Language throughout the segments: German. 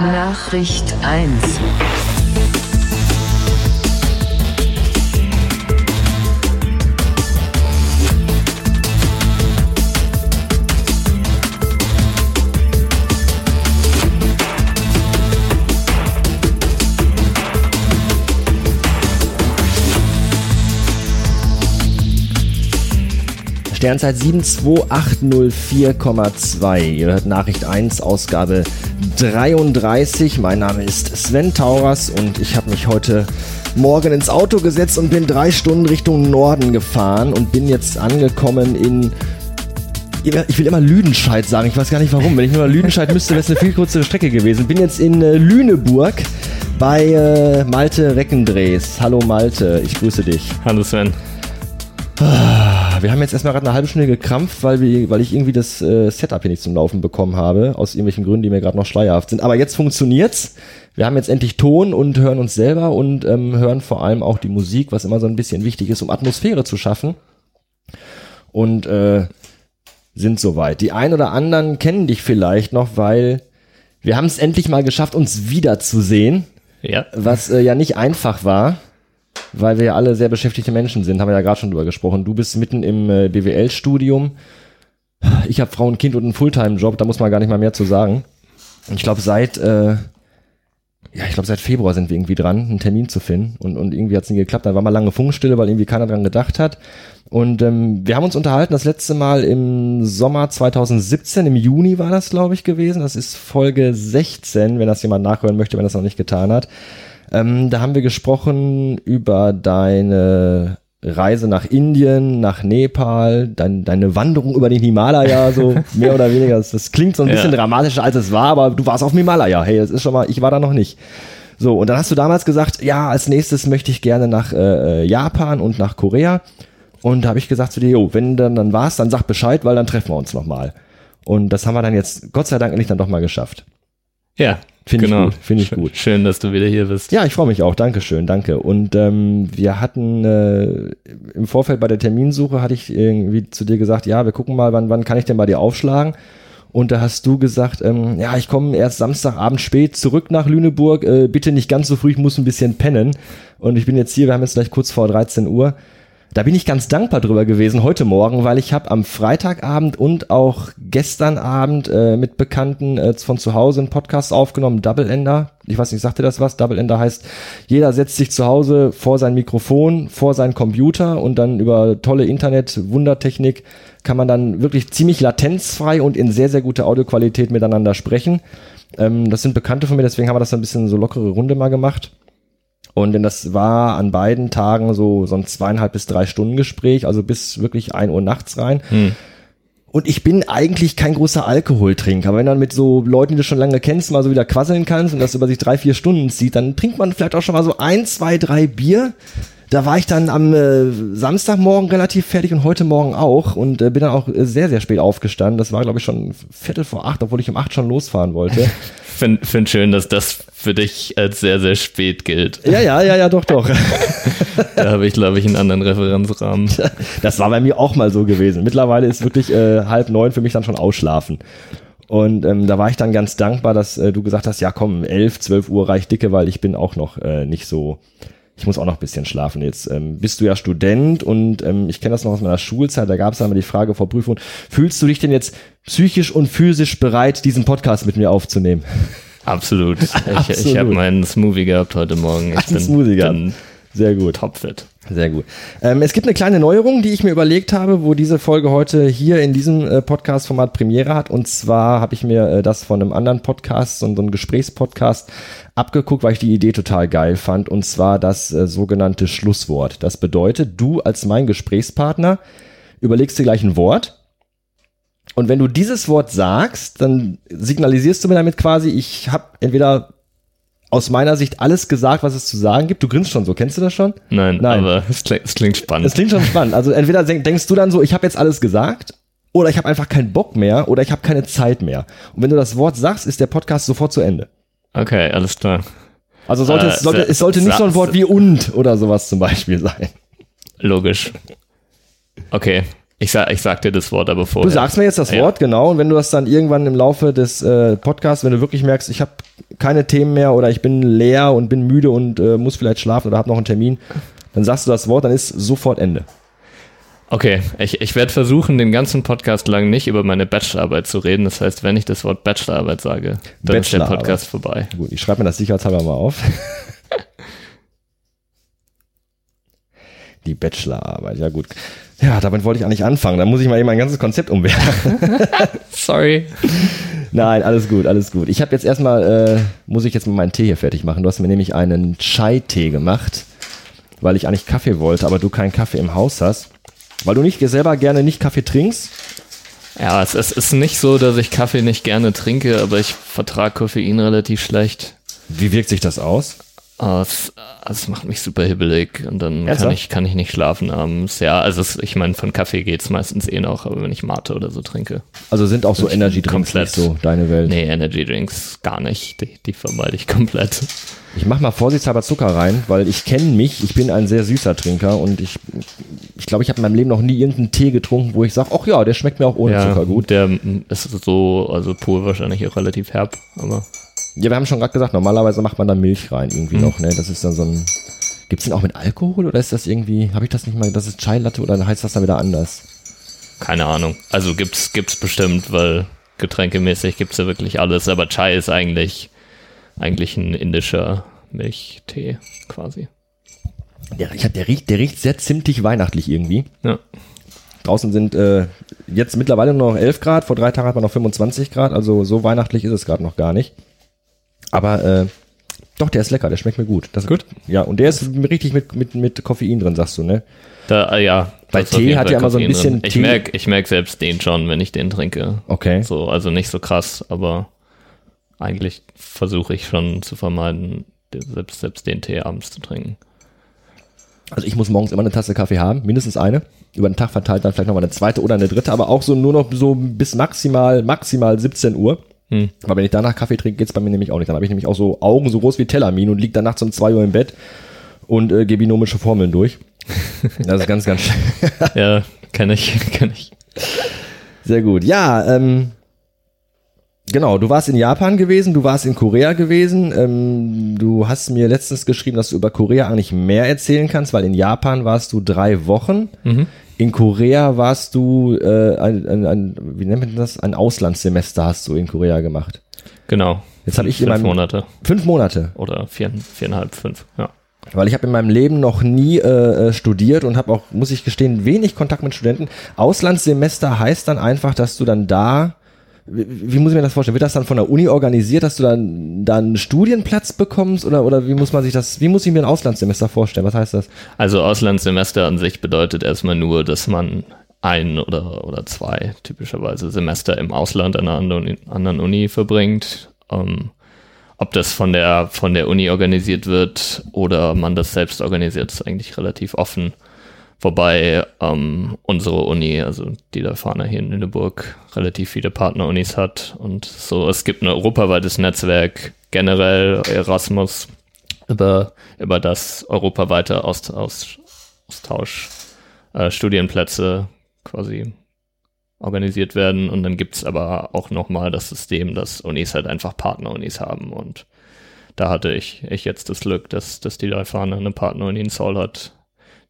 Nachricht 1. Sternzeit 72804,2. Ihr hört Nachricht 1, Ausgabe 33. Mein Name ist Sven Tauras und ich habe mich heute Morgen ins Auto gesetzt und bin drei Stunden Richtung Norden gefahren und bin jetzt angekommen in ich will immer Lüdenscheid sagen, ich weiß gar nicht warum. Wenn ich nur Lüdenscheid müsste, wäre es eine viel kürzere Strecke gewesen. Bin jetzt in äh, Lüneburg bei äh, Malte Reckendrees. Hallo Malte, ich grüße dich. Hallo Sven. Wir haben jetzt erstmal gerade eine halbe Stunde gekrampft, weil, wir, weil ich irgendwie das äh, Setup hier nicht zum Laufen bekommen habe, aus irgendwelchen Gründen, die mir gerade noch schleierhaft sind. Aber jetzt funktioniert's. Wir haben jetzt endlich Ton und hören uns selber und ähm, hören vor allem auch die Musik, was immer so ein bisschen wichtig ist, um Atmosphäre zu schaffen. Und äh, sind soweit. Die ein oder anderen kennen dich vielleicht noch, weil wir haben es endlich mal geschafft, uns wiederzusehen. Ja. Was äh, ja nicht einfach war weil wir ja alle sehr beschäftigte Menschen sind, haben wir ja gerade schon drüber gesprochen. Du bist mitten im äh, BWL-Studium. Ich habe Frau und Kind und einen Fulltime-Job, da muss man gar nicht mal mehr zu sagen. Ich glaube, seit, äh, ja, ich glaube, seit Februar sind wir irgendwie dran, einen Termin zu finden. Und, und irgendwie hat es nie geklappt. Dann war mal lange Funkstille, weil irgendwie keiner dran gedacht hat. Und ähm, wir haben uns unterhalten das letzte Mal im Sommer 2017, im Juni war das, glaube ich, gewesen. Das ist Folge 16, wenn das jemand nachhören möchte, wenn das noch nicht getan hat. Ähm, da haben wir gesprochen über deine Reise nach Indien, nach Nepal, dein, deine Wanderung über den Himalaya, so mehr oder weniger. Das, das klingt so ein bisschen ja. dramatischer, als es war, aber du warst auf dem Himalaya. Hey, das ist schon mal, ich war da noch nicht. So, und dann hast du damals gesagt, ja, als nächstes möchte ich gerne nach äh, Japan und nach Korea. Und da habe ich gesagt zu dir, jo, wenn dann, dann war's, dann sag Bescheid, weil dann treffen wir uns nochmal. Und das haben wir dann jetzt, Gott sei Dank, endlich dann doch mal geschafft. Ja, Finde genau. ich gut. Finde ich gut. Schön, dass du wieder hier bist. Ja, ich freue mich auch. Dankeschön, danke. Und ähm, wir hatten äh, im Vorfeld bei der Terminsuche hatte ich irgendwie zu dir gesagt, ja, wir gucken mal, wann, wann kann ich denn bei dir aufschlagen? Und da hast du gesagt, ähm, ja, ich komme erst Samstagabend spät zurück nach Lüneburg. Äh, bitte nicht ganz so früh, ich muss ein bisschen pennen. Und ich bin jetzt hier, wir haben jetzt gleich kurz vor 13 Uhr. Da bin ich ganz dankbar drüber gewesen heute Morgen, weil ich habe am Freitagabend und auch gestern Abend äh, mit Bekannten äh, von zu Hause einen Podcast aufgenommen, Double Ender. Ich weiß nicht, sagte das was? Double Ender heißt, jeder setzt sich zu Hause vor sein Mikrofon, vor seinen Computer und dann über tolle Internet-Wundertechnik kann man dann wirklich ziemlich latenzfrei und in sehr, sehr guter Audioqualität miteinander sprechen. Ähm, das sind Bekannte von mir, deswegen haben wir das ein bisschen so lockere Runde mal gemacht. Und denn das war an beiden Tagen so, so ein zweieinhalb bis drei Stunden Gespräch, also bis wirklich ein Uhr nachts rein. Hm. Und ich bin eigentlich kein großer Alkoholtrinker. Aber wenn dann mit so Leuten, die du schon lange kennst, mal so wieder quasseln kannst und das über sich drei, vier Stunden zieht, dann trinkt man vielleicht auch schon mal so ein, zwei, drei Bier. Da war ich dann am äh, Samstagmorgen relativ fertig und heute Morgen auch und äh, bin dann auch äh, sehr, sehr spät aufgestanden. Das war, glaube ich, schon Viertel vor acht, obwohl ich um acht schon losfahren wollte. Finde find schön, dass das für dich als sehr, sehr spät gilt. Ja, ja, ja, ja, doch, doch. da habe ich, glaube ich, einen anderen Referenzrahmen. Das war bei mir auch mal so gewesen. Mittlerweile ist wirklich äh, halb neun für mich dann schon ausschlafen. Und ähm, da war ich dann ganz dankbar, dass äh, du gesagt hast, ja komm, elf, zwölf Uhr reicht dicke, weil ich bin auch noch äh, nicht so ich muss auch noch ein bisschen schlafen. Jetzt ähm, bist du ja Student und ähm, ich kenne das noch aus meiner Schulzeit, da gab es einmal die Frage vor Prüfung, fühlst du dich denn jetzt psychisch und physisch bereit, diesen Podcast mit mir aufzunehmen? Absolut. Ich, Absolut. ich habe meinen Smoothie gehabt heute Morgen. Ich Ach, bin, Smoothie gehabt. Sehr gut. Topfit. Sehr gut. Ähm, es gibt eine kleine Neuerung, die ich mir überlegt habe, wo diese Folge heute hier in diesem äh, Podcast-Format Premiere hat. Und zwar habe ich mir äh, das von einem anderen Podcast, so, so einem Gesprächspodcast, abgeguckt, weil ich die Idee total geil fand. Und zwar das äh, sogenannte Schlusswort. Das bedeutet, du als mein Gesprächspartner überlegst dir gleich ein Wort. Und wenn du dieses Wort sagst, dann signalisierst du mir damit quasi, ich habe entweder aus meiner Sicht alles gesagt, was es zu sagen gibt. Du grinst schon so, kennst du das schon? Nein, Nein. aber es klingt, es klingt spannend. Es klingt schon spannend. Also entweder denkst du dann so, ich habe jetzt alles gesagt, oder ich habe einfach keinen Bock mehr, oder ich habe keine Zeit mehr. Und wenn du das Wort sagst, ist der Podcast sofort zu Ende. Okay, alles klar. Also sollte, äh, es, sollte, es sollte nicht so ein Wort wie und oder sowas zum Beispiel sein. Logisch. Okay. Ich, sag, ich sag dir das Wort aber vorher. Du sagst mir jetzt das Ja. Wort, genau. Und wenn du das dann irgendwann im Laufe des äh, Podcasts, wenn du wirklich merkst, ich habe keine Themen mehr oder ich bin leer und bin müde und äh, muss vielleicht schlafen oder habe noch einen Termin, dann sagst du das Wort, dann ist sofort Ende. Okay, ich, ich werde versuchen, den ganzen Podcast lang nicht über meine Bachelorarbeit zu reden. Das heißt, wenn ich das Wort Bachelorarbeit sage, dann ist der. Podcast vorbei. Gut, ich schreibe mir das sicherheitshalber mal auf. Die Bachelorarbeit, ja gut. Ja, damit wollte ich eigentlich anfangen. Da muss ich mal eben mein ganzes Konzept umwerfen. Sorry. Nein, alles gut, alles gut. Ich habe jetzt erstmal, äh, muss ich jetzt mal meinen Tee hier fertig machen. Du hast mir nämlich einen Chai-Tee gemacht, weil ich eigentlich Kaffee wollte, aber du keinen Kaffee im Haus hast. Weil du nicht selber gerne nicht Kaffee trinkst. Ja, es, es ist nicht so, dass ich Kaffee nicht gerne trinke, aber ich vertrage Koffein relativ schlecht. Wie wirkt sich das aus? Ah, Es, es macht mich super hibbelig und dann kann Ernsthaft? ich, kann ich nicht schlafen abends. Ja, also es, ich meine, von Kaffee geht's meistens eh noch, aber wenn ich Mate oder so trinke. Also sind auch so Energy Drinks komplett. nicht so deine Welt. Nee, Energy Drinks gar nicht. Die, die vermeide ich komplett. Ich mach mal vorsichtshalber Zucker rein, weil ich kenne mich, ich bin ein sehr süßer Trinker und ich ich glaube, ich habe in meinem Leben noch nie irgendeinen Tee getrunken, wo ich sage, ach ja, der schmeckt mir auch ohne Zucker gut. Der ist so, also pur wahrscheinlich auch relativ herb, aber Ja, wir haben schon gerade gesagt, normalerweise macht man da Milch rein irgendwie Mhm. noch, ne? Das ist dann so ein Gibt's den auch mit Alkohol oder ist das irgendwie, habe ich das nicht mal, das ist Chai Latte oder heißt das dann wieder anders? keine Ahnung. Also gibt's, gibt's bestimmt, weil getränkemäßig gibt's ja wirklich alles, aber Chai ist eigentlich, eigentlich ein indischer Milchtee quasi. Der, ich hab, der, riecht, der riecht sehr zimtig weihnachtlich irgendwie. Ja. Draußen sind äh, jetzt mittlerweile nur noch 11 Grad, vor drei Tagen hat man noch 25 Grad, also so weihnachtlich ist es gerade noch gar nicht. Aber äh, doch, der ist lecker, der schmeckt mir gut. Das, Gut. Ja, und der ist richtig mit, mit, mit Koffein drin, sagst du, ne? Da, äh, ja. Bei Tee hat ja immer so ein bisschen drin. Ich Tee- merk, ich merk selbst den schon, wenn ich den trinke. Okay. So, also nicht so krass, aber eigentlich versuche ich schon zu vermeiden, selbst, selbst den Tee abends zu trinken. Also ich muss morgens immer eine Tasse Kaffee haben, mindestens eine. Über den Tag verteilt dann vielleicht nochmal eine zweite oder eine dritte, aber auch so nur noch so bis maximal, maximal 17 Uhr. Hm. Aber wenn ich danach Kaffee trinke, geht's bei mir nämlich auch nicht. Dann habe ich nämlich auch so Augen so groß wie Telamin und lieg dann nachts um 2 Uhr im Bett und äh, gebe binomische Formeln durch. Das ist ganz, ganz schön. Ja, kann ich, kann ich. Sehr gut. Ja, ähm, genau, du warst in Japan gewesen, du warst in Korea gewesen. Ähm, du hast mir letztens geschrieben, dass du über Korea eigentlich mehr erzählen kannst, weil in Japan warst du drei Wochen. Mhm. In Korea warst du, äh, ein, ein, ein, wie nennt man das? Ein Auslandssemester hast du in Korea gemacht. Genau. Jetzt habe ich in Fünf meinem Monate fünf Monate, oder vier, viereinhalb, fünf. Ja. weil ich habe in meinem Leben noch nie äh, äh, studiert und habe auch, muss ich gestehen, wenig Kontakt mit Studenten. Auslandssemester heißt dann einfach, dass du dann da wie, wie muss ich mir das vorstellen? Wird das dann von der Uni organisiert, dass du dann, dann einen Studienplatz bekommst oder, oder wie muss man sich das, wie muss ich mir ein Auslandssemester vorstellen? Was heißt das? Also Auslandssemester an sich bedeutet erstmal nur, dass man ein oder, oder zwei typischerweise Semester im Ausland an einer anderen, Uni verbringt. Ähm, ob das von der, von der Uni organisiert wird oder man das selbst organisiert, ist eigentlich relativ offen. Wobei ähm, unsere Uni, also die Fahner hier in Lüneburg, relativ viele Partnerunis hat und so. Es gibt ein europaweites Netzwerk, generell Erasmus, über, über das europaweite Aust, Aust, Austausch, äh, Studienplätze quasi organisiert werden. Und dann gibt's aber auch nochmal das System, dass Unis halt einfach Partnerunis haben. Und da hatte ich, ich jetzt das Glück, dass, dass die Leifahne eine Partneruni in Seoul hat,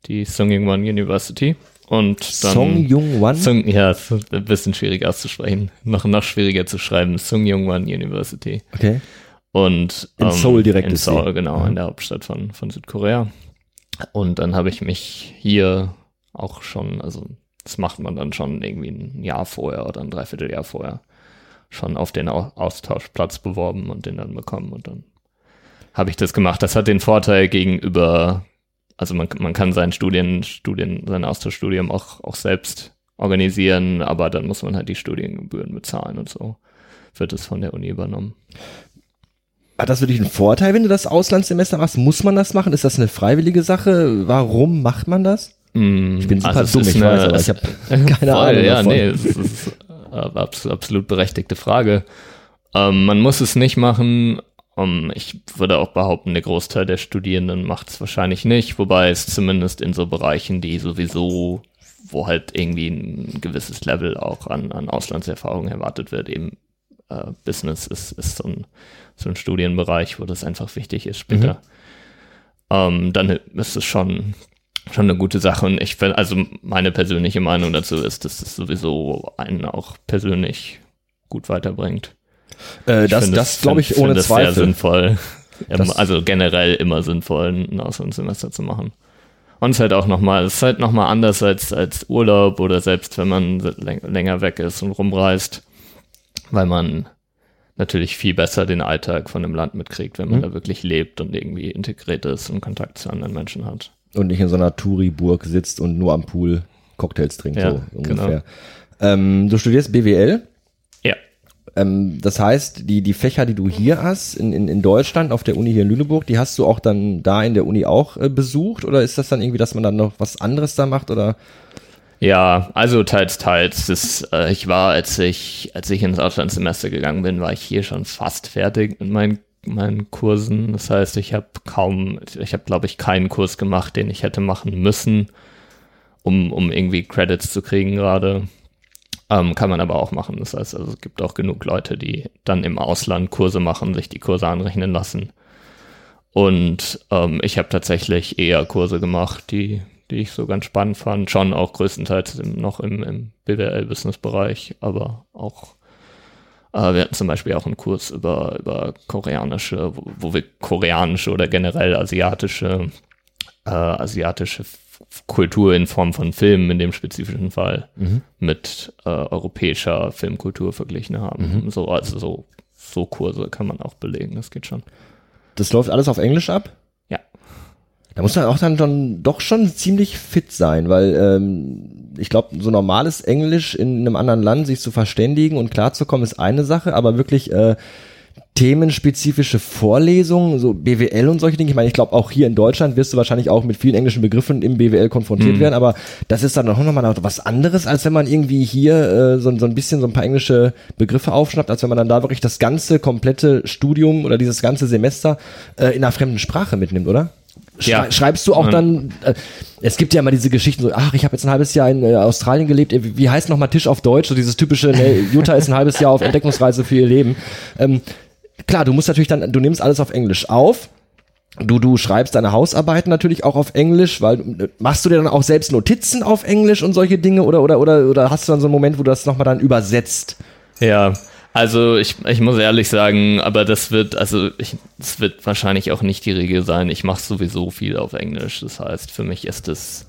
die Sungkyunkwan University. Und dann Song Jung Wan? Sung, ja, ist ein bisschen schwierig auszusprechen. Noch, noch schwieriger zu schreiben. Sungkyunkwan University. Okay. Und In Seoul direkt In. Seoul, genau, Mhm. in der Hauptstadt von, von Südkorea. Und dann habe ich mich hier auch schon, also das macht man dann schon irgendwie ein Jahr vorher oder ein Dreivierteljahr vorher, schon auf den Au Austauschplatz beworben und den dann bekommen. Und dann habe ich das gemacht. Das hat den Vorteil gegenüber, also man, man kann sein Studien, Studien, sein Austauschstudium auch, auch selbst organisieren, aber dann muss man halt die Studiengebühren bezahlen und so wird es von der Uni übernommen. Hat das wirklich einen Vorteil, wenn du das Auslandssemester machst? Muss man das machen? Ist das eine freiwillige Sache? Warum macht man das? Ich bin super Also dumm, ich eine- weiß, aber ich habe keine Voll, Ahnung ja, davon. nee, es ist äh, abs absolut berechtigte Frage. Ähm, man muss es nicht machen. Ähm, ich würde auch behaupten, der Großteil der Studierenden macht es wahrscheinlich nicht, wobei es zumindest in so Bereichen, die sowieso wo halt irgendwie ein gewisses Level auch an, an Auslandserfahrung erwartet wird. Eben äh, Business ist, ist so, ein, so ein Studienbereich, wo das einfach wichtig ist später. Mhm. Ähm, dann ist es schon, schon eine gute Sache. Und ich finde, also meine persönliche Meinung dazu ist, dass es sowieso einen auch persönlich gut weiterbringt. Äh, das das glaube ich, ohne das Zweifel. sehr sinnvoll. also generell immer sinnvoll, ein Auslandssemester zu machen. Und es ist halt auch nochmal, es ist halt nochmal anders als, als Urlaub oder selbst wenn man länger weg ist und rumreist, weil man natürlich viel besser den Alltag von dem Land mitkriegt, wenn man mhm. da wirklich lebt und irgendwie integriert ist und Kontakt zu anderen Menschen hat. Und nicht in so einer Touri-Burg sitzt und nur am Pool Cocktails trinkt, ja, so ungefähr. Genau. Ähm, du studierst BWL? Ähm, das heißt, die, die Fächer, die du hier hast in, in, in Deutschland auf der Uni hier in Lüneburg, die hast du auch dann da in der Uni auch äh, besucht? Oder ist das dann irgendwie, dass man dann noch was anderes da macht? Oder? Ja, also teils, teils. Das, äh, ich war, als ich, als ich ins Auslandssemester gegangen bin, war ich hier schon fast fertig mit meinen, meinen Kursen. Das heißt, ich habe kaum, ich habe, glaube ich, keinen Kurs gemacht, den ich hätte machen müssen, um, um irgendwie Credits zu kriegen gerade. Ähm, kann man aber auch machen. Das heißt, also, es gibt auch genug Leute, die dann im Ausland Kurse machen, sich die Kurse anrechnen lassen. Und ähm, ich habe tatsächlich eher Kurse gemacht, die, die ich so ganz spannend fand. Schon auch größtenteils im, noch im, im BWL-Business-Bereich, aber auch äh, wir hatten zum Beispiel auch einen Kurs über, über koreanische, wo, wo wir koreanische oder generell asiatische, äh, asiatische Kultur in Form von Filmen in dem spezifischen Fall mhm. mit äh, europäischer Filmkultur verglichen haben. Mhm. So, also so, so Kurse kann man auch belegen, das geht schon. Das läuft alles auf Englisch ab? Ja. Da muss man auch dann schon, doch schon ziemlich fit sein, weil ähm, ich glaube, so normales Englisch in einem anderen Land sich zu verständigen und klarzukommen ist eine Sache, aber wirklich äh, themenspezifische Vorlesungen, so BWL und solche Dinge. Ich meine, ich glaube, auch hier in Deutschland wirst du wahrscheinlich auch mit vielen englischen Begriffen im BWL konfrontiert mhm. werden, aber das ist dann noch nochmal was anderes, als wenn man irgendwie hier äh, so, so ein bisschen so ein paar englische Begriffe aufschnappt, als wenn man dann da wirklich das ganze komplette Studium oder dieses ganze Semester äh, in einer fremden Sprache mitnimmt, oder? ja. Schreibst du auch dann, äh, es gibt ja immer diese Geschichten so, ach, ich habe jetzt ein halbes Jahr in äh, Australien gelebt, wie, wie heißt nochmal Tisch auf Deutsch, so dieses typische, ne, Utah ist ein halbes Jahr auf Entdeckungsreise für ihr Leben. Ähm, klar, du musst natürlich dann, du nimmst alles auf Englisch auf. Du, du schreibst deine Hausarbeiten natürlich auch auf Englisch, weil machst du dir dann auch selbst Notizen auf Englisch und solche Dinge oder, oder, oder, oder hast du dann so einen Moment, wo du das nochmal dann übersetzt? Ja, also ich, ich muss ehrlich sagen, aber das wird, also ich, das wird wahrscheinlich auch nicht die Regel sein. Ich mache sowieso viel auf Englisch. Das heißt, für mich ist es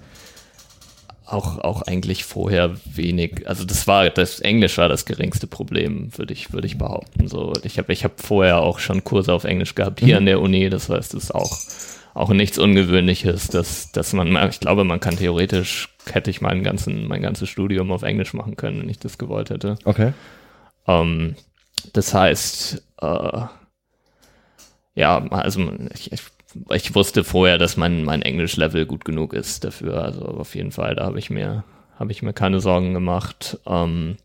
auch, auch eigentlich vorher wenig, also das war, das Englisch war das geringste Problem, würde ich, würde ich behaupten. So, ich habe ich hab vorher auch schon Kurse auf Englisch gehabt hier mhm. an der Uni, das heißt, es ist auch, auch nichts Ungewöhnliches, dass, dass man, ich glaube, man kann theoretisch, hätte ich meinen ganzen, mein ganzes Studium auf Englisch machen können, wenn ich das gewollt hätte. Okay. Ähm, das heißt, äh, ja, also ich, ich ich wusste vorher, dass mein, mein Englisch-Level gut genug ist dafür. Also auf jeden Fall, da habe ich mir, habe ich mir keine Sorgen gemacht. Ähm,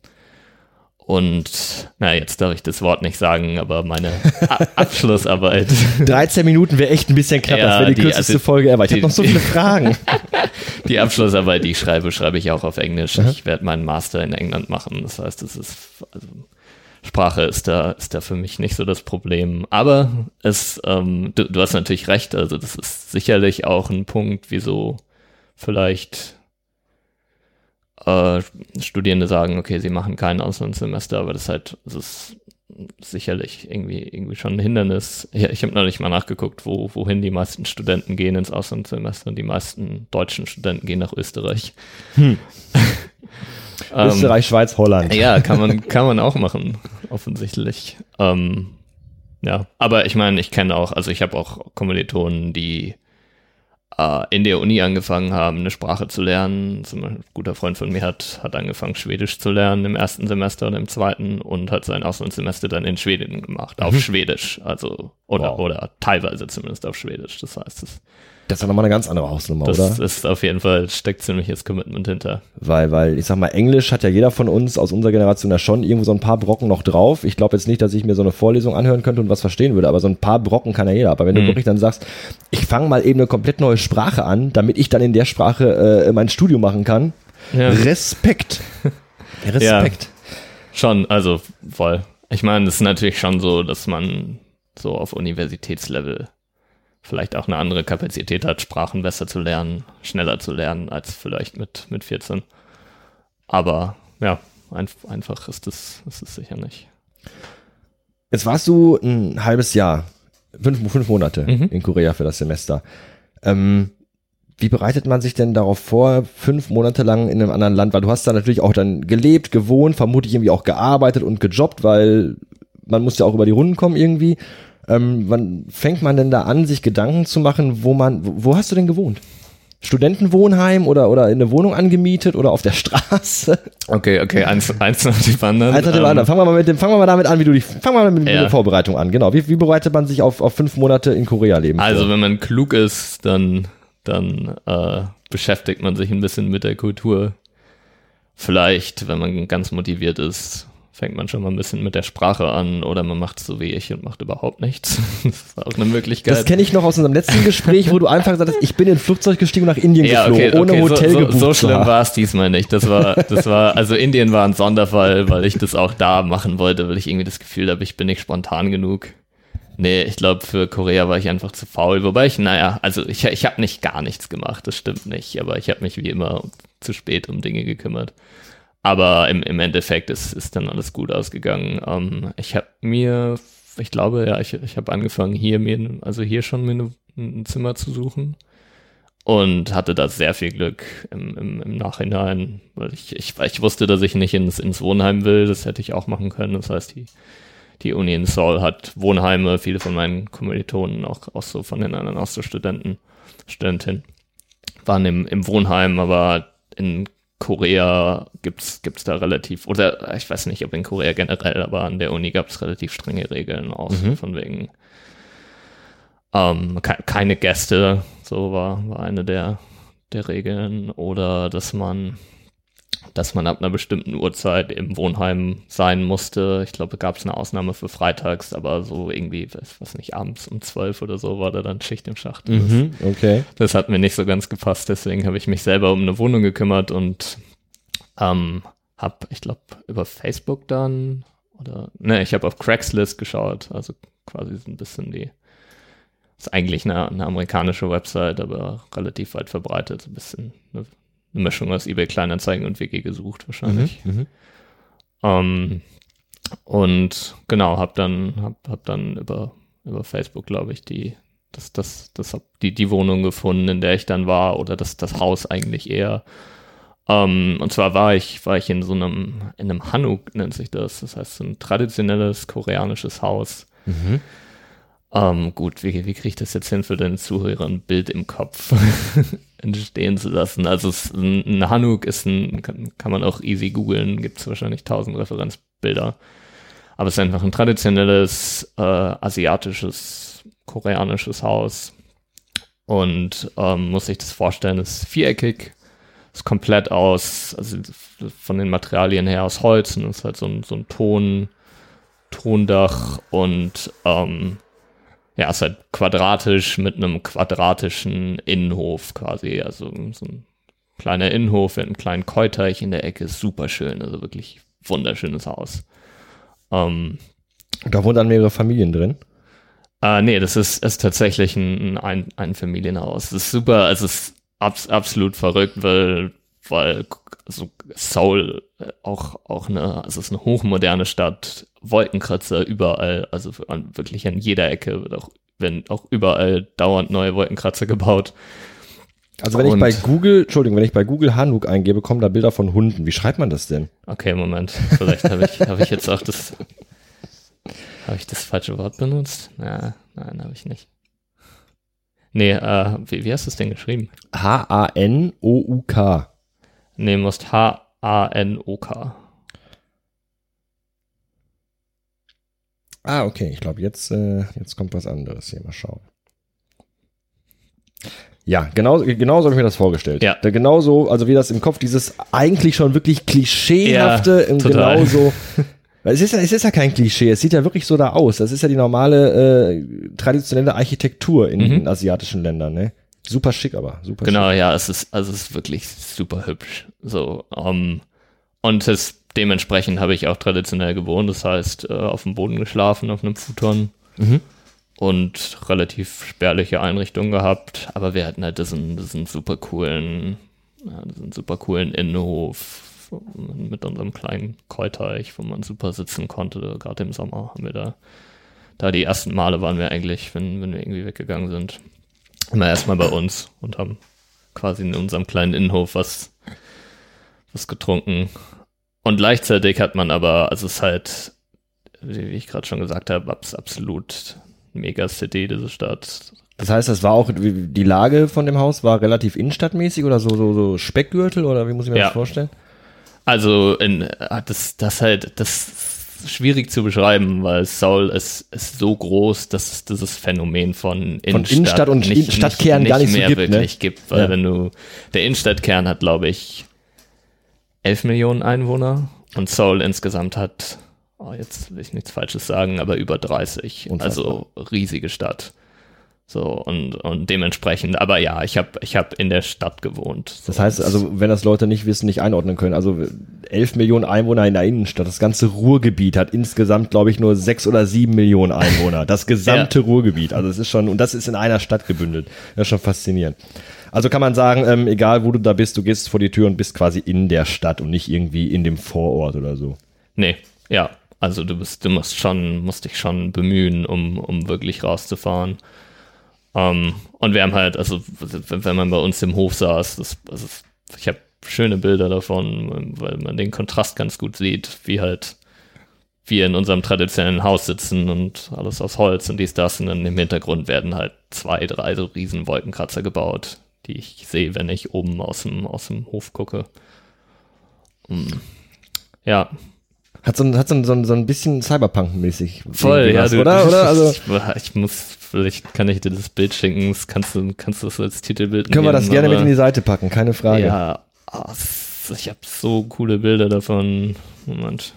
und na, jetzt darf ich das Wort nicht sagen, aber meine A Abschlussarbeit. 13 Minuten wäre echt ein bisschen knapp, ja, das wäre die, die, kürzeste also, Folge ever. Ich habe noch so viele Fragen. die Abschlussarbeit, die ich schreibe, schreibe ich auch auf Englisch. Mhm. Ich werde meinen Master in England machen. Das heißt, es ist also, Sprache ist da, ist da für mich nicht so das Problem. Aber es, ähm, du, du hast natürlich recht, also das ist sicherlich auch ein Punkt, wieso vielleicht äh, Studierende sagen, okay, sie machen kein Auslandssemester, aber das halt, das ist sicherlich irgendwie, irgendwie schon ein Hindernis. Ja, ich habe noch nicht mal nachgeguckt, wo, wohin die meisten Studenten gehen ins Auslandssemester und die meisten deutschen Studenten gehen nach Österreich. Hm. Ähm, Österreich, Schweiz, Holland. Ja, kann man, kann man auch machen, offensichtlich. Ähm, ja, aber ich meine, ich kenne auch, also ich habe auch Kommilitonen, die äh, in der Uni angefangen haben, eine Sprache zu lernen. Zum Beispiel, ein guter Freund von mir hat, hat angefangen, Schwedisch zu lernen im ersten Semester und im zweiten und hat sein Auslandssemester dann in Schweden gemacht, mhm. auf Schwedisch, also oder, wow. oder teilweise zumindest auf Schwedisch. Das heißt, es das ist ja nochmal eine ganz andere Hausnummer, das oder? Das ist auf jeden Fall, steckt ziemliches Commitment hinter. Weil, weil, ich sag mal, Englisch hat ja jeder von uns aus unserer Generation ja schon irgendwo so ein paar Brocken noch drauf. Ich glaube jetzt nicht, dass ich mir so eine Vorlesung anhören könnte und was verstehen würde, aber so ein paar Brocken kann ja jeder. Aber wenn du mhm. wirklich dann sagst, ich fange mal eben eine komplett neue Sprache an, damit ich dann in der Sprache äh, mein Studium machen kann, Ja. Respekt. Respekt. Ja, schon, also voll. Ich meine, es ist natürlich schon so, dass man so auf Universitätslevel vielleicht auch eine andere Kapazität hat, Sprachen besser zu lernen, schneller zu lernen als vielleicht mit, mit 14. Aber ja, ein, einfach ist es, ist es sicher nicht. Jetzt warst du ein halbes Jahr, fünf, fünf Monate mhm. in Korea für das Semester. Ähm, wie bereitet man sich denn darauf vor, fünf Monate lang in einem anderen Land? Weil du hast da natürlich auch dann gelebt, gewohnt, vermutlich irgendwie auch gearbeitet und gejobbt, weil man muss ja auch über die Runden kommen irgendwie. Ähm, wann fängt man denn da an, sich Gedanken zu machen, wo man, wo, hast du denn gewohnt? Studentenwohnheim oder, oder in eine Wohnung angemietet oder auf der Straße? Okay, okay, eins, eins nach dem anderen. Eins nach dem ähm, anderen. Fangen wir mal mit dem, fangen wir mal damit an, wie du dich, fangen wir mal mit, ja. mit der Vorbereitung an. Genau. Wie, wie bereitet man sich auf, auf fünf Monate in Korea leben? Also, vor? wenn man klug ist, dann, dann, äh, beschäftigt man sich ein bisschen mit der Kultur. Vielleicht, wenn man ganz motiviert ist, fängt man schon mal ein bisschen mit der Sprache an oder man macht so wie ich und macht überhaupt nichts. das ist auch eine Möglichkeit. Das kenne ich noch aus unserem letzten Gespräch, wo du einfach gesagt hast, ich bin in ein Flugzeug gestiegen und nach Indien ja, geflogen, okay, ohne okay, Hotel so, gebucht. So schlimm war es diesmal nicht. Das war, das war, also Indien war ein Sonderfall, weil ich das auch da machen wollte, weil ich irgendwie das Gefühl habe, ich bin nicht spontan genug. Nee, ich glaube, für Korea war ich einfach zu faul. Wobei ich, naja, also ich, ich habe nicht gar nichts gemacht, das stimmt nicht. Aber ich habe mich wie immer zu spät um Dinge gekümmert. Aber im, im Endeffekt ist, ist dann alles gut ausgegangen. Ähm, ich habe mir, ich glaube, ja, ich, ich habe angefangen, hier mir, also hier schon mir ein Zimmer zu suchen. Und hatte da sehr viel Glück im, im, im Nachhinein, weil ich, ich, ich wusste, dass ich nicht ins, ins Wohnheim will. Das hätte ich auch machen können. Das heißt, die, die Uni in Seoul hat Wohnheime. Viele von meinen Kommilitonen, auch, auch so von den anderen Austauschstudenten, Studentinnen, waren im, im Wohnheim, aber in Korea gibt's gibt's da relativ, oder ich weiß nicht, ob in Korea generell, aber an der Uni gab es relativ strenge Regeln auch, mhm. von wegen ähm, ke keine Gäste, so war, war eine der, der Regeln, oder dass man dass man ab einer bestimmten Uhrzeit im Wohnheim sein musste. Ich glaube, gab es eine Ausnahme für freitags, aber so irgendwie, was nicht, abends um zwölf oder so war da dann Schicht im Schacht. Mhm, okay. Das hat mir nicht so ganz gepasst, deswegen habe ich mich selber um eine Wohnung gekümmert und ähm, habe, ich glaube, über Facebook dann oder ne, ich habe auf Craigslist geschaut, also quasi so ein bisschen die ist eigentlich eine, eine amerikanische Website, aber relativ weit verbreitet, so ein bisschen eine eine Mischung aus eBay Kleinanzeigen und WG gesucht wahrscheinlich. Mhm, mhm, ähm, und genau, habe dann hab, hab dann über über Facebook, glaube ich, die das das das hab die die Wohnung gefunden, in der ich dann war oder das das Haus eigentlich eher. Um, ähm, und zwar war ich, war ich in so einem, in einem Hanuk nennt sich das. Das heißt, so ein traditionelles koreanisches Haus. Mhm. Um, gut, wie, wie kriege ich das jetzt hin für den Zuhörer ein Bild im Kopf entstehen zu lassen? Also es, ein Hanuk ist ein, kann, kann man auch easy googeln, gibt es wahrscheinlich tausend Referenzbilder. Aber es ist einfach ein traditionelles äh, asiatisches, koreanisches Haus. Und ähm, muss sich das vorstellen, ist viereckig, ist komplett aus, also von den Materialien her aus Holz und ist halt so ein, so ein Ton, Tondach und ähm, ja, ist halt quadratisch mit einem quadratischen Innenhof quasi. Also so ein kleiner Innenhof mit einem kleinen Keuteich in der Ecke super schön. Also wirklich wunderschönes Haus. Ähm, da wohnen dann mehrere Familien drin? Äh, nee, das ist, ist tatsächlich ein, ein, ein Familienhaus. Das ist super, also es ist abs absolut verrückt, weil, weil also Seoul äh, auch, auch eine, also es ist eine hochmoderne Stadt, Wolkenkratzer überall, also an, wirklich an jeder Ecke wird auch, wenn auch überall dauernd neue Wolkenkratzer gebaut. Also wenn Und, ich bei Google, Entschuldigung, wenn ich bei Google Hanuk eingebe, kommen da Bilder von Hunden. Wie schreibt man das denn? Okay, Moment. Vielleicht habe ich, hab ich jetzt auch das, habe ich das falsche Wort benutzt? Na, nein, habe ich nicht. Nee, äh, wie, wie hast du es denn geschrieben? H-A-N-O-U-K. Nee, musst H-A-N-O-K. Ah, okay. Ich glaube, jetzt, äh, jetzt kommt was anderes hier. Mal schauen. Ja, genau, genau so habe ich mir das vorgestellt. Ja. Genau so, also wie das im Kopf, dieses eigentlich schon wirklich klischeehafte, ja, genau so. Es ist, ja, es ist ja kein Klischee, es sieht ja wirklich so da aus. Das ist ja die normale äh, traditionelle Architektur in, mhm. in asiatischen Ländern, ne? Super schick, aber super Genau, schick. ja, es ist, also es ist wirklich super hübsch. So, um, und es, dementsprechend habe ich auch traditionell gewohnt, das heißt, äh, auf dem Boden geschlafen, auf einem Futon. Mhm. Und relativ spärliche Einrichtungen gehabt, aber wir hatten halt diesen, diesen super coolen, ja, diesen super coolen Innenhof mit unserem kleinen Keuteich, wo man super sitzen konnte. Gerade im Sommer haben wir da, da die ersten Male waren wir eigentlich, wenn, wenn wir irgendwie weggegangen sind, immer erstmal bei uns und haben quasi in unserem kleinen Innenhof was, was getrunken. Und gleichzeitig hat man aber, also es ist halt, wie ich gerade schon gesagt habe, abs absolut Megacity, diese Stadt. Das heißt, das war auch, die Lage von dem Haus war relativ innenstadtmäßig oder so, so, so Speckgürtel oder wie muss ich mir Ja. das vorstellen? Also in, ah, das, das halt, das ist schwierig zu beschreiben, weil Seoul ist, ist so groß, dass es dieses Phänomen von Innenstadt, Innenstadt und Stadtkern gar nicht so mehr gibt, ne? wirklich gibt, weil Ja. wenn du, der Innenstadtkern hat, glaube ich, 11 Millionen Einwohner und Seoul insgesamt hat, oh, jetzt will ich nichts Falsches sagen, aber über 30. Unfassbar. Also riesige Stadt. So, und, und dementsprechend, aber ja, ich habe ich hab in der Stadt gewohnt. So, Das heißt, also, wenn das Leute nicht wissen, nicht einordnen können, also 11 Millionen Einwohner in der Innenstadt, das ganze Ruhrgebiet hat insgesamt, glaube ich, nur 6 oder 7 Millionen Einwohner. Das gesamte Ruhrgebiet. Also es ist schon, und das ist in einer Stadt gebündelt. Das ist schon faszinierend. Also kann man sagen, ähm, egal wo du da bist, du gehst vor die Tür und bist quasi in der Stadt und nicht irgendwie in dem Vorort oder so. Nee, ja. Also du bist, du musst schon, musst dich schon bemühen, um, um wirklich rauszufahren. Ähm, und wir haben halt, also wenn, wenn man bei uns im Hof saß, das, also ich habe schöne Bilder davon, weil man den Kontrast ganz gut sieht, wie halt wir in unserem traditionellen Haus sitzen und alles aus Holz und dies, das und dann im Hintergrund werden halt zwei, drei so riesen Wolkenkratzer gebaut, die ich sehe, wenn ich oben aus dem, aus dem Hof gucke. Mm. Ja, Hat so ein, hat so ein, so ein, so ein bisschen Cyberpunk-mäßig. Voll, ja, was, du, oder? Oder? Also, ich, ich muss, vielleicht kann ich dir das Bild schicken, das kannst du, kannst du das als Titelbild können wir das nehmen, gerne mit in die Seite packen, keine Frage. Ja, ich habe so coole Bilder davon. Moment.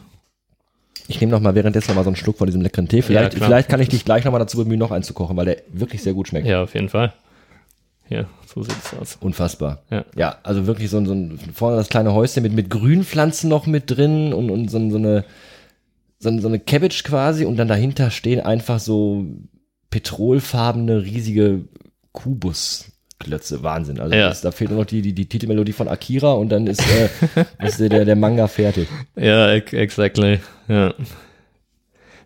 Ich nehme noch mal währenddessen noch mal so einen Schluck von diesem leckeren Tee. Vielleicht, klar. vielleicht kann ich dich gleich noch mal dazu bemühen, noch einen zu kochen, weil der wirklich sehr gut schmeckt. Ja, auf jeden Fall. Hier, so sieht's aus. Unfassbar. Ja. Ja, also wirklich so ein, so ein vorne das kleine Häuschen mit, mit Grünpflanzen noch mit drin und, und so, so eine so, so eine Cabbage quasi und dann dahinter stehen einfach so petrolfarbene riesige Kubusklötze. Wahnsinn. Also Ja. das, da fehlt nur noch die, die, die Titelmelodie von Akira und dann ist, äh, ist der, der, Manga fertig. Ja, ex- exactly. Ja.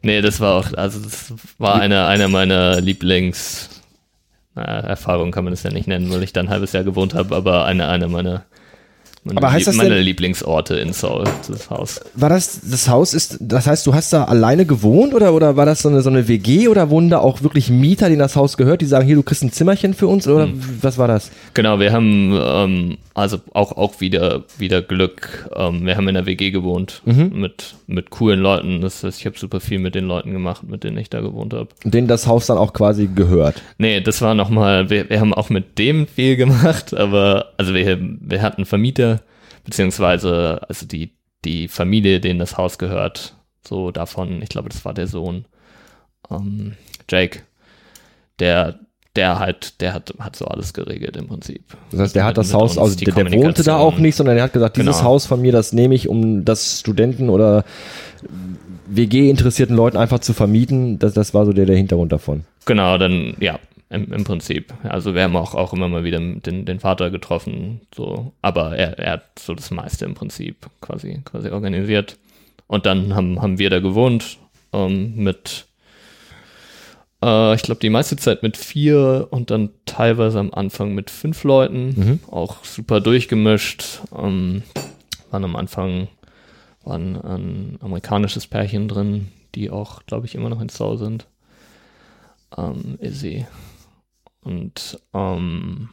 Nee, das war auch, also das war eine, eine meiner Lieblings, na, Erfahrungen kann man das ja nicht nennen, weil ich da ein halbes Jahr gewohnt habe, aber eine, eine meiner, meine, Aber heißt das meine denn- Lieblingsorte in Seoul, das Haus. War das, das Haus ist, das heißt, du hast da alleine gewohnt oder, oder war das so eine, so eine WG oder wohnen da auch wirklich Mieter, denen das Haus gehört, die sagen, hier, du kriegst ein Zimmerchen für uns oder was war das? Genau, wir haben ähm, also auch, auch wieder, wieder Glück. Ähm, wir haben in der WG gewohnt mit, mit coolen Leuten. Das heißt, ich habe super viel mit den Leuten gemacht, mit denen ich da gewohnt habe. Und denen das Haus dann auch quasi gehört. Nee, das war nochmal, wir, wir haben auch mit dem viel gemacht, aber also wir, wir hatten Vermieter, beziehungsweise also die, die Familie, denen das Haus gehört, so davon, ich glaube, das war der Sohn, ähm, Jake, der, der halt, der hat, hat so alles geregelt im Prinzip. Das heißt, der hat Mit- das Haus, uns also der, der wohnte da auch nicht, sondern er hat gesagt, dieses Genau. Haus von mir, das nehme ich, um das Studenten oder WG-interessierten Leuten einfach zu vermieten. Das, das war so der, der Hintergrund davon. Genau, dann, ja, im, im Prinzip. Also wir haben auch, auch immer mal wieder den, den Vater getroffen, so, aber er, er hat so das meiste im Prinzip quasi, quasi organisiert. Und dann haben, haben wir da gewohnt, ähm, mit, äh, ich glaube, die meiste Zeit mit vier und dann teilweise am Anfang mit fünf Leuten, auch super durchgemischt. Ähm, waren am Anfang, waren ein amerikanisches Pärchen drin, die auch, glaube ich, immer noch in Sau sind ähm, Izzy. Und ähm,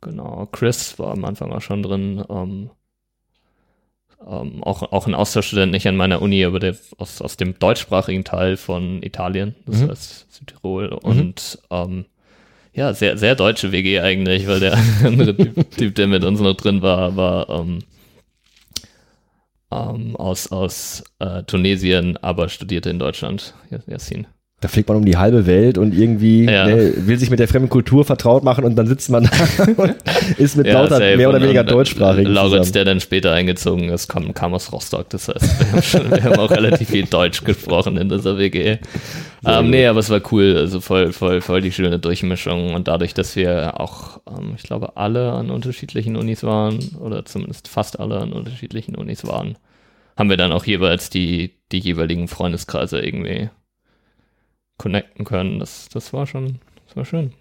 genau, Chris war am Anfang auch schon drin. Ähm, ähm, auch, auch ein Austauschstudent, nicht an meiner Uni, aber der aus, aus dem deutschsprachigen Teil von Italien, das Mhm. heißt Südtirol. Und ähm, ja, sehr, sehr deutsche WG eigentlich, weil der andere typ, typ, der mit uns noch drin war, war ähm, ähm, aus, aus äh, Tunesien, aber studierte in Deutschland. Yassin. Da fliegt man um die halbe Welt und irgendwie Ja. ne, will sich mit der fremden Kultur vertraut machen und dann sitzt man da und ist mit lauter safe. mehr oder Und weniger dann Deutschsprachigen Lauritz, der dann später eingezogen ist, kam, kam aus Rostock. Das heißt, wir haben, schon, wir haben auch relativ viel Deutsch gesprochen in dieser WG. Ähm, nee, aber es war cool. Also voll, voll, voll die schöne Durchmischung. Und dadurch, dass wir auch, ähm, ich glaube, alle an unterschiedlichen Unis waren, oder zumindest fast alle an unterschiedlichen Unis waren, haben wir dann auch jeweils die, die jeweiligen Freundeskreise irgendwie connecten können. Das, das war schon, das war schön.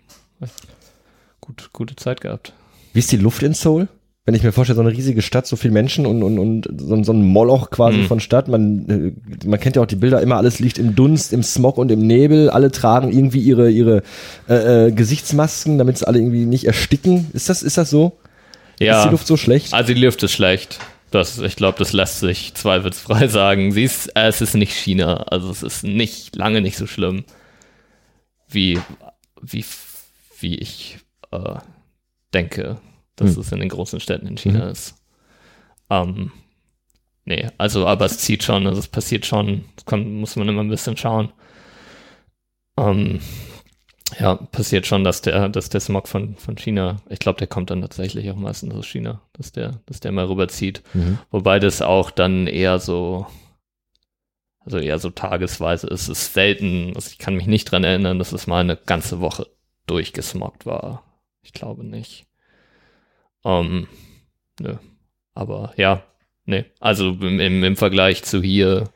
Gut, gute Zeit gehabt. Wie ist die Luft in Seoul? Wenn ich mir vorstelle, so eine riesige Stadt, so viele Menschen und, und, und so, so ein Moloch quasi Mhm. von Stadt. Man, äh, man kennt ja auch die Bilder, immer alles liegt im Dunst, im Smog und im Nebel. Alle tragen irgendwie ihre, ihre äh, äh, Gesichtsmasken, damit sie alle irgendwie nicht ersticken. Ist das, ist das so? Ist Ja. die Luft so schlecht? Also die Luft ist schlecht. Das, ich glaube, das lässt sich zweifelsfrei sagen. Sie ist, äh, es ist nicht China. Also es ist nicht lange nicht so schlimm, wie, wie, wie ich äh, denke, dass Hm. es in den großen Städten in China Mhm. ist. Ähm, nee, also aber es zieht schon, also es passiert schon. Das kann, muss man immer ein bisschen schauen. Ähm, ja, passiert schon, dass der, dass der Smog von, von China, ich glaube, der kommt dann tatsächlich auch meistens aus China, dass der, dass der mal rüberzieht. Mhm. Wobei das auch dann eher so, also eher so tagesweise ist. Es ist selten, also ich kann mich nicht dran erinnern, dass es mal eine ganze Woche durchgesmoggt war. Ich glaube nicht. Ähm, nö. Aber ja, nee. Also im, im, im Vergleich zu hier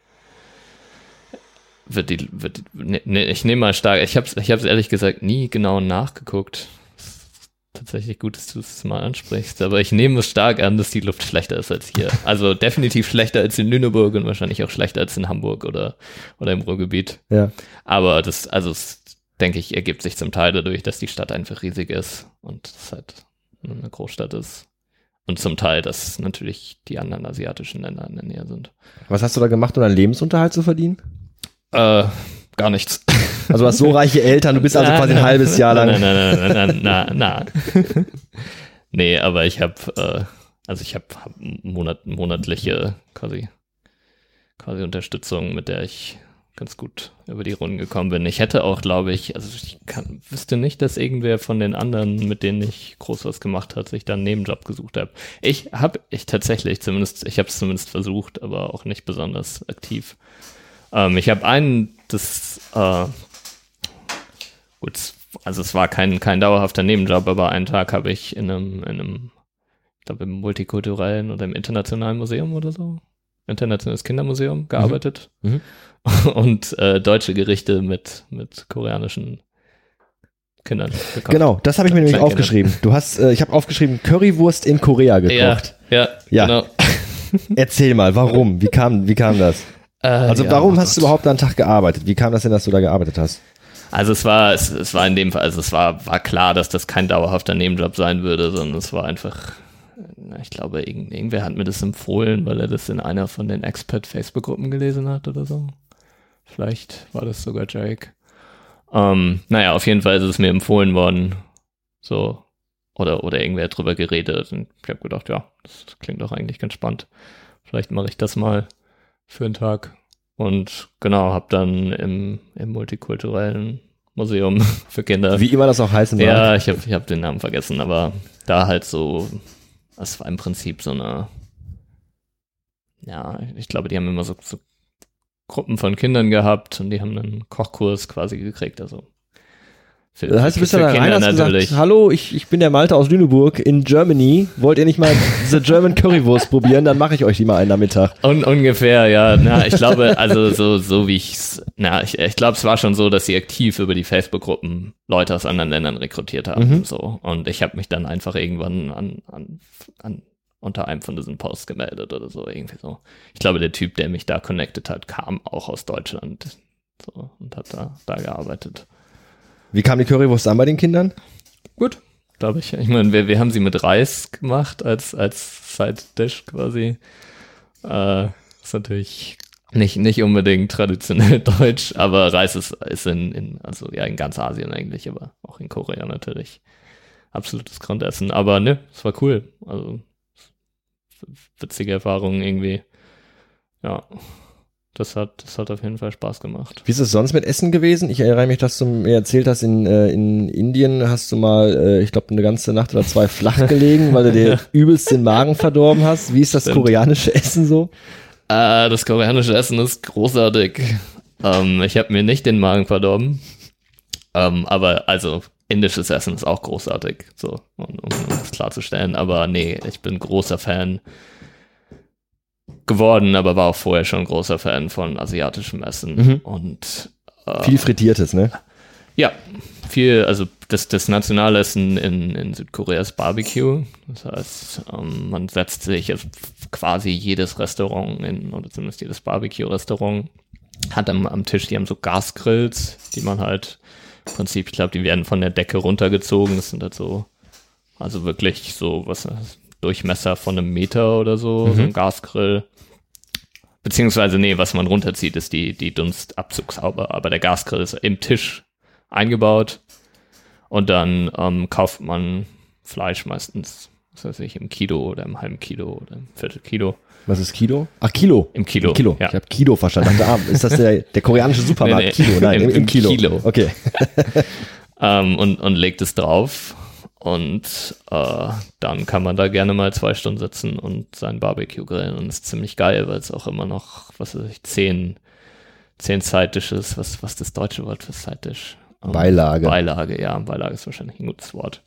wird die, wird, nee, nee, ich nehme mal stark, ich habe ich hab's ehrlich gesagt nie genau nachgeguckt. Es Tatsächlich gut, dass du es mal ansprichst, aber ich nehme es stark an, dass die Luft schlechter ist als hier. Also definitiv schlechter als in Lüneburg und wahrscheinlich auch schlechter als in Hamburg oder, oder im Ruhrgebiet. Ja. Aber das, also es, denke ich, ergibt sich zum Teil dadurch, dass die Stadt einfach riesig ist und es halt eine Großstadt ist. Und zum Teil, dass natürlich die anderen asiatischen Länder in der Nähe sind. Was hast du da gemacht, um deinen Lebensunterhalt zu verdienen? Äh, gar nichts. Also du hast so reiche Eltern, du bist also quasi ein halbes Jahr lang. Nein, nein, nein, nein, nein, nein, nein. nee, aber ich habe, äh, also ich habe hab Monat, monatliche quasi, quasi Unterstützung, mit der ich ganz gut über die Runden gekommen bin. Ich hätte auch, glaube ich, also ich kann, wüsste nicht, dass irgendwer von den anderen, mit denen ich groß was gemacht hat, sich dann einen Nebenjob gesucht hat. Ich habe, ich tatsächlich zumindest, ich habe es zumindest versucht, aber auch nicht besonders aktiv. Ähm, ich habe einen, das, äh, gut, also es war kein, kein dauerhafter Nebenjob, aber einen Tag habe ich in einem, in einem, ich glaube im multikulturellen oder im internationalen Museum oder so, internationales Kindermuseum gearbeitet Mhm. und äh, deutsche Gerichte mit, mit koreanischen Kindern gekocht. Genau, das habe ich mir nämlich aufgeschrieben. Du hast, äh, ich habe aufgeschrieben, Currywurst in Korea Ja, gekocht. ja, Ja. genau. Erzähl mal, warum? Wie kam, wie kam das? Äh, Also ja, warum oh hast du Gott. überhaupt einen Tag gearbeitet? Wie kam das denn, dass du da gearbeitet hast? Also es war, es, es war in dem Fall, also es war, war klar, dass das kein dauerhafter Nebenjob sein würde, sondern es war einfach, ich glaube, irgend, irgendwer hat mir das empfohlen, weil er das in einer von den Expert-Facebook-Gruppen gelesen hat oder so. Vielleicht war das sogar Jake. Ähm, naja, auf jeden Fall ist es mir empfohlen worden. So. Oder, oder irgendwer hat drüber geredet und ich habe gedacht, ja, das klingt doch eigentlich ganz spannend. Vielleicht mache ich das mal für einen Tag. Und genau, habe dann im, im multikulturellen Museum für Kinder. Wie immer das auch heißen mag. Ja, ich habe ich hab den Namen vergessen, aber da halt so, das war im Prinzip so eine, ja, ich glaube, die haben immer so, so Gruppen von Kindern gehabt und die haben einen Kochkurs quasi gekriegt, also. Für, Das heißt, du bist für da rein, hast natürlich. gesagt, hallo, ich, ich bin der Malte aus Lüneburg in Germany. Wollt ihr nicht mal diese German Currywurst probieren? Dann mache ich euch die mal einen Nachmittag. Un ungefähr, ja. Na, ich glaube, also so, so wie ich's, na, ich, ich glaube, es war schon so, dass sie aktiv über die Facebook-Gruppen Leute aus anderen Ländern rekrutiert haben. Mhm. So. Und ich habe mich dann einfach irgendwann an, an, an unter einem von diesen Posts gemeldet oder so, irgendwie so. Ich glaube, der Typ, der mich da connected hat, kam auch aus Deutschland. So, und hat da, da gearbeitet. Wie kam die Currywurst an bei den Kindern? Gut, glaube ich. Ich meine, wir, wir haben sie mit Reis gemacht als, als Side-Dish quasi. Äh, ist natürlich nicht, nicht unbedingt traditionell deutsch, aber Reis ist, ist in, in, also ja, in ganz Asien eigentlich, aber auch in Korea natürlich absolutes Grundessen. Aber ne, es war cool. Also witzige Erfahrung irgendwie. Ja. Das hat, das hat auf jeden Fall Spaß gemacht. Wie ist es sonst mit Essen gewesen? Ich erinnere mich, dass du mir erzählt hast, in, äh, in Indien hast du mal, äh, ich glaube, eine ganze Nacht oder zwei flach gelegen, weil du dir übelst den Magen verdorben hast. Wie ist das Stimmt. koreanische Essen so? Äh, das koreanische Essen ist großartig. Ähm, ich habe mir nicht den Magen verdorben. Ähm, aber also indisches Essen ist auch großartig, so, um, um das klarzustellen. Aber nee, ich bin großer Fan geworden, aber war auch vorher schon großer Fan von asiatischem Essen. Mhm. Und äh, Viel Frittiertes, ne? ja, viel, also das, das Nationalessen in, in Südkorea ist Barbecue. Das heißt, ähm, man setzt sich also quasi jedes Restaurant in, oder zumindest jedes Barbecue-Restaurant hat am, am Tisch, die haben so Gasgrills, die man halt im Prinzip, ich glaube, die werden von der Decke runtergezogen. Das sind halt so, also wirklich so, was ist das? Durchmesser von einem Meter oder so, so ein Gasgrill. Beziehungsweise, nee, was man runterzieht, ist die, die Dunstabzugshaube, aber der Gasgrill ist im Tisch eingebaut und dann ähm, kauft man Fleisch meistens, was weiß ich, im Kilo oder im halben Kilo oder im Viertelkilo. Was ist Kilo? Ach, Kilo. Im Kilo, Kilo. ja. Ich habe Kilo verstanden. Ah, ist das der, der koreanische Supermarkt? Nee, nee. Kilo, nein, im, Im- im, im Kilo. Kilo. Okay. ähm, und, und legt es drauf. Und äh, dann kann man da gerne mal zwei Stunden sitzen und sein Barbecue grillen. Und es ist ziemlich geil, weil es auch immer noch, was weiß ich, zehn, zehn Side-Dishes, was, was ist das deutsche Wort für Side-Dish? Ähm, Beilage. Beilage, ja, Beilage ist wahrscheinlich ein gutes Wort.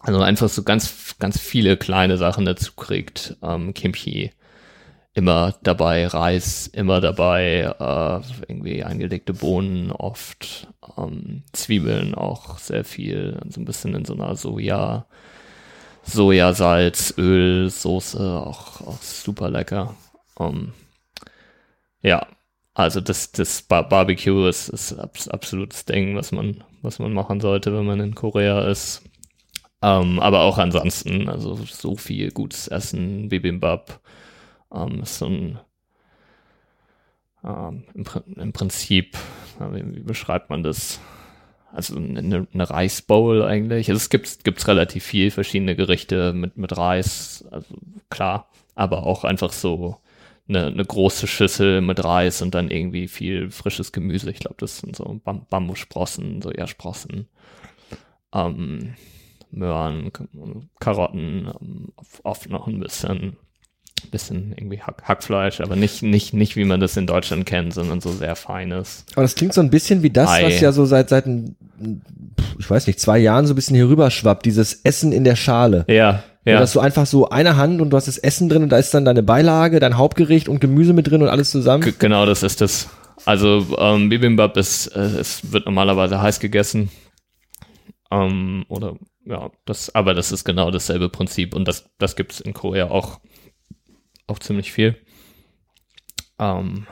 Also einfach so ganz, ganz viele kleine Sachen dazu kriegt. Ähm, Kimchi immer dabei, Reis immer dabei, äh, irgendwie eingelegte Bohnen oft, ähm, Zwiebeln auch sehr viel, so ein bisschen in so einer Soja, Sojasalz, Öl, Soße, auch, auch super lecker. Ähm, ja, also das, das Bar Barbecue ist, ist abs absolutes Ding, was man, was man machen sollte, wenn man in Korea ist. Ähm, aber auch ansonsten, also so viel gutes Essen, Bibimbap, ähm, ist so ein ähm, im, im Prinzip, wie, wie beschreibt man das? Also eine, eine Reisbowl eigentlich. Also es gibt gibt's relativ viel verschiedene Gerichte mit mit Reis, also klar, aber auch einfach so eine, eine große Schüssel mit Reis und dann irgendwie viel frisches Gemüse. Ich glaube, das sind so Bam Bambussprossen, Sojasprossen, ähm, Möhren, Karotten, ähm, oft noch ein bisschen bisschen irgendwie Hack, Hackfleisch, aber nicht, nicht, nicht wie man das in Deutschland kennt, sondern so sehr feines. Aber das klingt so ein bisschen wie das, Ei. was ja so seit, seit, ein- ich weiß nicht, zwei Jahren so ein bisschen hier rüber schwappt, dieses Essen in der Schale. Ja, Ja. Dass du einfach so eine Hand und du hast das Essen drin und da ist dann deine Beilage, dein Hauptgericht und Gemüse mit drin und alles zusammen. G- Genau, das ist das. Also ähm, Bibimbap ist, äh, es wird normalerweise heiß gegessen. Ähm, oder ja, das, aber das ist genau dasselbe Prinzip und das, das gibt es in Korea auch, auch ziemlich viel. Ähm,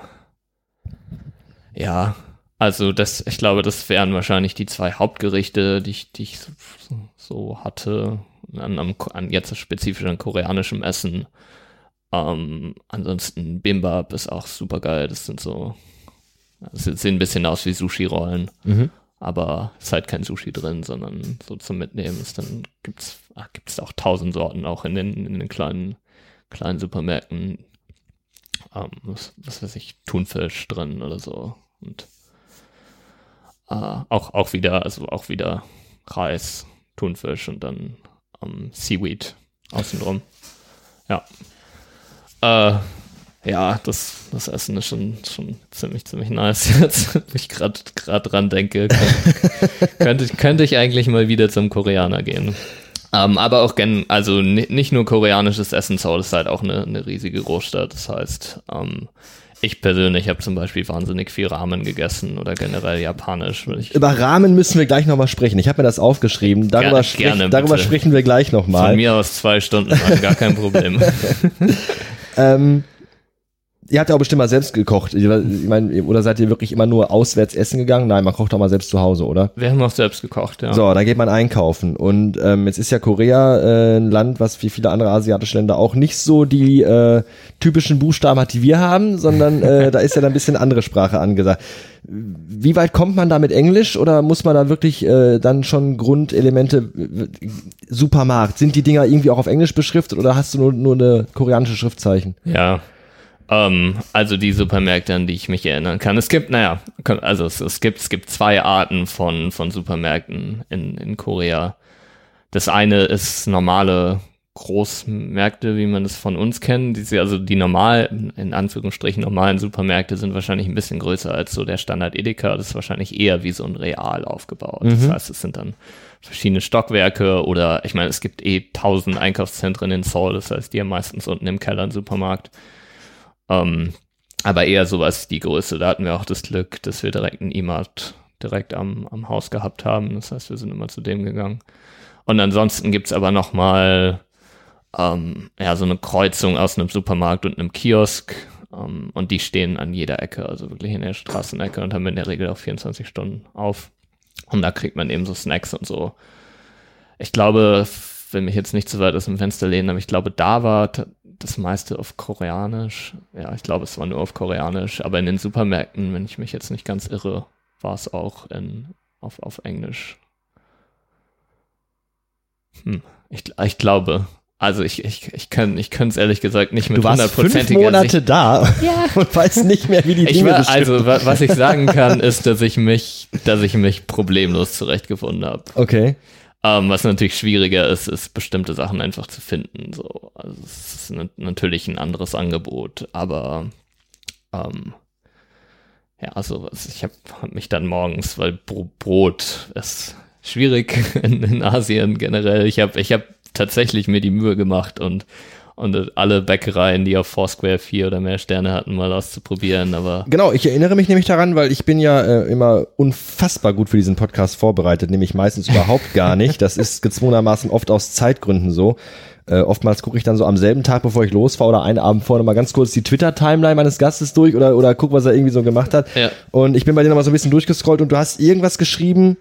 ja, also das, ich glaube, das wären wahrscheinlich die zwei Hauptgerichte, die ich, die ich so, so hatte, an, am- an jetzt spezifisch an koreanischem Essen. Ähm, ansonsten Bimbap ist auch super geil. Das sind so, das sehen ein bisschen aus wie Sushi-Rollen, Mhm. aber ist halt kein Sushi drin, sondern so zum Mitnehmen ist dann gibt's, ach, gibt's auch tausend Sorten auch in den, in den kleinen, kleinen Supermärkten. Ähm, was, was weiß ich, Thunfisch drin oder so und äh, auch, auch wieder, also auch wieder Reis, Thunfisch und dann ähm, Seaweed außenrum. Ja. Äh, ja, das, das Essen ist schon, schon ziemlich, ziemlich nice jetzt, wo ich gerade gerade dran denke. Könnte, könnte, ich- könnte ich eigentlich mal wieder zum Koreaner gehen. Ähm, aber auch gen, also ni- nicht nur koreanisches Essen, Seoul ist halt auch eine, eine riesige Großstadt. Das heißt, ähm, ich persönlich habe zum Beispiel wahnsinnig viel Ramen gegessen oder generell japanisch. Ich Über Rahmen müssen wir gleich nochmal sprechen. Ich habe mir das aufgeschrieben. Darüber, Gerne, sprech, gerne, darüber sprechen wir gleich von nochmal. mir aus zwei Stunden lang, gar kein Problem. Ähm, ihr habt ja auch bestimmt mal selbst gekocht. Ich meine, oder seid ihr wirklich immer nur auswärts essen gegangen? Nein, man kocht auch mal selbst zu Hause, oder? Wir haben auch selbst gekocht, ja. So, da geht man einkaufen. Und ähm, jetzt ist ja Korea äh, ein Land, was wie viele andere asiatische Länder auch nicht so die äh, typischen Buchstaben hat, die wir haben, sondern äh, da ist ja dann ein bisschen andere Sprache angesagt. Wie weit kommt man da mit Englisch oder muss man da wirklich äh, dann schon Grundelemente Supermarkt? Sind die Dinger irgendwie auch auf Englisch beschriftet oder hast du nur, nur eine koreanische Schriftzeichen? Ja. Ähm, also die Supermärkte, an die ich mich erinnern kann. Es gibt, naja, also es, es gibt, es gibt zwei Arten von, von Supermärkten in, in Korea. Das eine ist normale Großmärkte, wie man es von uns kennt. Die, also die normal, in Anführungsstrichen normalen Supermärkte sind wahrscheinlich ein bisschen größer als so der Standard Edeka. Das ist wahrscheinlich eher wie so ein Real aufgebaut. Mhm. Das heißt, es sind dann verschiedene Stockwerke oder ich meine, es gibt eh tausend Einkaufszentren in Seoul. Das heißt, die haben meistens unten im Keller einen Supermarkt. Ähm, aber eher sowas die Größe. Da hatten wir auch das Glück, dass wir direkt einen E-Mart direkt am, am Haus gehabt haben. Das heißt, wir sind immer zu dem gegangen. Und ansonsten gibt's aber noch mal ähm, ja, so eine Kreuzung aus einem Supermarkt und einem Kiosk. Ähm, und die stehen an jeder Ecke, also wirklich in der Straßenecke und haben in der Regel auch 24 Stunden auf. Und da kriegt man eben so Snacks und so. Ich glaube, will mich jetzt nicht zu weit aus dem Fenster lehnen, aber ich glaube, da war das meiste auf Koreanisch. Ja, ich glaube, es war nur auf Koreanisch, aber in den Supermärkten, wenn ich mich jetzt nicht ganz irre, war es auch in, auf, auf Englisch. Hm, ich, ich glaube, also ich, ich, ich kann ich es ehrlich gesagt nicht mit hundertprozentiger. Du warst fünf Monate da ja. und weißt nicht mehr, wie die Dinge war, Also was ich sagen kann, ist, dass ich mich, dass ich mich problemlos zurechtgefunden habe. Okay. Ähm, was natürlich schwieriger ist, ist bestimmte Sachen einfach zu finden. So, also es ist natürlich ein anderes Angebot, aber ähm, ja, also ich habe hab mich dann morgens, weil Brot ist schwierig in, in Asien generell. Ich habe ich hab tatsächlich mir die Mühe gemacht und und alle Bäckereien, die auf Foursquare vier oder mehr Sterne hatten, mal auszuprobieren. Aber genau, ich erinnere mich nämlich daran, weil ich bin ja äh, immer unfassbar gut für diesen Podcast vorbereitet, nämlich meistens überhaupt gar nicht. Das ist gezwungenermaßen oft aus Zeitgründen so. Äh, oftmals gucke ich dann so am selben Tag, bevor ich losfahre oder einen Abend vorher mal ganz kurz die Twitter-Timeline meines Gastes durch oder, oder guck, was er irgendwie so gemacht hat. Ja. Und ich bin bei dir nochmal so ein bisschen durchgescrollt und du hast irgendwas geschrieben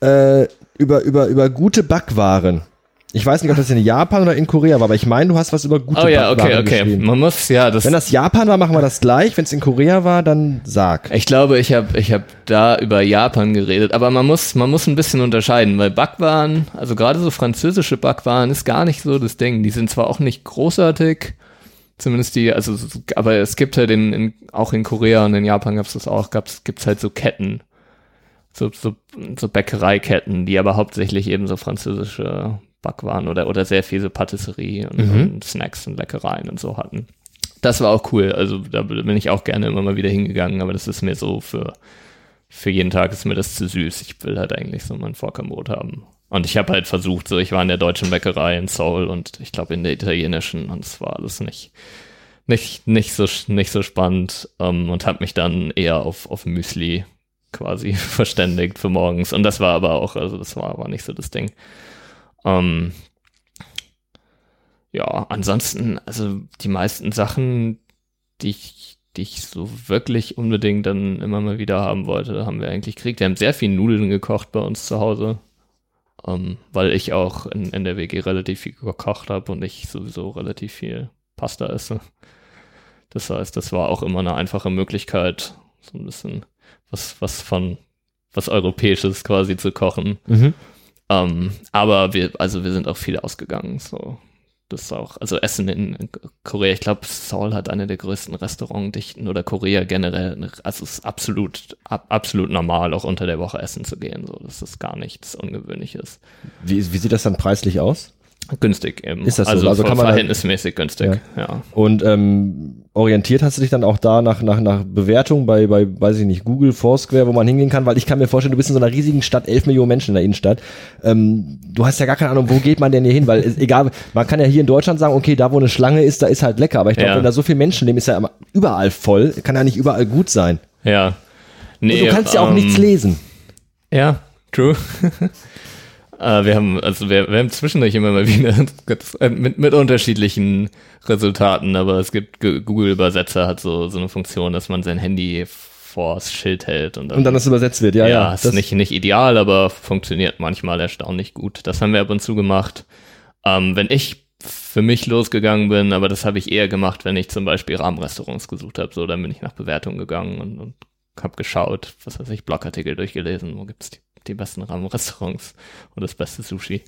äh, über, über, über gute Backwaren. Ich weiß nicht, ob das in Japan oder in Korea war, aber ich meine, du hast was über gute Oh ja, okay, okay. Geschrieben. Man muss ja das. Wenn das Japan war, machen wir das gleich. Wenn es in Korea war, dann sag. Ich glaube, ich habe ich hab da über Japan geredet, aber man muss man muss ein bisschen unterscheiden, weil Backwaren, also gerade so französische Backwaren, ist gar nicht so das Ding. Die sind zwar auch nicht großartig, zumindest die, also aber es gibt halt in, in auch in Korea und in Japan gab's das auch, gab's gibt's halt so Ketten. So, so, so Bäckereiketten, die aber hauptsächlich eben so französische Backwaren oder, oder sehr viel so Patisserie und, mhm. und Snacks und Leckereien und so hatten. Das war auch cool. Also da bin ich auch gerne immer mal wieder hingegangen, aber das ist mir so für, für jeden Tag ist mir das zu süß. Ich will halt eigentlich so mein Vollkornbrot haben. Und ich habe halt versucht, so ich war in der deutschen Bäckerei in Seoul und ich glaube in der italienischen und es war alles nicht nicht nicht so nicht so spannend um, ähm, und habe mich dann eher auf auf Müsli quasi verständigt für morgens und das war aber auch also das war aber nicht so das Ding. Ähm, ja, ansonsten, also die meisten Sachen, die ich, die ich so wirklich unbedingt dann immer mal wieder haben wollte, haben wir eigentlich gekriegt. Wir haben sehr viel Nudeln gekocht bei uns zu Hause, ähm, weil ich auch in, in der WG relativ viel gekocht habe und ich sowieso relativ viel Pasta esse. Das heißt, das war auch immer eine einfache Möglichkeit, so ein bisschen was, was von was Europäisches quasi zu kochen. Mhm. Ähm, aber wir, also wir sind auch viel ausgegangen. So, das auch, also Essen in, Korea. Ich glaube, Seoul hat eine der größten Restaurantdichten oder Korea generell. Also es ist absolut, ab, absolut normal, auch unter der Woche essen zu gehen. So, das ist gar nichts Ungewöhnliches. Wie, wie sieht das dann preislich aus? Günstig eben. Ist das also so? Also kann man verhältnismäßig günstig, ja. ja. Und ähm, orientiert hast du dich dann auch da nach, nach, nach Bewertung bei, bei, weiß ich nicht, Google, Foursquare, wo man hingehen kann? Weil ich kann mir vorstellen, du bist in so einer riesigen Stadt, elf Millionen Menschen in der Innenstadt. Ähm, du hast ja gar keine Ahnung, wo geht man denn hier hin? Weil egal, man kann ja hier in Deutschland sagen, okay, da wo eine Schlange ist, da ist halt lecker. Aber ich glaube, ja. wenn da so viele Menschen leben, ist ja überall voll. Kann ja nicht überall gut sein. Ja. Nee, Und du kannst ja auch ähm, nichts lesen. Ja, true. Äh, wir haben, also wir, wir haben zwischendurch immer mal wieder mit, mit unterschiedlichen Resultaten, aber es gibt Google Übersetzer hat so, so eine Funktion, dass man sein Handy vors Schild hält und dann, und dann das übersetzt wird, ja. Ja, ja ist nicht, nicht ideal, aber funktioniert manchmal erstaunlich gut. Das haben wir ab und zu gemacht. Ähm, wenn ich für mich losgegangen bin, aber das habe ich eher gemacht, wenn ich zum Beispiel Rahmenrestaurants gesucht habe. So, dann bin ich nach Bewertungen gegangen und, und habe geschaut, was weiß ich, Blogartikel durchgelesen, wo gibt's die die besten Rahmenrestaurants und das beste Sushi.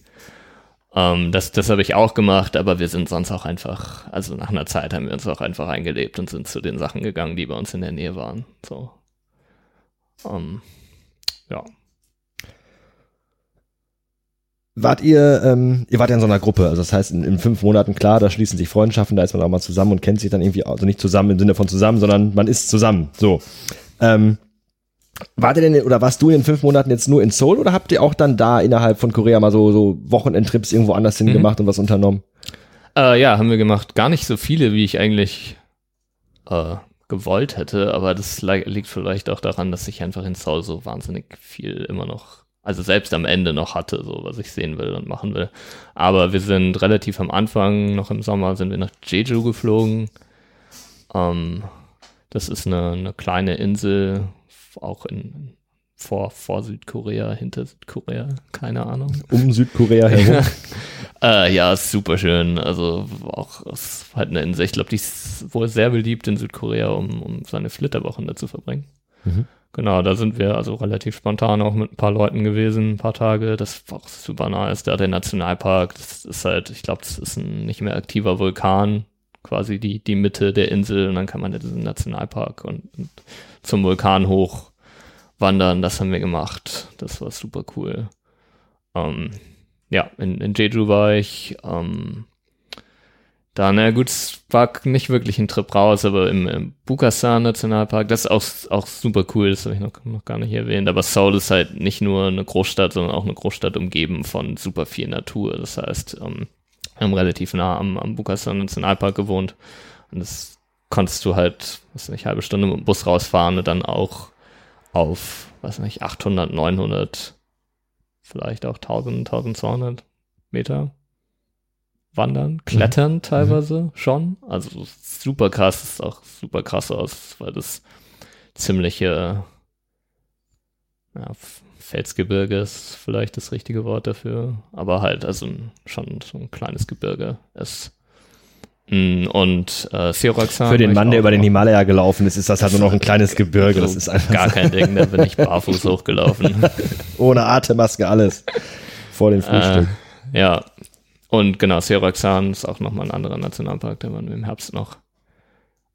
Ähm, das das habe ich auch gemacht, aber wir sind sonst auch einfach, also nach einer Zeit haben wir uns auch einfach eingelebt und sind zu den Sachen gegangen, die bei uns in der Nähe waren. So. Ähm, ja. Wart ihr, ähm, ihr wart ja in so einer Gruppe, also das heißt in, in, fünf Monaten, klar, da schließen sich Freundschaften, da ist man auch mal zusammen und kennt sich dann irgendwie, also nicht zusammen im Sinne von zusammen, sondern man ist zusammen, so. Ähm, wart ihr denn, oder warst du in fünf Monaten jetzt nur in Seoul oder habt ihr auch dann da innerhalb von Korea mal so, so Wochenendtrips irgendwo anders hin mhm. gemacht und was unternommen? Äh, ja, haben wir gemacht. Gar nicht so viele, wie ich eigentlich äh, gewollt hätte, aber das liegt vielleicht auch daran, dass ich einfach in Seoul so wahnsinnig viel immer noch also selbst am Ende noch hatte, so was ich sehen will und machen will. Aber wir sind relativ am Anfang, noch im Sommer, sind wir nach Jeju geflogen. Ähm, das ist eine, eine kleine Insel, auch in, vor, vor Südkorea, hinter Südkorea, keine Ahnung. Um Südkorea herum. äh, ja, ist super schön. Also auch ist halt eine Insel. Ich glaube, die ist wohl sehr beliebt in Südkorea, um, um seine Flitterwochen da zu verbringen. Mhm. Genau, da sind wir also relativ spontan auch mit ein paar Leuten gewesen, ein paar Tage. Das war auch super nice. Da der Nationalpark, das ist halt, ich glaube, das ist ein nicht mehr aktiver Vulkan, quasi die, die Mitte der Insel und dann kann man in diesen Nationalpark und, und zum Vulkan hoch wandern. Das haben wir gemacht. Das war super cool. Ähm, ja, in, in Jeju war ich. Ähm, da, na gut, es war nicht wirklich ein Trip raus, aber im, im Bukasan Nationalpark, das ist auch, auch super cool, das habe ich noch, noch gar nicht erwähnt. Aber Seoul ist halt nicht nur eine Großstadt, sondern auch eine Großstadt umgeben von super viel Natur. Das heißt, ähm, wir haben relativ nah am, am Bukasan Nationalpark gewohnt und das konntest du halt, was nicht, halbe Stunde mit dem Bus rausfahren und dann auch auf, was nicht, 800, 900, vielleicht auch 1000, 1200 Meter Wandern, mhm. Klettern mhm. teilweise schon. Also super krass, ist auch super krass aus, weil das ziemliche ja, Felsgebirge ist vielleicht das richtige Wort dafür, aber halt also schon so ein kleines Gebirge ist. Mm, und äh, Seoraksan. Für den Mann, der über den Himalaya gelaufen ist, ist das halt nur noch ein kleines Gebirge. Das ist einfach gar kein Ding, da bin ich barfuß hochgelaufen. Ohne Atemmaske, alles. Vor dem Frühstück. Äh, ja, und genau, Seoraksan ist auch nochmal ein anderer Nationalpark, der wir im Herbst noch.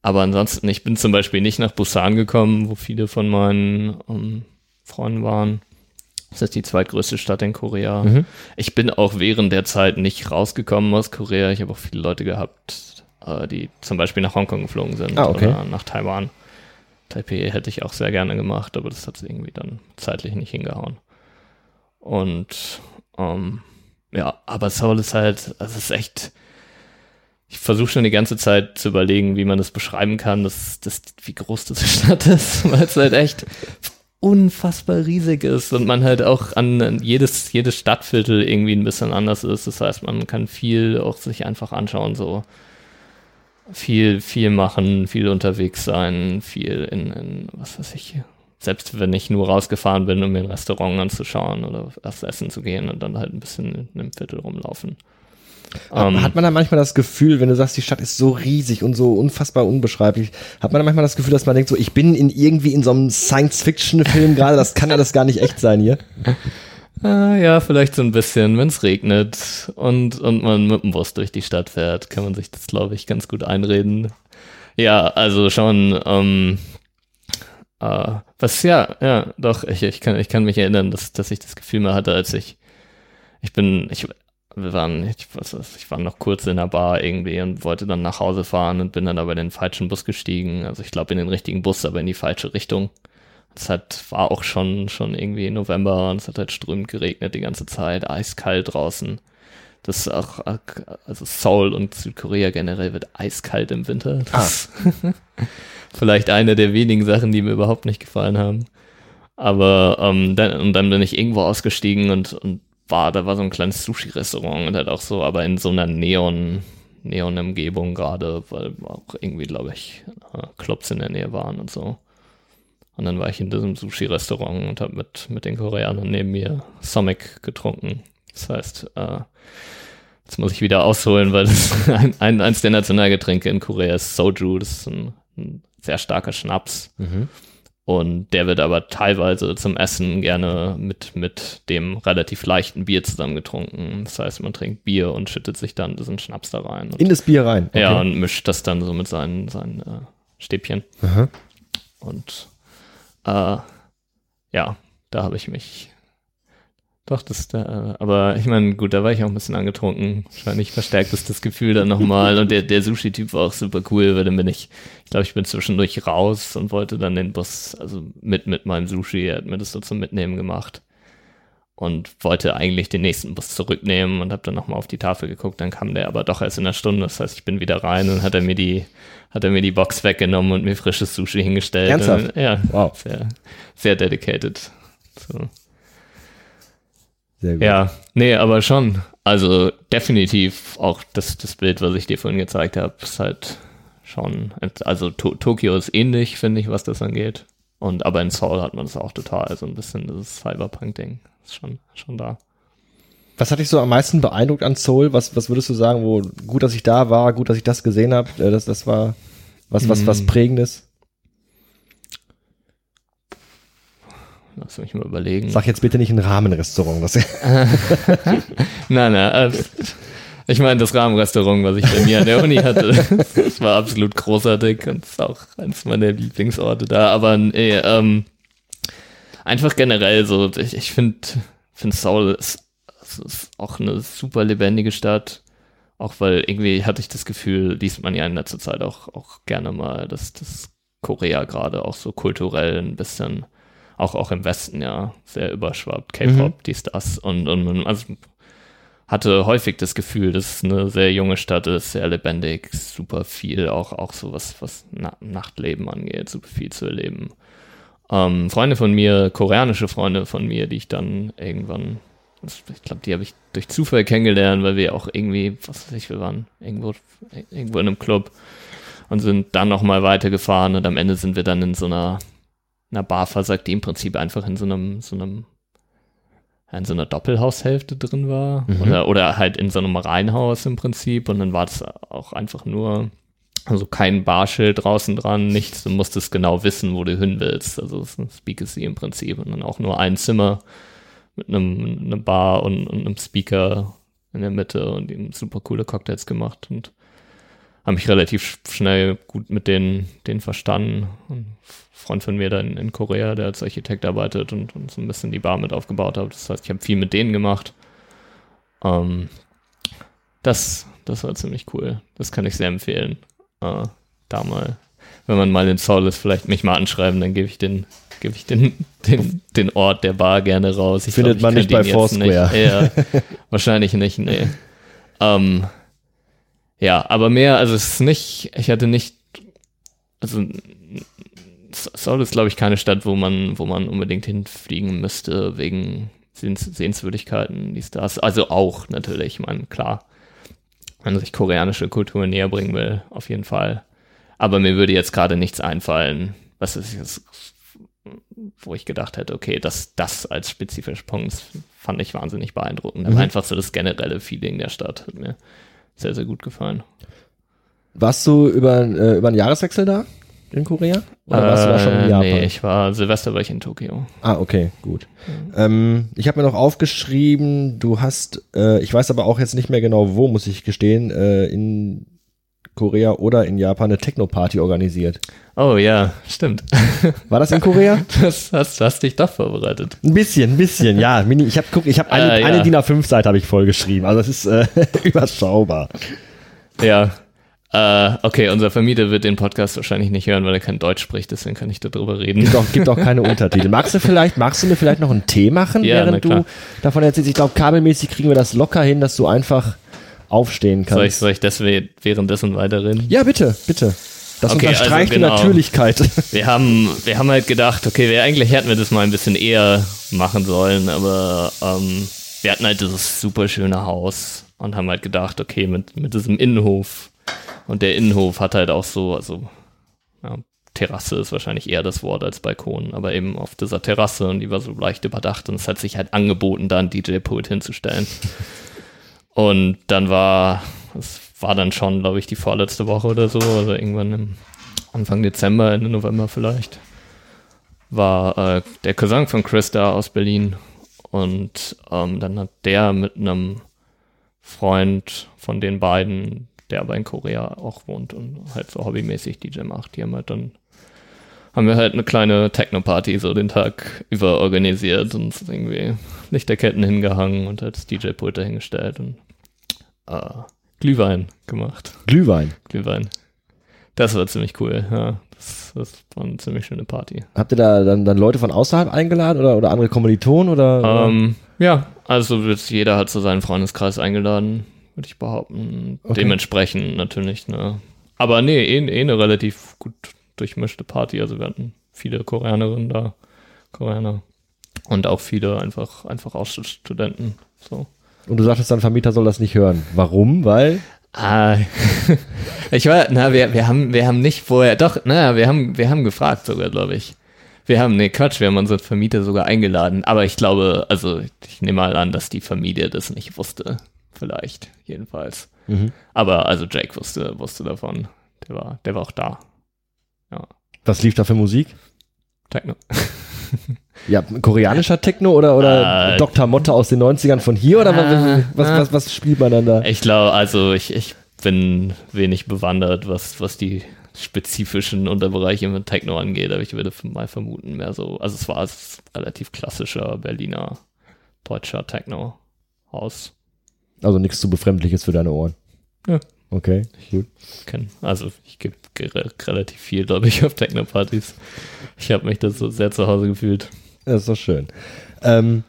Aber ansonsten, ich bin zum Beispiel nicht nach Busan gekommen, wo viele von meinen um, ähm, Freunden waren. Das ist die zweitgrößte Stadt in Korea. Mhm. Ich bin auch während der Zeit nicht rausgekommen aus Korea. Ich habe auch viele Leute gehabt, äh, die zum Beispiel nach Hongkong geflogen sind ah, okay. oder nach Taiwan. Taipei hätte ich auch sehr gerne gemacht, aber das hat irgendwie dann zeitlich nicht hingehauen. Und ähm, ja, aber Soul ist halt, also es ist echt, ich versuche schon die ganze Zeit zu überlegen, wie man das beschreiben kann, dass, dass, wie groß diese Stadt ist, weil es halt echt unfassbar riesig ist und man halt auch an jedes, jedes Stadtviertel irgendwie ein bisschen anders ist. Das heißt, man kann viel auch sich einfach anschauen, so viel, viel machen, viel unterwegs sein, viel in, in was weiß ich, selbst wenn ich nur rausgefahren bin, um mir ein Restaurant anzuschauen oder was essen zu gehen und dann halt ein bisschen in einem Viertel rumlaufen. Um, hat man da manchmal das Gefühl, wenn du sagst, die Stadt ist so riesig und so unfassbar unbeschreiblich, hat man da manchmal das Gefühl, dass man denkt, so, ich bin in irgendwie in so einem Science-Fiction-Film gerade, das kann ja das gar nicht echt sein hier? Ah, ja, vielleicht so ein bisschen, wenn es regnet und, und man mit dem Bus durch die Stadt fährt, kann man sich das, glaube ich, ganz gut einreden. Ja, also schon, ähm, äh, was ja, ja, doch, ich, ich, kann, ich kann mich erinnern, dass, dass ich das Gefühl mal hatte, als ich, ich bin, ich, wir waren, ich, was, ich war noch kurz in der Bar irgendwie und wollte dann nach Hause fahren und bin dann aber in den falschen Bus gestiegen. Also ich glaube in den richtigen Bus, aber in die falsche Richtung. Es hat, war auch schon, schon irgendwie November und es hat halt strömend geregnet die ganze Zeit, eiskalt draußen. Das ist auch, also Seoul und Südkorea generell wird eiskalt im Winter. Das ah. vielleicht eine der wenigen Sachen, die mir überhaupt nicht gefallen haben. Aber ähm, dann, und dann bin ich irgendwo ausgestiegen und, und war, da war so ein kleines Sushi-Restaurant und halt auch so, aber in so einer Neon, Neon-Umgebung gerade, weil auch irgendwie, glaube ich, äh, Clubs in der Nähe waren und so. Und dann war ich in diesem Sushi-Restaurant und habe mit, mit den Koreanern neben mir Somic getrunken. Das heißt, äh, jetzt muss ich wieder ausholen, weil das ein, ein, eins der Nationalgetränke in Korea ist Soju. Das ist ein, ein sehr starker Schnaps. Mhm. Und der wird aber teilweise zum Essen gerne mit, mit dem relativ leichten Bier zusammengetrunken. Das heißt, man trinkt Bier und schüttet sich dann diesen Schnaps da rein. In das Bier rein? Okay. Ja, und mischt das dann so mit seinen, seinen äh, Stäbchen. Aha. Und äh, ja, da habe ich mich doch, das da, aber ich meine, gut, da war ich auch ein bisschen angetrunken. Wahrscheinlich verstärkt es das Gefühl dann nochmal. Und der, der Sushi-Typ war auch super cool, weil dann bin ich, ich glaube, ich bin zwischendurch raus und wollte dann den Bus, also mit, mit meinem Sushi, er hat mir das so zum Mitnehmen gemacht. Und wollte eigentlich den nächsten Bus zurücknehmen und habe dann nochmal auf die Tafel geguckt. Dann kam der aber doch erst in einer Stunde. Das heißt, ich bin wieder rein und hat er mir die, hat er mir die Box weggenommen und mir frisches Sushi hingestellt. Ernsthaft? Und, ja, wow. Sehr, sehr dedicated. So. Sehr gut. Ja, nee, aber schon. Also definitiv auch das, das Bild, was ich dir vorhin gezeigt habe, ist halt schon, also to Tokio ist ähnlich, finde ich, was das angeht. Und aber in Seoul hat man das auch total, so also ein bisschen das Cyberpunk-Ding ist schon, schon da. Was hat dich so am meisten beeindruckt an Seoul? Was, was würdest du sagen, wo gut, dass ich da war, gut, dass ich das gesehen habe? Äh, das, das war was, was, was mm. Prägendes? Lass mich mal überlegen. Sag jetzt bitte nicht ein Rahmenrestaurant. Das nein, nein. Äh, ich meine, das Rahmenrestaurant, was ich bei mir an der Uni hatte, das war absolut großartig und ist auch eines meiner Lieblingsorte da. Aber nee, ähm, einfach generell so, ich, ich finde, find Seoul ist, ist auch eine super lebendige Stadt. Auch weil irgendwie hatte ich das Gefühl, liest man ja in letzter Zeit auch, auch gerne mal, dass das Korea gerade auch so kulturell ein bisschen auch, auch im Westen ja sehr überschwappt, K-Pop, mhm. dies, das. Und, und man also hatte häufig das Gefühl, dass es eine sehr junge Stadt ist, sehr lebendig, super viel, auch, auch so was, was Na Nachtleben angeht, super viel zu erleben. Ähm, Freunde von mir, koreanische Freunde von mir, die ich dann irgendwann, ich glaube, die habe ich durch Zufall kennengelernt, weil wir auch irgendwie, was weiß ich, wir waren irgendwo, irgendwo in einem Club und sind dann nochmal weitergefahren und am Ende sind wir dann in so einer einer Bar versagt, die im Prinzip einfach in so einem, so einem, in so einer Doppelhaushälfte drin war. Mhm. Oder, oder halt in so einem Reihenhaus im Prinzip. Und dann war das auch einfach nur, also kein Barschild draußen dran, nichts. Du musstest genau wissen, wo du hin willst. Also es ist ein im Prinzip. Und dann auch nur ein Zimmer mit einem, einem Bar und, und einem Speaker in der Mitte und ihm super coole Cocktails gemacht und habe mich relativ schnell gut mit denen, denen verstanden. Und Freund von mir da in, in Korea, der als Architekt arbeitet und, und, so ein bisschen die Bar mit aufgebaut hat. Das heißt, ich habe viel mit denen gemacht. Ähm, das, das war ziemlich cool. Das kann ich sehr empfehlen. Äh, da mal, wenn man mal in Seoul ist, vielleicht mich mal anschreiben, dann gebe ich den, gebe ich den, den, den Ort der Bar gerne raus. Ich Findet glaub, man nicht bei Foursquare. Nicht. Ja, wahrscheinlich nicht, nee. Ähm, ja, aber mehr, also es ist nicht, ich hatte nicht, also Seoul ist, glaube ich, keine Stadt, wo man, wo man unbedingt hinfliegen müsste, wegen Sehens Sehenswürdigkeiten, die Stars. Also auch natürlich, ich meine, klar, wenn man sich koreanische Kultur näher bringen will, auf jeden Fall. Aber mir würde jetzt gerade nichts einfallen, was ist jetzt, wo ich gedacht hätte, okay, das, das als spezifischer Punkt fand ich wahnsinnig beeindruckend. Mhm. einfach so das generelle Feeling der Stadt hat mir sehr, sehr gut gefallen. Warst du über, äh, über einen Jahreswechsel da? In Korea? Oder warst du da schon in äh, Japan? Nee, ich war Silvester war ich in Tokio. Ah, okay, gut. Mhm. Ähm, ich habe mir noch aufgeschrieben, du hast, äh, ich weiß aber auch jetzt nicht mehr genau wo, muss ich gestehen, äh, in Korea oder in Japan eine Techno-Party organisiert. Oh ja, stimmt. War das in Korea? Das hast, hast dich doch vorbereitet. Ein bisschen, ein bisschen, ja. Mini, ich habe guck, ich habe eine, äh, ja. eine DIN A5-Seite habe ich vollgeschrieben. Also das ist äh, überschaubar. Ja, Uh, okay, unser Vermieter wird den Podcast wahrscheinlich nicht hören, weil er kein Deutsch spricht, deswegen kann ich darüber reden. Gibt auch, gibt auch keine Untertitel. Magst du vielleicht, magst du mir vielleicht noch einen Tee machen, ja, während du davon erzählst? Ich glaube, kabelmäßig kriegen wir das locker hin, dass du einfach aufstehen kannst. Soll ich, soll ich das währenddessen weiterreden? Ja, bitte, bitte. Das okay, unterstreicht also genau. die Natürlichkeit. Wir haben, wir haben halt gedacht, okay, wir, eigentlich hätten wir das mal ein bisschen eher machen sollen, aber ähm, wir hatten halt dieses super schöne Haus und haben halt gedacht, okay, mit, mit diesem Innenhof und der Innenhof hat halt auch so, also ja, Terrasse ist wahrscheinlich eher das Wort als Balkon, aber eben auf dieser Terrasse und die war so leicht überdacht und es hat sich halt angeboten, da ein DJ-Pult hinzustellen. und dann war, es war dann schon, glaube ich, die vorletzte Woche oder so, also irgendwann im Anfang Dezember, Ende November vielleicht. war äh, der Cousin von Chris da aus Berlin. Und ähm, dann hat der mit einem Freund von den beiden, der aber in Korea auch wohnt und halt so hobbymäßig DJ macht, die haben halt dann haben wir halt eine kleine Techno-Party so den Tag über organisiert und irgendwie Lichterketten hingehangen und halt das DJ-Pult dahingestellt und äh, Glühwein gemacht. Glühwein. Glühwein. Das war ziemlich cool, ja. Das, das war eine ziemlich schöne Party. Habt ihr da dann, dann Leute von außerhalb eingeladen oder, oder andere Kommilitonen oder? Ähm, ja, also jeder hat so seinen Freundeskreis eingeladen, würde ich behaupten. Okay. Dementsprechend natürlich, ne. Aber nee, eh, eh eine relativ gut durchmischte Party. Also wir hatten viele Koreanerinnen da, Koreaner. Und auch viele einfach, einfach Austauschstudenten. So. Und du sagtest, dein Vermieter soll das nicht hören. Warum? Weil? Ah, ich war, na, wir, wir haben, wir haben nicht vorher, doch, na, wir haben, wir haben gefragt sogar, glaube ich. Wir haben, nee, Quatsch, wir haben unseren Vermieter sogar eingeladen. Aber ich glaube, also, ich nehme mal an, dass die Familie das nicht wusste. Vielleicht, jedenfalls. Mhm. Aber, also, Jake wusste, wusste davon. Der war, der war auch da. Ja. Was lief da für Musik? Techno. Ja, koreanischer Techno oder, oder Äh, Dr. Motte aus den 90ern von hier oder Ah, was, ah. was, was spielt man dann da? Ich glaube, also, ich, ich bin wenig bewandert, was, was die spezifischen Unterbereiche mit Techno angeht, aber ich würde mal vermuten, mehr so, also es war relativ klassischer Berliner, deutscher Techno-Haus. Also nichts zu befremdliches für deine Ohren. Ja. Okay, gut. Also ich gebe relativ viel, glaube ich, auf Techno-Partys. Ich habe mich da so sehr zu Hause gefühlt. Das ist doch schön. Ähm,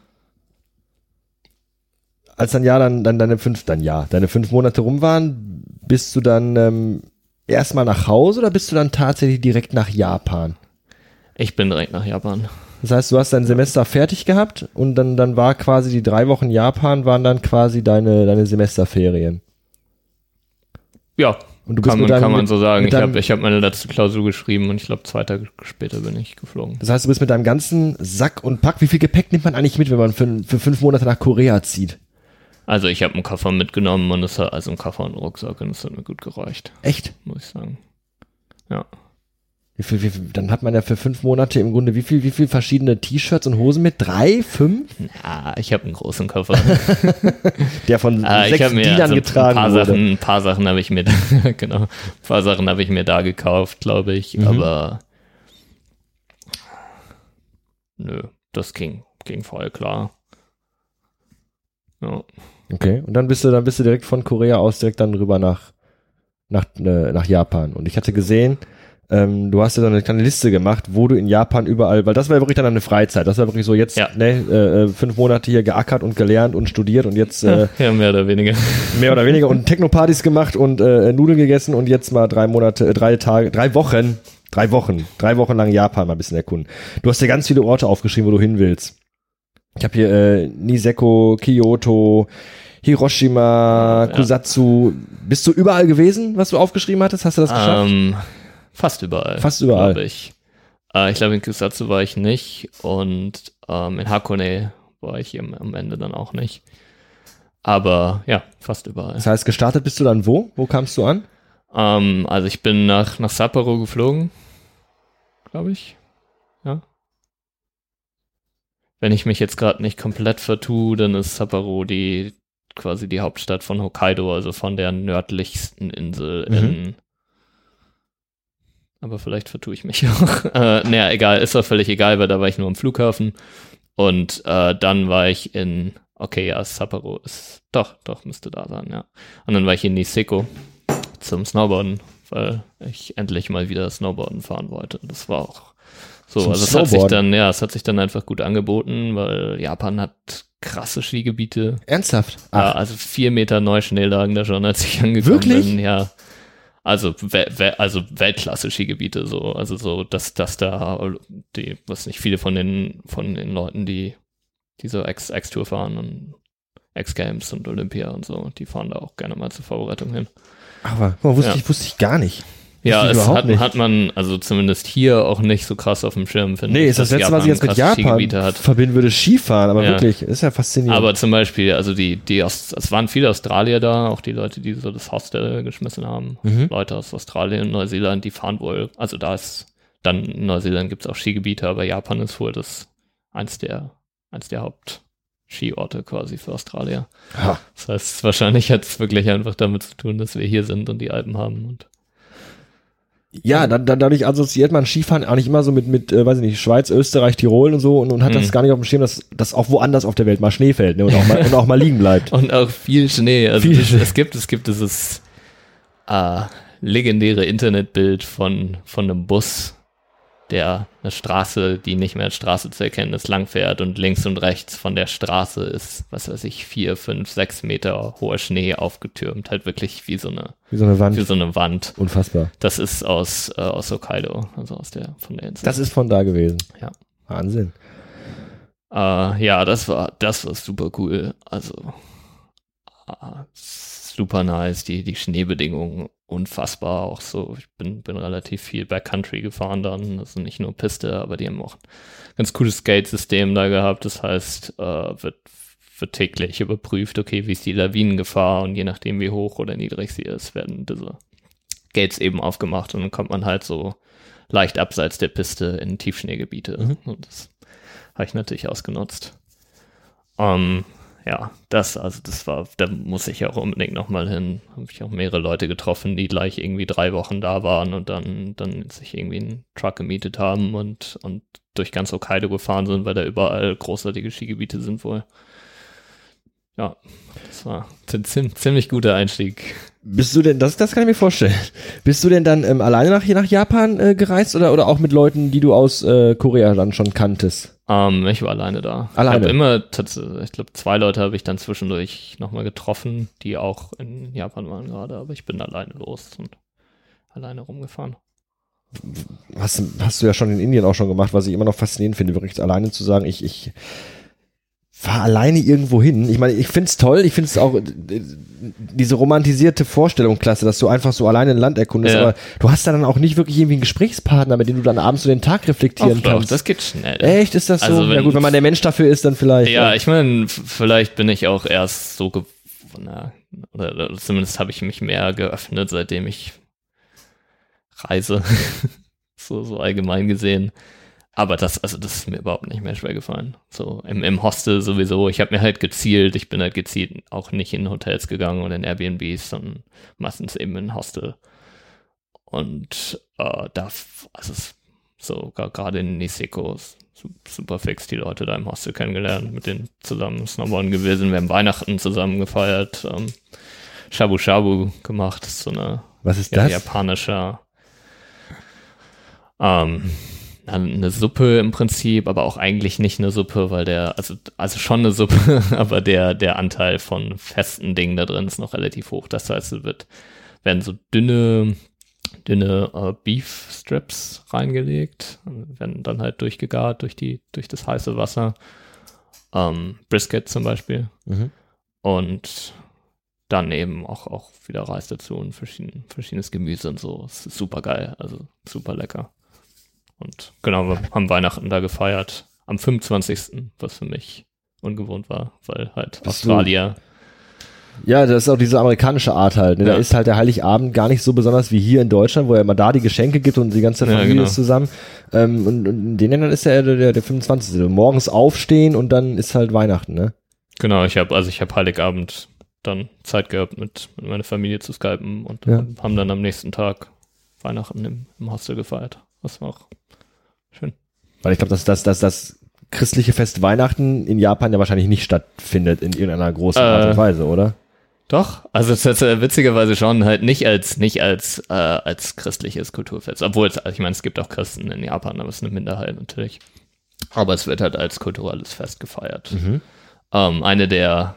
als dann ja dann, dann deine fünf, dann ja, deine fünf Monate rum waren, bist du dann ähm, erstmal nach Hause oder bist du dann tatsächlich direkt nach Japan? Ich bin direkt nach Japan. Das heißt, du hast dein Semester fertig gehabt und dann, dann war quasi die drei Wochen Japan waren dann quasi deine, deine Semesterferien. Ja, Und du bist kann, mit man, deinem, kann man so sagen. Ich habe hab meine letzte Klausur geschrieben und ich glaube, zwei Tage später bin ich geflogen. Das heißt, du bist mit deinem ganzen Sack und Pack. Wie viel Gepäck nimmt man eigentlich mit, wenn man für, für fünf Monate nach Korea zieht? Also ich habe einen Koffer mitgenommen und es hat also einen Koffer und einen Rucksack und es hat mir gut gereicht, Echt? muss ich sagen. Ja. Wie viel, wie viel, dann hat man ja für fünf Monate im Grunde wie viel, wie viel verschiedene T-Shirts und Hosen mit? Drei, fünf? Ja, ich habe einen großen Koffer. Der von äh, ich sechs habe mir Dienern also ein getragen paar wurde. Sachen, ein paar Sachen habe ich mir, da, genau, ein paar Sachen habe ich mir da gekauft, glaube ich. Mhm. Aber nö, das ging, ging voll klar. Ja. Okay, und dann bist du, dann bist du direkt von Korea aus direkt dann rüber nach, nach, äh, nach Japan. Und ich hatte gesehen, ähm, du hast ja so eine kleine Liste gemacht, wo du in Japan überall, weil das war ja wirklich dann eine Freizeit. Das war wirklich so jetzt, Ja. ne, äh, äh, fünf Monate hier geackert und gelernt und studiert und jetzt äh, ja, mehr oder weniger. mehr oder weniger und Techno-Partys gemacht und äh, Nudeln gegessen und jetzt mal drei Monate, äh, drei Tage, drei Wochen, drei Wochen, drei Wochen lang Japan mal ein bisschen erkunden. Du hast dir ganz viele Orte aufgeschrieben, wo du hin willst. Ich habe hier äh, Niseko, Kyoto, Hiroshima, Ja. Kusatsu. Bist du überall gewesen, was du aufgeschrieben hattest? Hast du das geschafft? Ähm, fast überall. Fast überall. Glaube ich. Äh, ich glaube, in Kusatsu war ich nicht und ähm, in Hakone war ich am, am Ende dann auch nicht. Aber ja, fast überall. Das heißt, gestartet bist du dann wo? Wo kamst du an? Ähm, also ich bin nach, nach Sapporo geflogen, glaube ich. Ja. Wenn ich mich jetzt gerade nicht komplett vertue, dann ist Sapporo die quasi die Hauptstadt von Hokkaido, also von der nördlichsten Insel Mhm. in. Aber vielleicht vertue ich mich auch. äh, naja, egal, ist doch völlig egal, weil da war ich nur am Flughafen. Und äh, dann war ich in, okay, ja, Sapporo ist, doch, doch, müsste da sein, ja. Und dann war ich in Niseko zum Snowboarden, weil ich endlich mal wieder Snowboarden fahren wollte. Das war auch so. Zum also es hat sich dann, ja, es hat sich dann einfach gut angeboten, weil Japan hat krasse Skigebiete. Ernsthaft? Ja, also vier Meter Neuschnee lagen da schon, als ich angekommen Wirklich? bin. Ja. Also, we we also Weltklasse-Skigebiete, so, also so, dass, dass da die, was nicht viele von den, von den Leuten, die, die so X-Tour fahren und X-Games und Olympia und so, die fahren da auch gerne mal zur Vorbereitung hin. Aber wusste, Ja. ich, wusste ich gar nicht. Ja, es hat, hat man, also zumindest hier auch nicht so krass auf dem Schirm, finde Nee, ich. ist das letzte, was ich jetzt mit Japan verbinden würde, Skifahren, aber Ja. wirklich, ist ja faszinierend. Aber zum Beispiel, also die, die aus, es waren viele Australier da, auch die Leute, die so das Hostel geschmissen haben. Mhm. Leute aus Australien und Neuseeland, die fahren wohl, also da ist dann in Neuseeland gibt es auch Skigebiete, aber Japan ist wohl das eins der, eins der Hauptskiorte quasi für Australier. Ja. Das heißt, wahrscheinlich hat es wirklich einfach damit zu tun, dass wir hier sind und die Alpen haben. Und Ja, dann, dann dadurch assoziiert man Skifahren auch nicht immer so mit, mit äh, weiß ich nicht, Schweiz, Österreich, Tirol und so und, und hat das Mhm. gar nicht auf dem Schirm, dass, dass auch woanders auf der Welt mal Schnee fällt ne, und, auch mal, und auch mal liegen bleibt. Und auch viel Schnee. Also Viel Schnee. es gibt, es gibt dieses äh, legendäre Internetbild von, von einem Bus, der eine Straße, die nicht mehr als Straße zu erkennen ist, langfährt und links und rechts von der Straße ist, was weiß ich, vier, fünf, sechs Meter hoher Schnee aufgetürmt. Halt wirklich wie so eine, Wie so eine Wand. wie so eine Wand. Unfassbar. Das ist aus, äh, aus Hokkaido, also aus der, von der Insel. Das ist von da gewesen. Ja. Wahnsinn. Äh, ja, das war, das war super cool. Also äh, super nice, die, die Schneebedingungen unfassbar auch so. Ich bin, bin relativ viel Backcountry gefahren dann, also nicht nur Piste, aber die haben auch ein ganz cooles Skate-System da gehabt. Das heißt, äh, wird, wird täglich überprüft, okay, wie ist die Lawinengefahr und je nachdem, wie hoch oder niedrig sie ist, werden diese Gates eben aufgemacht und dann kommt man halt so leicht abseits der Piste in Tiefschneegebiete. Mhm. Und das habe ich natürlich ausgenutzt. Ähm, ja, das, also das war, da muss ich auch unbedingt nochmal hin. Habe ich auch mehrere Leute getroffen, die gleich irgendwie drei Wochen da waren und dann, dann sich irgendwie einen Truck gemietet haben und, und durch ganz Hokkaido gefahren sind, weil da überall großartige Skigebiete sind wohl. Ja, das war ein ziem- ziemlich guter Einstieg. Bist du denn, das, das kann ich mir vorstellen. Bist du denn dann ähm, alleine nach, nach Japan äh, gereist oder, oder auch mit Leuten, die du aus äh, Korea dann schon kanntest? Ähm, ich war alleine da. Alleine? Ich habe immer, ich glaube, zwei Leute habe ich dann zwischendurch nochmal getroffen, die auch in Japan waren gerade, aber ich bin alleine los und alleine rumgefahren. Hast, hast du ja schon in Indien auch schon gemacht, was ich immer noch faszinierend finde, wirklich alleine zu sagen, ich, ich fahr alleine irgendwo hin. Ich meine, ich find's toll, ich find's auch äh, diese romantisierte Vorstellung klasse, dass du einfach so alleine ein Land erkundest, Ja. aber du hast da dann auch nicht wirklich irgendwie einen Gesprächspartner, mit dem du dann abends so den Tag reflektieren doch, kannst. das geht schnell. Echt, ist das so? Also wenn- ja gut, wenn man der Mensch dafür ist, dann vielleicht. Ja, ich meine, vielleicht bin ich auch erst so ge na, oder, oder zumindest habe ich mich mehr geöffnet, seitdem ich reise. so, so allgemein gesehen. Aber das, also das ist mir überhaupt nicht mehr schwer gefallen. So im, im Hostel sowieso. Ich habe mir halt gezielt, ich bin halt gezielt auch nicht in Hotels gegangen oder in Airbnbs, sondern meistens eben in Hostel. Und äh, da, also es, so gerade in Niseko super fix die Leute da im Hostel kennengelernt, mit denen zusammen Snowboarden gewesen. Wir haben Weihnachten zusammen gefeiert, ähm, Shabu Shabu gemacht, so eine Was ist ja, das? japanischer ähm, eine Suppe im Prinzip, aber auch eigentlich nicht eine Suppe, weil der, also, also schon eine Suppe, aber der, der Anteil von festen Dingen da drin ist noch relativ hoch. Das heißt, es wird, werden so dünne, dünne äh, Beef Strips reingelegt, werden dann halt durchgegart durch die, durch das heiße Wasser. Ähm, Brisket zum Beispiel. Mhm. Und dann eben auch, auch wieder Reis dazu und verschieden, verschiedenes Gemüse und so. Super geil, also super lecker. Und genau, wir haben Weihnachten da gefeiert. Am 25. was für mich ungewohnt war, weil halt Bist du- Australier. Ja, das ist auch diese amerikanische Art halt. Ne? Da Ja. ist halt der Heiligabend gar nicht so besonders wie hier in Deutschland, wo ja immer da die Geschenke gibt und die ganze Ja, Familie genau. ist zusammen. Ähm, und, und in den Ländern ist ja der, der, der 25. Morgens aufstehen und dann ist halt Weihnachten, ne? Genau, ich habe also ich habe Heiligabend dann Zeit gehabt, mit, mit meiner Familie zu skypen und Ja. haben dann am nächsten Tag Weihnachten im, im Hostel gefeiert. Das war auch schön. Weil ich glaube, dass, dass, dass das christliche Fest Weihnachten in Japan ja wahrscheinlich nicht stattfindet in irgendeiner großen Art Äh, und Weise, oder? Doch, also es ist äh, witzigerweise schon halt nicht als nicht als äh, als christliches Kulturfest, obwohl es, ich meine, es gibt auch Christen in Japan, aber es ist eine Minderheit natürlich. Aber es wird halt als kulturelles Fest gefeiert. Mhm. Ähm, eine der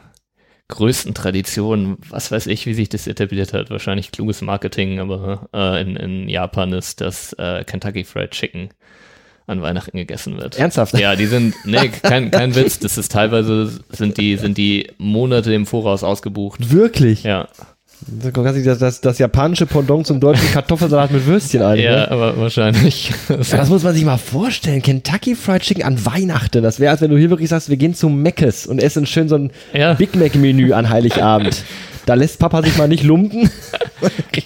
größten Traditionen, was weiß ich, wie sich das etabliert hat, wahrscheinlich kluges Marketing, aber äh, in, in Japan ist, dass äh, Kentucky Fried Chicken an Weihnachten gegessen wird. Ernsthaft? Ja, die sind, nee, kein, kein Witz, das ist teilweise, sind die, sind die Monate im Voraus ausgebucht. Wirklich? Ja, das, das, das japanische Pendant zum deutschen Kartoffelsalat mit Würstchen ein. ja, Ne? aber wahrscheinlich. Ja, das muss man sich mal vorstellen. Kentucky Fried Chicken an Weihnachten. Das wäre, als wenn du hier wirklich sagst, wir gehen zu Meckes und essen schön so ein ja, Big Mac Menü an Heiligabend. Da lässt Papa sich mal nicht lumpen.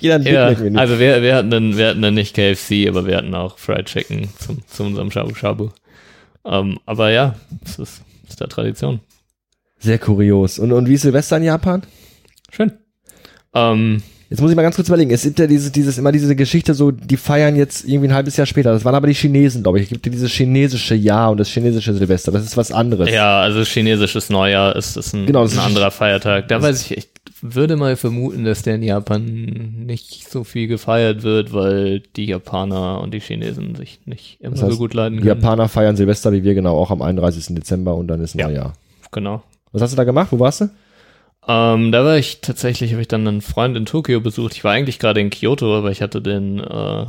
Ja, also wir, wir, hatten dann, wir hatten dann nicht KFC, aber wir hatten auch Fried Chicken zum, zu unserem Shabu Shabu. Ähm, aber ja, das ist, ist der Tradition. Sehr kurios. Und, und wie ist Silvester in Japan? Schön. Ähm, Jetzt muss ich mal ganz kurz überlegen. Es gibt ja dieses, dieses, immer diese Geschichte so, die feiern jetzt irgendwie ein halbes Jahr später. Das waren aber die Chinesen, glaube ich. Es gibt ja dieses chinesische Jahr und das chinesische Silvester. Das ist was anderes. ja, also chinesisches Neujahr ist, ist ein, Genau, ein ist- anderer Feiertag. Da weiß ich, ich würde mal vermuten, dass der in Japan nicht so viel gefeiert wird, weil die Japaner und die Chinesen sich nicht immer Das heißt, so gut leiden Die können. Japaner feiern Silvester wie wir genau auch am 31. Dezember und dann ist Ja. Neujahr. Genau. Was hast du da gemacht? Wo warst du? Ähm, da war ich tatsächlich, habe ich dann einen Freund in Tokio besucht. Ich war eigentlich gerade in Kyoto, aber ich hatte den äh,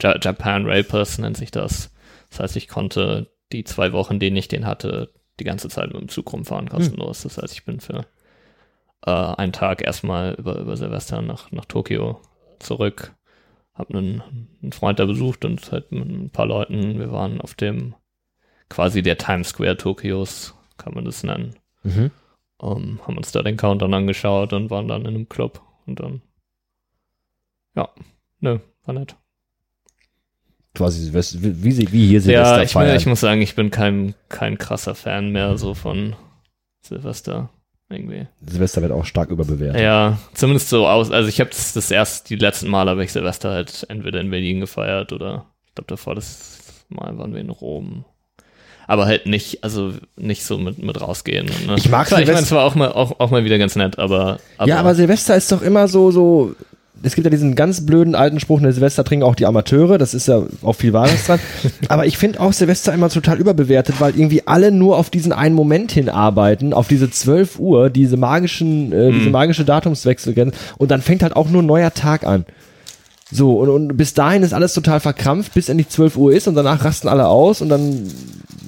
ja Japan Rail Pass, nennt sich das. Das heißt, ich konnte die zwei Wochen, denen ich den hatte, die ganze Zeit mit dem Zug rumfahren, kostenlos. Das heißt, ich bin für äh, einen Tag erstmal über, über Silvester nach, nach Tokio zurück. Hab einen, einen Freund da besucht und halt mit ein paar Leuten. Wir waren auf dem quasi der Times Square Tokios, kann man das nennen Mhm. ähm, haben uns da den Countdown angeschaut und waren dann in einem Club und dann, ja, nö, war nett. Quasi Silvester, wie, sie- wie hier Silvester ja, ich, feiern. ich muss sagen, ich bin kein, kein krasser Fan mehr so von Silvester irgendwie. Silvester wird auch stark überbewertet. Ja, zumindest so aus, also ich habe das, das erst, die letzten Mal habe ich Silvester halt entweder in Berlin gefeiert oder ich glaube davor das Mal waren wir in Rom. Aber halt nicht, also nicht so mit, mit rausgehen. Ne? Ich mag Klar, ich meine, Silvester- es war auch mal, auch, auch mal wieder ganz nett, aber, aber ja, aber Silvester ist doch immer so, so. Es gibt ja diesen ganz blöden alten Spruch, ne, Silvester trinken auch die Amateure, das ist ja auch viel Wahres dran. Aber ich finde auch Silvester immer total überbewertet, weil irgendwie alle nur auf diesen einen Moment hinarbeiten, auf diese 12 Uhr, diese magischen, äh, diese magische Datumswechsel und dann fängt halt auch nur ein neuer Tag an. So, und, und bis dahin ist alles total verkrampft, bis endlich 12 Uhr ist und danach rasten alle aus und dann,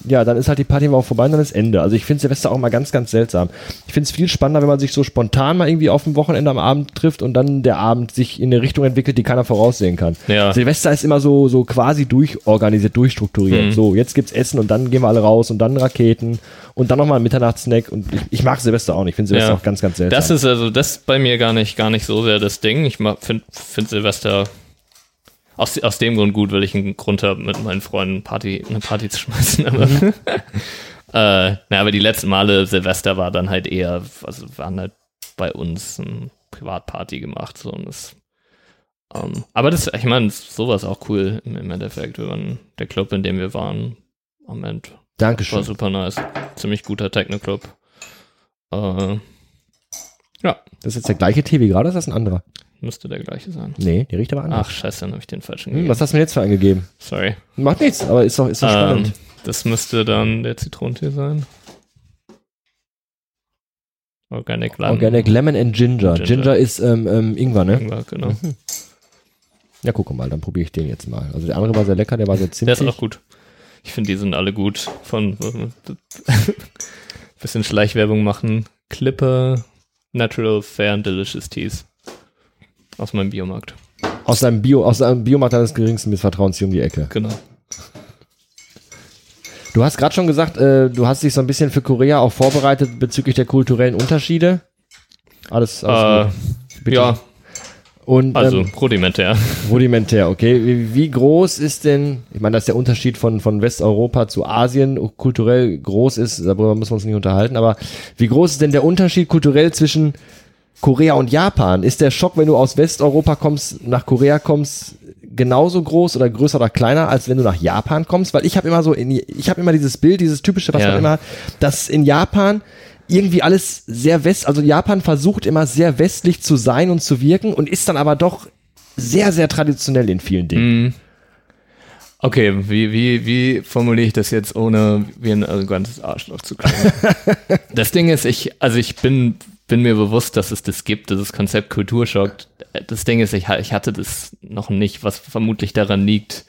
ja, dann ist halt die Party mal auch vorbei und dann ist Ende. Also ich finde Silvester auch mal ganz, ganz seltsam. Ich finde es viel spannender, wenn man sich so spontan mal irgendwie auf dem Wochenende am Abend trifft und dann der Abend sich in eine Richtung entwickelt, die keiner voraussehen kann. Ja. Silvester ist immer so, so quasi durchorganisiert, durchstrukturiert. Mhm. So, jetzt gibt's Essen und dann gehen wir alle raus und dann Raketen und dann nochmal ein Mitternachtssnack und ich, ich mag Silvester auch nicht. Ich finde Silvester Ja. auch ganz, ganz seltsam. Das ist also das ist bei mir gar nicht, gar nicht so sehr das Ding. Ich finde find Silvester aus, aus dem Grund gut, weil ich einen Grund habe, mit meinen Freunden Party, eine Party zu schmeißen. Aber, äh, na, aber die letzten Male Silvester war dann halt eher, also waren halt bei uns eine Privatparty gemacht. So, und das, ähm, aber das, ich meine, sowas auch cool im, im Endeffekt. Wir waren der Club, in dem wir waren, am Ende war Dankeschön. super nice. Ziemlich guter Techno-Club. Äh, ja, Das ist jetzt der gleiche Tee wie gerade, ist das ein anderer? Müsste der gleiche sein. Nee, die riecht aber anders. Ach, scheiße, dann habe ich den falschen Hm, gegeben. was hast du mir jetzt für eingegeben? Sorry. Macht nichts, aber ist doch, ist doch Ähm, spannend. das müsste dann der Zitronentee sein. Organic Lemon. Organic Lemon and Ginger. Ginger, Ginger. ist ähm, ähm, Ingwer, ne? Ja, genau. Ja, guck mal, dann probiere ich den jetzt mal. Also der andere war sehr lecker, der war sehr Der ziemlich. ist auch gut. Ich finde, die sind alle gut. Von bisschen Schleichwerbung machen. Clipper Natural Fair and Delicious Teas. Aus meinem Biomarkt. Aus seinem Bio, aus seinem Biomarkt deines geringsten Missvertrauens hier um die Ecke. Genau. Du hast gerade schon gesagt, äh, du hast dich so ein bisschen für Korea auch vorbereitet bezüglich der kulturellen Unterschiede. Alles, alles Äh, gut. ja, Und also ähm, rudimentär. rudimentär, okay. Wie, wie groß ist denn, ich meine, dass der Unterschied von, von Westeuropa zu Asien kulturell groß ist, darüber müssen wir uns nicht unterhalten, aber wie groß ist denn der Unterschied kulturell zwischen Korea und Japan? Ist der Schock, wenn du aus Westeuropa kommst, nach Korea kommst, genauso groß oder größer oder kleiner, als wenn du nach Japan kommst? Weil ich habe immer so, in, ich habe immer dieses Bild, dieses typische, was Ja. man immer hat, dass in Japan irgendwie alles sehr west, also Japan versucht immer sehr westlich zu sein und zu wirken und ist dann aber doch sehr, sehr traditionell in vielen Dingen. Mhm. Okay, wie, wie, wie formuliere ich das jetzt, ohne wie ein arrogantes Arschloch zu klingen? das Ding ist, ich, also ich bin, bin mir bewusst, dass es das gibt, dieses Konzept Kulturschock. Das Ding ist, ich, ich hatte das noch nicht, was vermutlich daran liegt,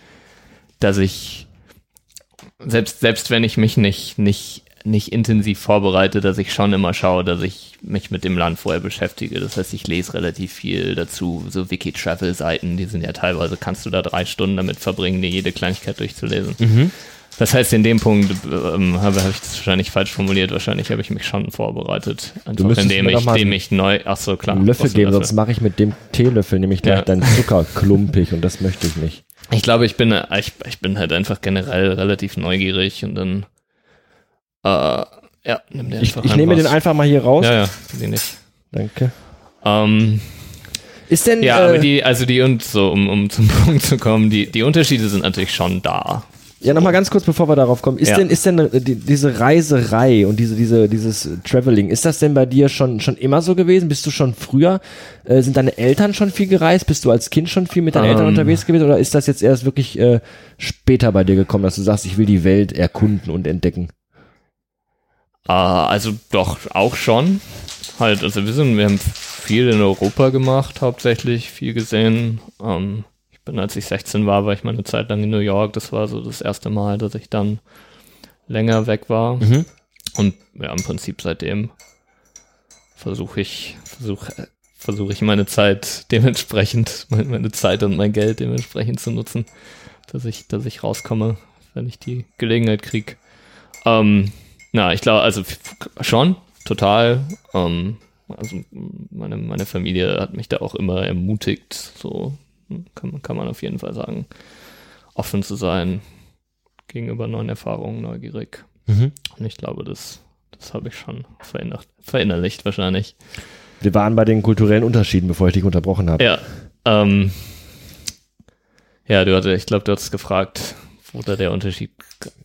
dass ich, selbst, selbst wenn ich mich nicht, nicht, nicht intensiv vorbereite, dass ich schon immer schaue, dass ich mich mit dem Land vorher beschäftige. Das heißt, ich lese relativ viel dazu, so Wiki-Travel-Seiten, die sind ja teilweise, kannst du da drei Stunden damit verbringen, dir jede Kleinigkeit durchzulesen. Das heißt, in dem Punkt ähm, habe, habe ich das wahrscheinlich falsch formuliert. Wahrscheinlich habe ich mich schon vorbereitet. Einfach indem ich, indem ich neu. Ach so, klar. Einen Löffel geben, sonst mache ich mit dem Teelöffel nämlich gleich ja. deinen Zucker klumpig und das möchte ich nicht. Ich glaube, ich bin, ich, ich bin halt einfach generell relativ neugierig und dann. Äh, ja, nimm den einfach. Ich, ich nehme den einfach mal hier raus. Ja, ja, den nicht. Danke. Ähm. Ist denn. Ja, äh, aber die, also die und so, um, um zum Punkt zu kommen, die, die Unterschiede sind natürlich schon da. Ja, nochmal ganz kurz, bevor wir darauf kommen. Ist ja. denn, ist denn äh, die, diese Reiserei und diese, diese, dieses Traveling, ist das denn bei dir schon, schon immer so gewesen? Bist du schon früher, äh, sind deine Eltern schon viel gereist? Bist du als Kind schon viel mit deinen um. Eltern ähm. unterwegs gewesen? Oder ist das jetzt erst wirklich äh, später bei dir gekommen, dass du sagst, ich will die Welt erkunden und entdecken? Uh, also doch, auch schon. Halt, also wir sind, wir haben viel in Europa gemacht, hauptsächlich, viel gesehen. Um, bin, als ich 16 war, war ich mal eine Zeit lang in New York. Das war so das erste Mal, dass ich dann länger weg war. Mhm. Und ja, im Prinzip seitdem versuche ich, versuche versuche ich meine Zeit dementsprechend, meine Zeit und mein Geld dementsprechend zu nutzen, dass ich, dass ich rauskomme, wenn ich die Gelegenheit kriege. Ähm, na, ich glaube, also schon, total. Ähm, also meine, meine Familie hat mich da auch immer ermutigt, so kann, kann man auf jeden Fall sagen, offen zu sein gegenüber neuen Erfahrungen, neugierig. Mhm. Und ich glaube, das, das habe ich schon verinnerlicht wahrscheinlich. Wir waren bei den kulturellen Unterschieden, bevor ich dich unterbrochen habe. Ja, ähm, ja, du hatte, ich glaube, du hast gefragt, wo da der Unterschied.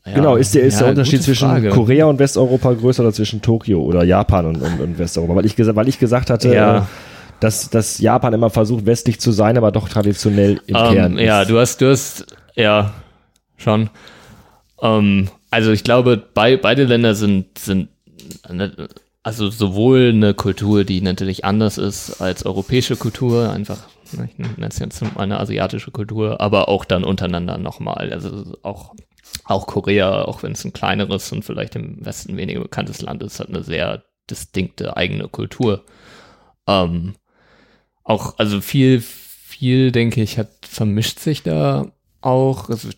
Ja, genau, ist der, ist ja, der Unterschied zwischen Frage. Korea und Westeuropa größer oder zwischen Tokio oder Japan und, und, und Westeuropa? Weil ich, weil ich gesagt hatte, ja. Äh, dass, dass Japan immer versucht, westlich zu sein, aber doch traditionell im um, ähm, Kern ist. Ja, du hast, du hast, ja, schon. Um, ähm, also ich glaube, bei, beide Länder sind, sind also sowohl eine Kultur, die natürlich anders ist als europäische Kultur, einfach ne, ich nenne es jetzt eine asiatische Kultur, aber auch dann untereinander nochmal. Also auch, auch Korea, auch wenn es ein kleineres und vielleicht im Westen weniger bekanntes Land ist, hat eine sehr distinkte eigene Kultur. Ähm, auch, also viel, viel, denke ich, hat vermischt sich da auch. Also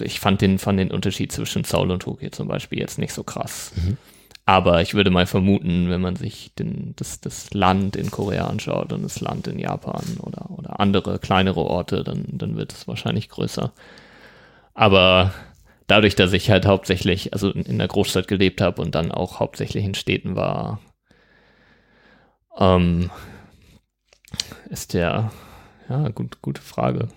ich fand den, fand den Unterschied zwischen Seoul und Tokio zum Beispiel jetzt nicht so krass. Mhm. Aber ich würde mal vermuten, wenn man sich den, das, das Land in Korea anschaut und das Land in Japan oder, oder andere kleinere Orte, dann, dann wird es wahrscheinlich größer. Aber dadurch, dass ich halt hauptsächlich, also in der Großstadt gelebt habe und dann auch hauptsächlich in Städten war, ähm, ist der, ja, gut, gute Frage.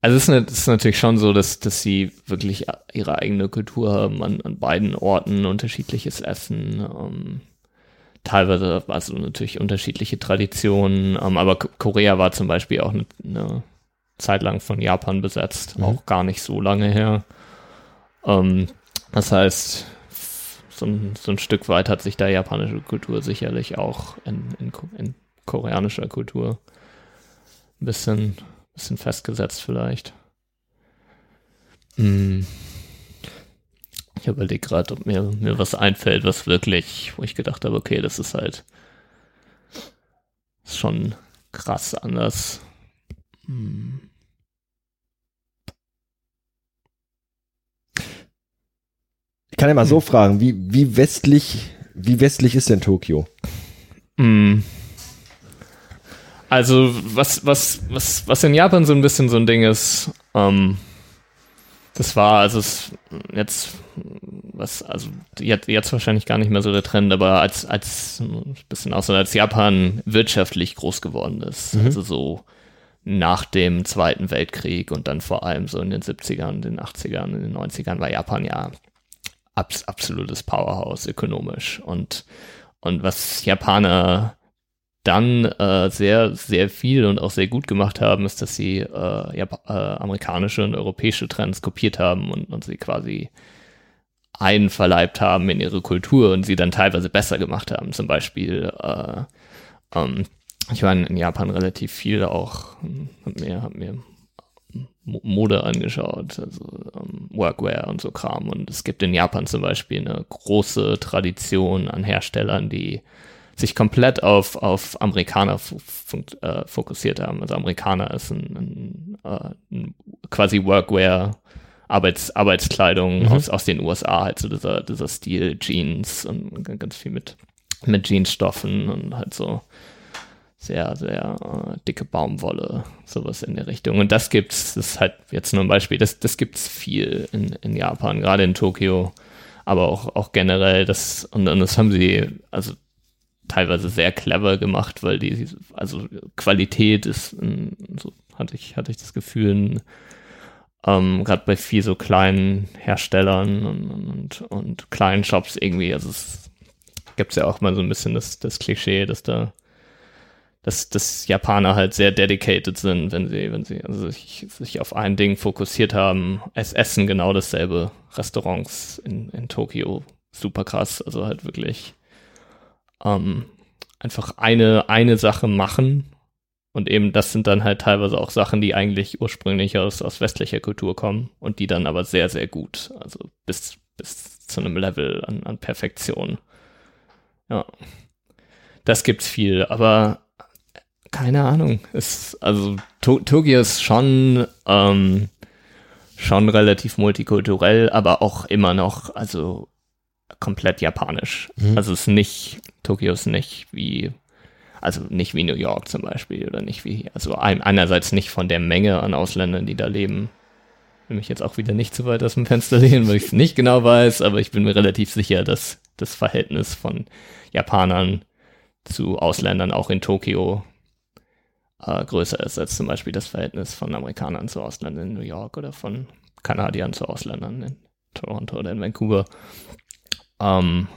Also es ist, ist, natürlich schon so, dass, dass sie wirklich ihre eigene Kultur haben, an, an beiden Orten unterschiedliches Essen, ähm, teilweise also natürlich unterschiedliche Traditionen, ähm, aber Korea war zum Beispiel auch eine, eine Zeit lang von Japan besetzt, mhm. auch gar nicht so lange her. Ähm, das heißt, so ein, so ein Stück weit hat sich da japanische Kultur sicherlich auch in, in, in koreanischer Kultur ein bisschen, bisschen festgesetzt vielleicht. Hm. Ich überlege gerade, ob mir, mir was einfällt, was wirklich, wo ich gedacht habe, okay, das ist halt ist schon krass anders. Hm. Ich kann ja mal hm. so fragen, wie, wie westlich, wie westlich ist denn Tokio? Hm. Also, was, was, was, was in Japan so ein bisschen so ein Ding ist, ähm, das war, also es jetzt, was, also jetzt, jetzt wahrscheinlich gar nicht mehr so der Trend, aber als, als ein bisschen auch so, als Japan wirtschaftlich groß geworden ist, mhm. also so nach dem Zweiten Weltkrieg und dann vor allem so in den 70ern, den 80ern, in den 90ern war Japan ja abs absolutes Powerhouse ökonomisch und, und was Japaner dann äh, sehr, sehr viel und auch sehr gut gemacht haben, ist, dass sie äh, ja, äh, amerikanische und europäische Trends kopiert haben und, und sie quasi einverleibt haben in ihre Kultur und sie dann teilweise besser gemacht haben. Zum Beispiel, äh, ähm, ich war in Japan relativ viel auch, hab mir, hab mir Mode angeschaut, also ähm, Workwear und so Kram. Und es gibt in Japan zum Beispiel eine große Tradition an Herstellern, die sich komplett auf, auf Amerikaner äh, fokussiert haben. Also Amerikaner ist ein, ein, äh, ein quasi Workwear Arbeits, Arbeitskleidung mhm. aus, aus den USA, halt so dieser, dieser Stil Jeans und ganz viel mit, mit Jeansstoffen und halt so sehr, sehr äh, dicke Baumwolle, sowas in der Richtung. Und das gibt's, das ist halt jetzt nur ein Beispiel, das, das gibt's viel in, in Japan, gerade in Tokio, aber auch, auch generell, das, und, und das haben sie, also teilweise sehr clever gemacht, weil die, also Qualität ist, so hatte ich, hatte ich das Gefühl, ähm, gerade bei viel so kleinen Herstellern und, und, und kleinen Shops irgendwie, also es gibt ja auch mal so ein bisschen das, das Klischee, dass da dass, dass Japaner halt sehr dedicated sind, wenn sie, wenn sie also sich, sich auf ein Ding fokussiert haben. Es essen genau dasselbe. Restaurants in, in Tokio. Super krass. Also halt wirklich ähm, einfach eine, eine Sache machen. Und eben das sind dann halt teilweise auch Sachen, die eigentlich ursprünglich aus, aus westlicher Kultur kommen und die dann aber sehr, sehr gut. Also bis, bis zu einem Level an, an Perfektion. Ja. Das gibt's viel, aber keine Ahnung. Es, also to Tokio ist schon, ähm, schon relativ multikulturell, aber auch immer noch, also komplett japanisch. Mhm. Also es ist nicht, Tokio ist nicht wie, also nicht wie New York zum Beispiel oder nicht wie, also einerseits nicht von der Menge an Ausländern, die da leben. Will mich jetzt auch wieder nicht zu weit aus dem Fenster lehnen, weil ich es nicht genau weiß, aber ich bin mir relativ sicher, dass das Verhältnis von Japanern zu Ausländern auch in Tokio äh, größer ist als zum Beispiel das Verhältnis von Amerikanern zu Ausländern in New York oder von Kanadiern zu Ausländern in Toronto oder in Vancouver. Ähm,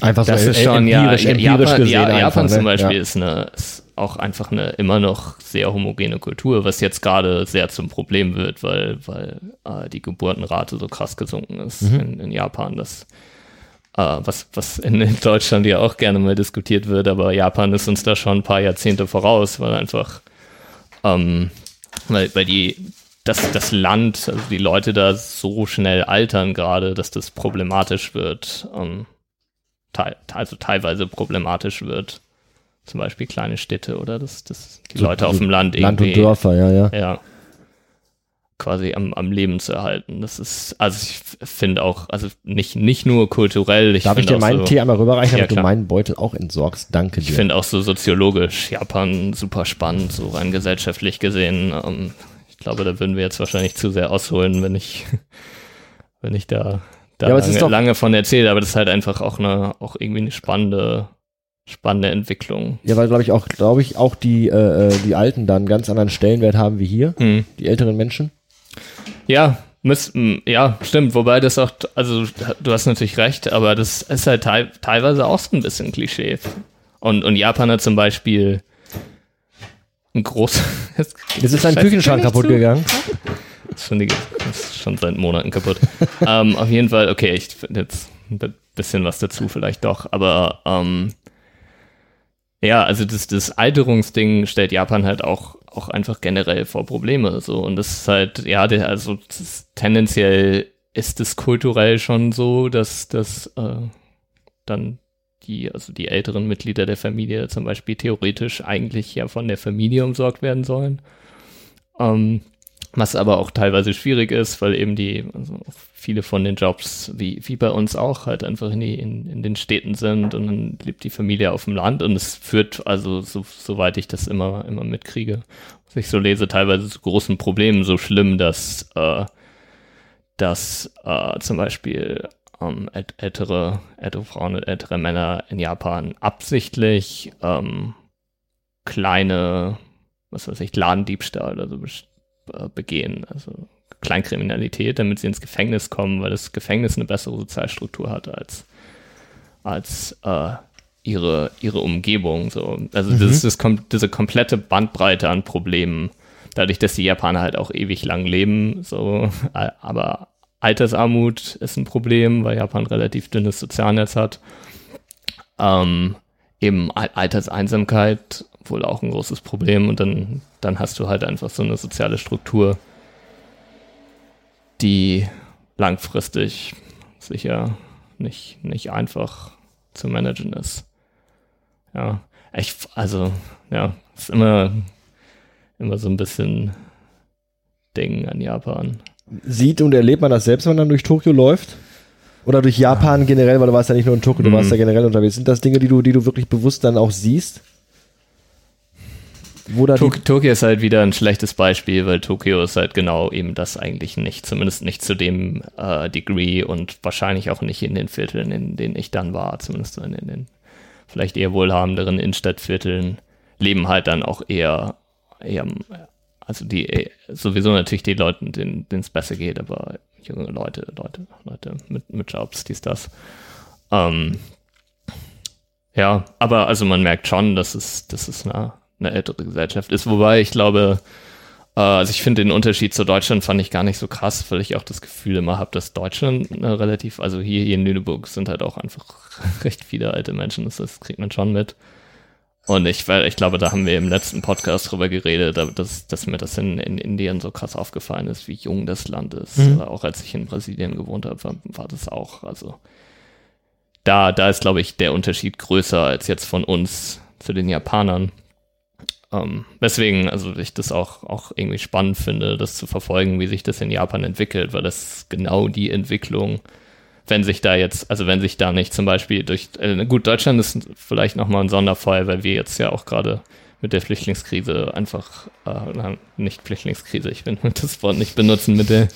einfach das so ist schon, empirisch, ja, empirisch Japan, gesehen ja, Japan einfach, zum ne? Beispiel Ja. ist eine, ist auch einfach eine immer noch sehr homogene Kultur, was jetzt gerade sehr zum Problem wird, weil, weil äh, die Geburtenrate so krass gesunken ist Mhm. in, in Japan, dass äh, was, was in, in Deutschland ja auch gerne mal diskutiert wird, aber Japan ist uns da schon ein paar Jahrzehnte voraus, weil einfach, ähm, weil, weil die, das, das Land, also die Leute da so schnell altern gerade, dass das problematisch wird, ähm, teil, also teilweise problematisch wird. Zum Beispiel kleine Städte oder dass das die So- Leute auf dem Land Land irgendwie und Dörfer, ja, ja. ja, quasi am, am Leben zu erhalten. Das ist, also ich finde auch, also nicht, nicht nur kulturell, ich Darf ich dir meinen so, Tee einmal rüberreichen, Ja, damit du klar. meinen Beutel auch entsorgst? Danke ich dir. finde auch so soziologisch Japan super spannend, so rein gesellschaftlich gesehen. Ähm, ich glaube, da würden wir jetzt wahrscheinlich zu sehr ausholen, wenn ich, wenn ich da, da Ja, lange, doch- lange von erzähle, aber das ist halt einfach auch eine, auch irgendwie eine spannende, spannende Entwicklung. Ja, weil, glaube ich, auch, glaube ich, auch die, äh, äh, die Alten dann einen ganz anderen Stellenwert haben wie hier, Hm. die älteren Menschen. Ja, müssten, ja, stimmt. Wobei das auch, also du hast natürlich recht, aber das ist halt teil, teilweise auch so ein bisschen Klischee. Und, und Japan hat zum Beispiel ein groß. Jetzt ist Scheiße, Küchenschrank kaputt zu? gegangen. ist schon, die, ist schon seit Monaten kaputt. ähm, auf jeden Fall, okay, ich finde jetzt ein bisschen was dazu vielleicht doch, aber ähm, ja, also das, das Alterungsding stellt Japan halt auch, auch einfach generell vor Probleme. So. Und das ist halt, ja, der, also das ist, tendenziell ist es kulturell schon so, dass, dass äh, dann die, also die älteren Mitglieder der Familie zum Beispiel theoretisch eigentlich ja von der Familie umsorgt werden sollen. Ähm, was aber auch teilweise schwierig ist, weil eben die, also viele von den Jobs, wie, wie bei uns auch, halt einfach in, die, in, in den Städten sind und dann lebt die Familie auf dem Land und es führt, also so, soweit ich das immer, immer mitkriege, was ich so lese, teilweise zu großen Problemen, so schlimm, dass, äh, dass äh, zum Beispiel ähm, äl- ältere, ältere Frauen und ältere Männer in Japan absichtlich ähm, kleine, was weiß ich, Ladendiebstahl oder so äh, begehen, also Kleinkriminalität, damit sie ins Gefängnis kommen, weil das Gefängnis eine bessere Sozialstruktur hat als, als äh, ihre, ihre Umgebung. So. Also das ist das, kom diese komplette Bandbreite an Problemen, dadurch, dass die Japaner halt auch ewig lang leben, so, aber Altersarmut ist ein Problem, weil Japan relativ dünnes Sozialnetz hat. Ähm, eben Al- Alterseinsamkeit wohl auch ein großes Problem und dann, dann hast du halt einfach so eine soziale Struktur, die langfristig sicher nicht, nicht einfach zu managen ist. Ja, ich, also, ja, ist immer, immer so ein bisschen Ding an Japan. Sieht und erlebt man das selbst, wenn man dann durch Tokio läuft? Oder durch Japan generell, weil du warst ja nicht nur in Tokio, du Mhm. warst ja generell unterwegs. Sind das Dinge, die du, die du wirklich bewusst dann auch siehst? Wo Tok Tokio ist halt wieder ein schlechtes Beispiel, weil Tokio ist halt genau eben das eigentlich nicht. Zumindest nicht zu dem äh, Degree und wahrscheinlich auch nicht in den Vierteln, in denen ich dann war. Zumindest in, in den vielleicht eher wohlhabenderen Innenstadtvierteln leben halt dann auch eher, eher also die eh, sowieso natürlich die Leute, denen es besser geht, aber junge Leute, Leute, Leute mit, mit Jobs, dies, das. Ähm, ja, aber also man merkt schon, dass es, dass es eine, eine ältere Gesellschaft ist. Wobei ich glaube, äh, also ich finde den Unterschied zu Deutschland fand ich gar nicht so krass, weil ich auch das Gefühl immer habe, dass Deutschland eine relativ, also hier, hier in Lüneburg sind halt auch einfach recht viele alte Menschen, das, das kriegt man schon mit. Und ich, weil ich glaube, da haben wir im letzten Podcast drüber geredet, dass, dass mir das in, in Indien so krass aufgefallen ist, wie jung das Land ist. Mhm. Oder auch als ich in Brasilien gewohnt habe, war, war das auch. Also da, da ist, glaube ich, der Unterschied größer als jetzt von uns zu den Japanern. Ähm, weswegen, also ich das auch, auch irgendwie spannend finde, das zu verfolgen, wie sich das in Japan entwickelt, weil das ist genau die Entwicklung, wenn sich da jetzt, also wenn sich da nicht zum Beispiel durch, äh, gut, Deutschland ist vielleicht nochmal ein Sonderfall, weil wir jetzt ja auch gerade mit der Flüchtlingskrise einfach, äh, nicht Flüchtlingskrise, ich will das Wort nicht benutzen mit der,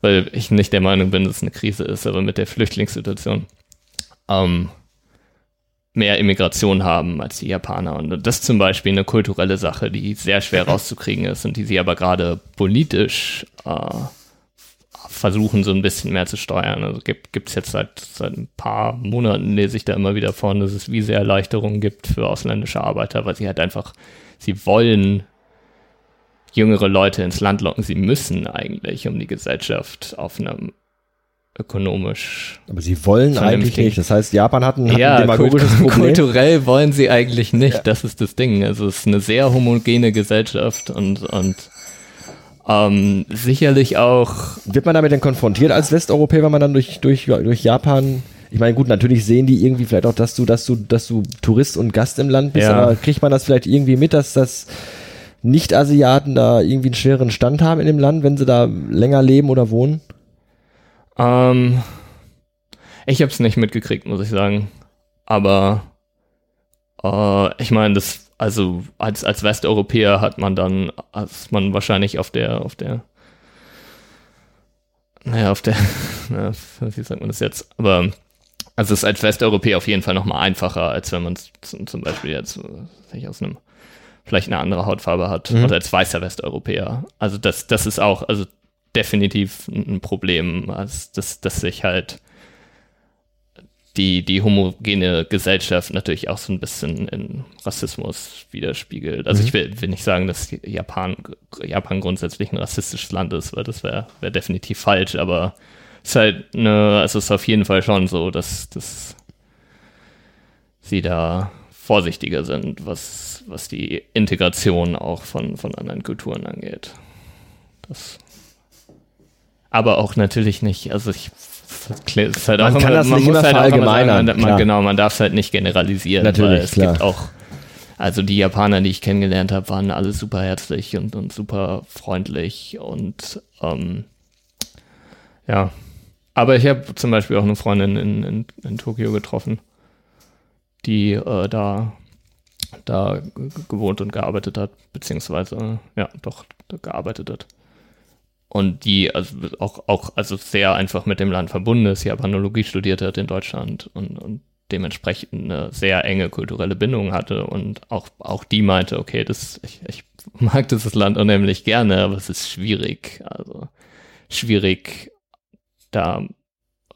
weil ich nicht der Meinung bin, dass es eine Krise ist, aber mit der Flüchtlingssituation ähm, mehr Immigration haben als die Japaner. Und das ist zum Beispiel eine kulturelle Sache, die sehr schwer rauszukriegen ist und die sie aber gerade politisch äh, versuchen, so ein bisschen mehr zu steuern. Also gibt es jetzt seit, seit ein paar Monaten, lese ich da immer wieder von, dass es Visaerleichterungen gibt für ausländische Arbeiter, weil sie halt einfach, sie wollen jüngere Leute ins Land locken. Sie müssen eigentlich, um die Gesellschaft auf einem ökonomisch aber sie wollen eigentlich nicht. Das heißt, Japan hat ein, hat ja, ein demagogisches kult- Problem. kulturell wollen sie eigentlich nicht. Ja. Das ist das Ding. Also es ist eine sehr homogene Gesellschaft und, und ähm, sicherlich auch Wird man damit denn konfrontiert als Westeuropäer, wenn man dann durch, durch, durch Japan ich meine, gut, natürlich sehen die irgendwie vielleicht auch, dass du, dass du, dass du Tourist und Gast im Land bist, Ja. aber kriegt man das vielleicht irgendwie mit, dass das Nicht-Asiaten da irgendwie einen schweren Stand haben in dem Land, wenn sie da länger leben oder wohnen? Ähm, ich habe es nicht mitgekriegt, muss ich sagen. Aber äh, ich meine, das also als als Westeuropäer hat man dann, als man wahrscheinlich auf der auf der naja, auf der, na, wie sagt man das jetzt? Aber also es ist als Westeuropäer auf jeden Fall nochmal einfacher, als wenn man zum Beispiel jetzt äh, aus einem vielleicht eine andere Hautfarbe hat Mhm. oder als weißer Westeuropäer. Also das, das ist auch, also definitiv ein ein Problem, als dass, dass sich halt die, die homogene Gesellschaft natürlich auch so ein bisschen in Rassismus widerspiegelt. Also Mhm. ich will, will nicht sagen, dass Japan, Japan grundsätzlich ein rassistisches Land ist, weil das wäre wär definitiv falsch, aber es ist halt eine, also es ist auf jeden Fall schon so, dass, dass sie da vorsichtiger sind, was, was die Integration auch von, von anderen Kulturen angeht. Das aber auch natürlich nicht, also ich ist halt Man auch kann das nicht muss immer halt verallgemeinern, sagen, man, man, genau, man darf es halt nicht generalisieren, Natürlich, es klar. gibt auch, also die Japaner, die ich kennengelernt habe, waren alle super herzlich und, und super freundlich und ähm, ja. Aber ich habe zum Beispiel auch eine Freundin in, in, in Tokio getroffen, die äh, da, da gewohnt und gearbeitet hat, beziehungsweise, ja, doch, gearbeitet hat. Und die also auch, auch also sehr einfach mit dem Land verbunden ist, Japanologie studiert hat in Deutschland und, und dementsprechend eine sehr enge kulturelle Bindung hatte und auch, auch die meinte, okay, das, ich, ich mag dieses Land unheimlich gerne, aber es ist schwierig, also schwierig da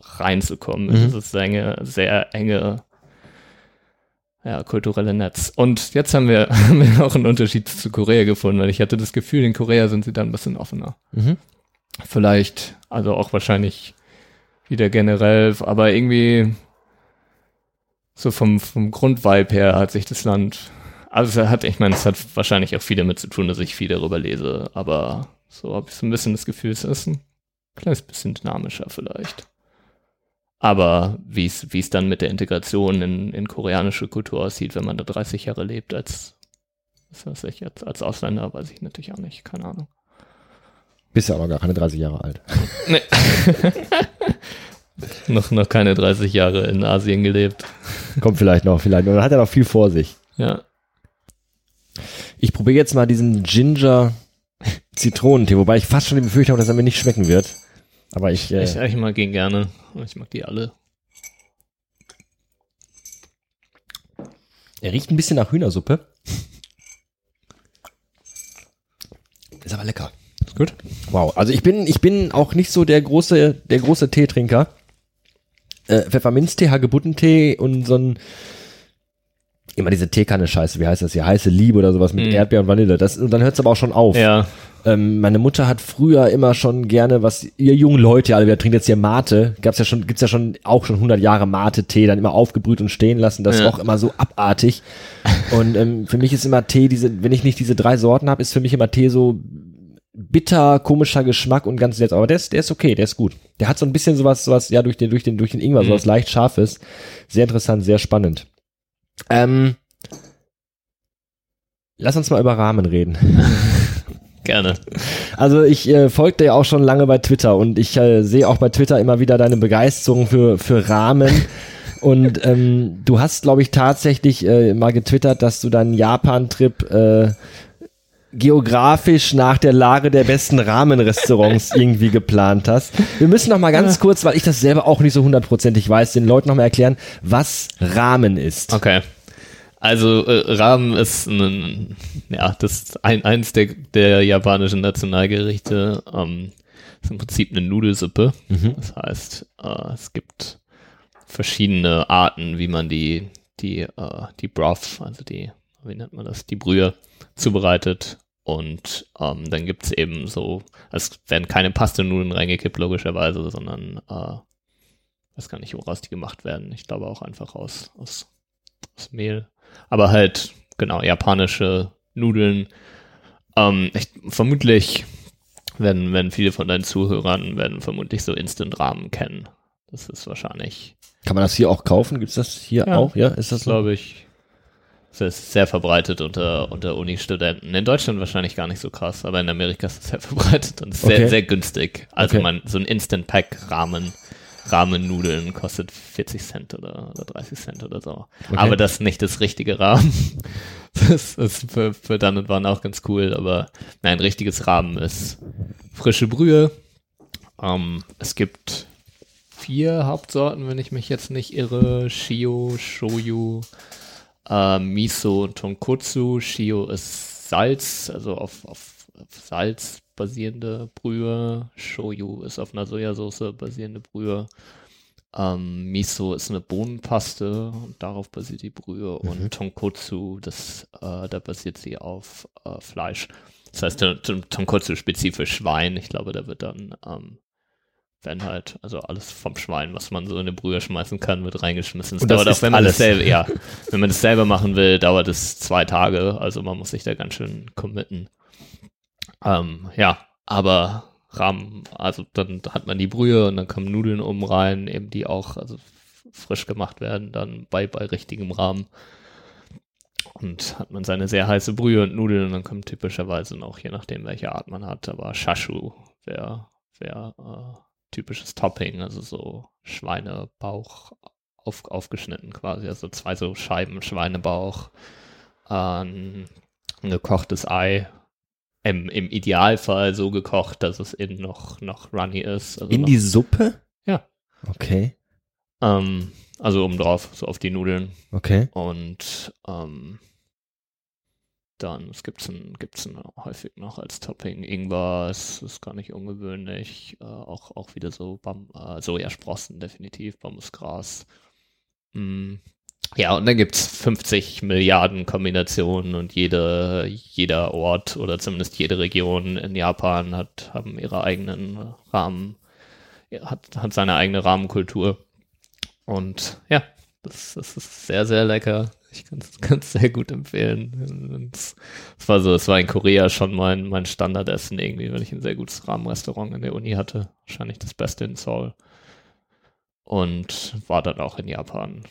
reinzukommen. Mhm. Es ist eine sehr enge ja, kulturelle Netz. Und jetzt haben wir, haben wir auch einen Unterschied zu Korea gefunden, weil ich hatte das Gefühl, in Korea sind sie dann ein bisschen offener. Mhm. Vielleicht, also auch wahrscheinlich wieder generell, aber irgendwie so vom, vom Grundvibe her hat sich das Land, also hat, ich meine, es hat wahrscheinlich auch viel damit zu tun, dass ich viel darüber lese, aber so habe ich so ein bisschen das Gefühl, es ist ein kleines bisschen dynamischer vielleicht. Aber wie es dann mit der Integration in, in koreanische Kultur aussieht, wenn man da 30 Jahre lebt als, was weiß ich, als, als Ausländer, weiß ich natürlich auch nicht, keine Ahnung. Bist ja noch gar keine 30 Jahre alt. Nee. noch, noch keine 30 Jahre in Asien gelebt. Kommt vielleicht noch, vielleicht. Dann hat er noch viel vor sich. Ja. Ich probiere jetzt mal diesen Ginger Zitronentee, wobei ich fast schon die Befürchtung habe, dass er mir nicht schmecken wird. Aber ich, äh, Ich, ich mag ihn gerne. Ich mag die alle. er riecht ein bisschen nach Hühnersuppe. Ist aber lecker. Ist gut. Wow, also ich bin, ich bin auch nicht so der große, der große Teetrinker. Äh, Pfefferminztee, Hagebuttentee und so ein immer diese Teekanne-Scheiße, wie heißt das hier? Heiße Liebe oder sowas mit Mm. Erdbeer und Vanille. Das, und dann hört es aber auch schon auf. Ja. Ähm, meine Mutter hat früher immer schon gerne, was ihr jungen Leute, alle, wer trinkt jetzt hier Mate, gab's ja schon, gibt's ja schon auch schon 100 Jahre Mate-Tee, dann immer aufgebrüht und stehen lassen, das Ja. ist auch immer so abartig. Und ähm, für mich ist immer Tee, diese, wenn ich nicht diese drei Sorten habe, ist für mich immer Tee so bitter, komischer Geschmack und ganz nett. Aber der ist, der ist okay, der ist gut. Der hat so ein bisschen sowas, sowas, ja, durch den, durch den, durch den Ingwer, Mhm. sowas leicht scharfes. Sehr interessant, sehr spannend. Ähm, lass uns mal über Rahmen reden. Gerne. Also ich äh, folge dir ja auch schon lange bei Twitter und ich äh, sehe auch bei Twitter immer wieder deine Begeisterung für, für Rahmen. Und ähm, du hast, glaube ich, tatsächlich äh, mal getwittert, dass du deinen Japan-Trip äh, geografisch nach der Lage der besten Rahmenrestaurants irgendwie geplant hast. Wir müssen noch mal ganz kurz, weil ich das selber auch nicht so hundertprozentig weiß, den Leuten noch mal erklären, was Rahmen ist. Okay. Also äh, Ramen ist ein, ja, das ist ein, eins der, der japanischen Nationalgerichte. Ähm, ist im Prinzip eine Nudelsuppe. Mhm. Das heißt, äh, es gibt verschiedene Arten, wie man die, die, äh, die Broth, also die, wie nennt man das, die Brühe zubereitet. Und ähm, dann gibt's eben so, es werden keine Pastanudeln reingekippt, logischerweise, sondern äh, weiß gar nicht, woraus die gemacht werden. Ich glaube auch einfach aus, aus, aus Mehl. Aber halt, genau, japanische Nudeln. Ähm, ich, vermutlich werden, werden viele von deinen Zuhörern werden vermutlich so Instant-Rahmen kennen. Das ist wahrscheinlich, Kann man das hier auch kaufen? Gibt's das hier Ja. auch? Ja, ist das so? glaube ich, das ist sehr verbreitet unter, unter Uni-Studenten. In Deutschland wahrscheinlich gar nicht so krass, aber in Amerika ist es sehr verbreitet und sehr, Okay. sehr günstig. Also Okay. man, so ein Instant-Pack-Rahmen, Rahmennudeln kostet 40 Cent oder, oder 30 Cent oder so. Okay. Aber das ist nicht das richtige Rahmen. Das ist für, für dann und wann auch ganz cool, aber nein, richtiges Rahmen ist frische Brühe. Ähm, es gibt vier Hauptsorten, wenn ich mich jetzt nicht irre. Shio, Shoyu, äh, Miso und Tonkotsu. Shio ist Salz, also auf, auf, auf Salz basierende Brühe. Shoyu ist auf einer Sojasauce basierende Brühe. Ähm, Miso ist eine Bohnenpaste und darauf basiert die Brühe. Und Tonkotsu, das, äh, da basiert sie auf äh, Fleisch. Das heißt, Ton- Ton- Tonkotsu spezifisch Schwein. Ich glaube, da wird dann, ähm, werden halt, also alles vom Schwein, was man so in eine Brühe schmeißen kann, wird reingeschmissen. Es Und das dauert auch, wenn man alles. das selber, ja, wenn man das selber machen will, dauert es zwei Tage. Also man muss sich da ganz schön committen. Ähm, ja, aber Rahmen, also dann hat man die Brühe und dann kommen Nudeln oben rein, eben die auch also frisch gemacht werden, dann bei, bei richtigem Rahmen. Und hat man seine sehr heiße Brühe und Nudeln und dann kommt typischerweise noch, je nachdem welche Art man hat, aber Shashu wäre wär, äh, typisches Topping, also so Schweinebauch auf, aufgeschnitten quasi, also zwei so Scheiben Schweinebauch, ähm, ein gekochtes Ei, im, im Idealfall so gekocht, dass es innen noch, noch runny ist. Also In noch, die Suppe? Ja. Okay, ähm, also oben drauf, so auf die Nudeln. okay. Und ähm, dann, was gibt's denn, gibt's denn häufig noch als Topping? Ingwer ist, ist gar nicht ungewöhnlich. Äh, auch, auch wieder so Bam äh, Sojasprossen, definitiv, Bambusgras. Mm. Ja, und dann gibt's 50 Milliarden Kombinationen und jede, jeder Ort oder zumindest jede Region in Japan hat, haben ihre eigenen Rahmen, hat, hat seine eigene Rahmenkultur. Und ja, das, das ist sehr, sehr lecker. Ich kann es sehr gut empfehlen. Es war so, es war in Korea schon mein, mein Standardessen irgendwie, weil ich ein sehr gutes Rahmenrestaurant in der Uni hatte. Wahrscheinlich das Beste in Seoul. Und war dann auch in Japan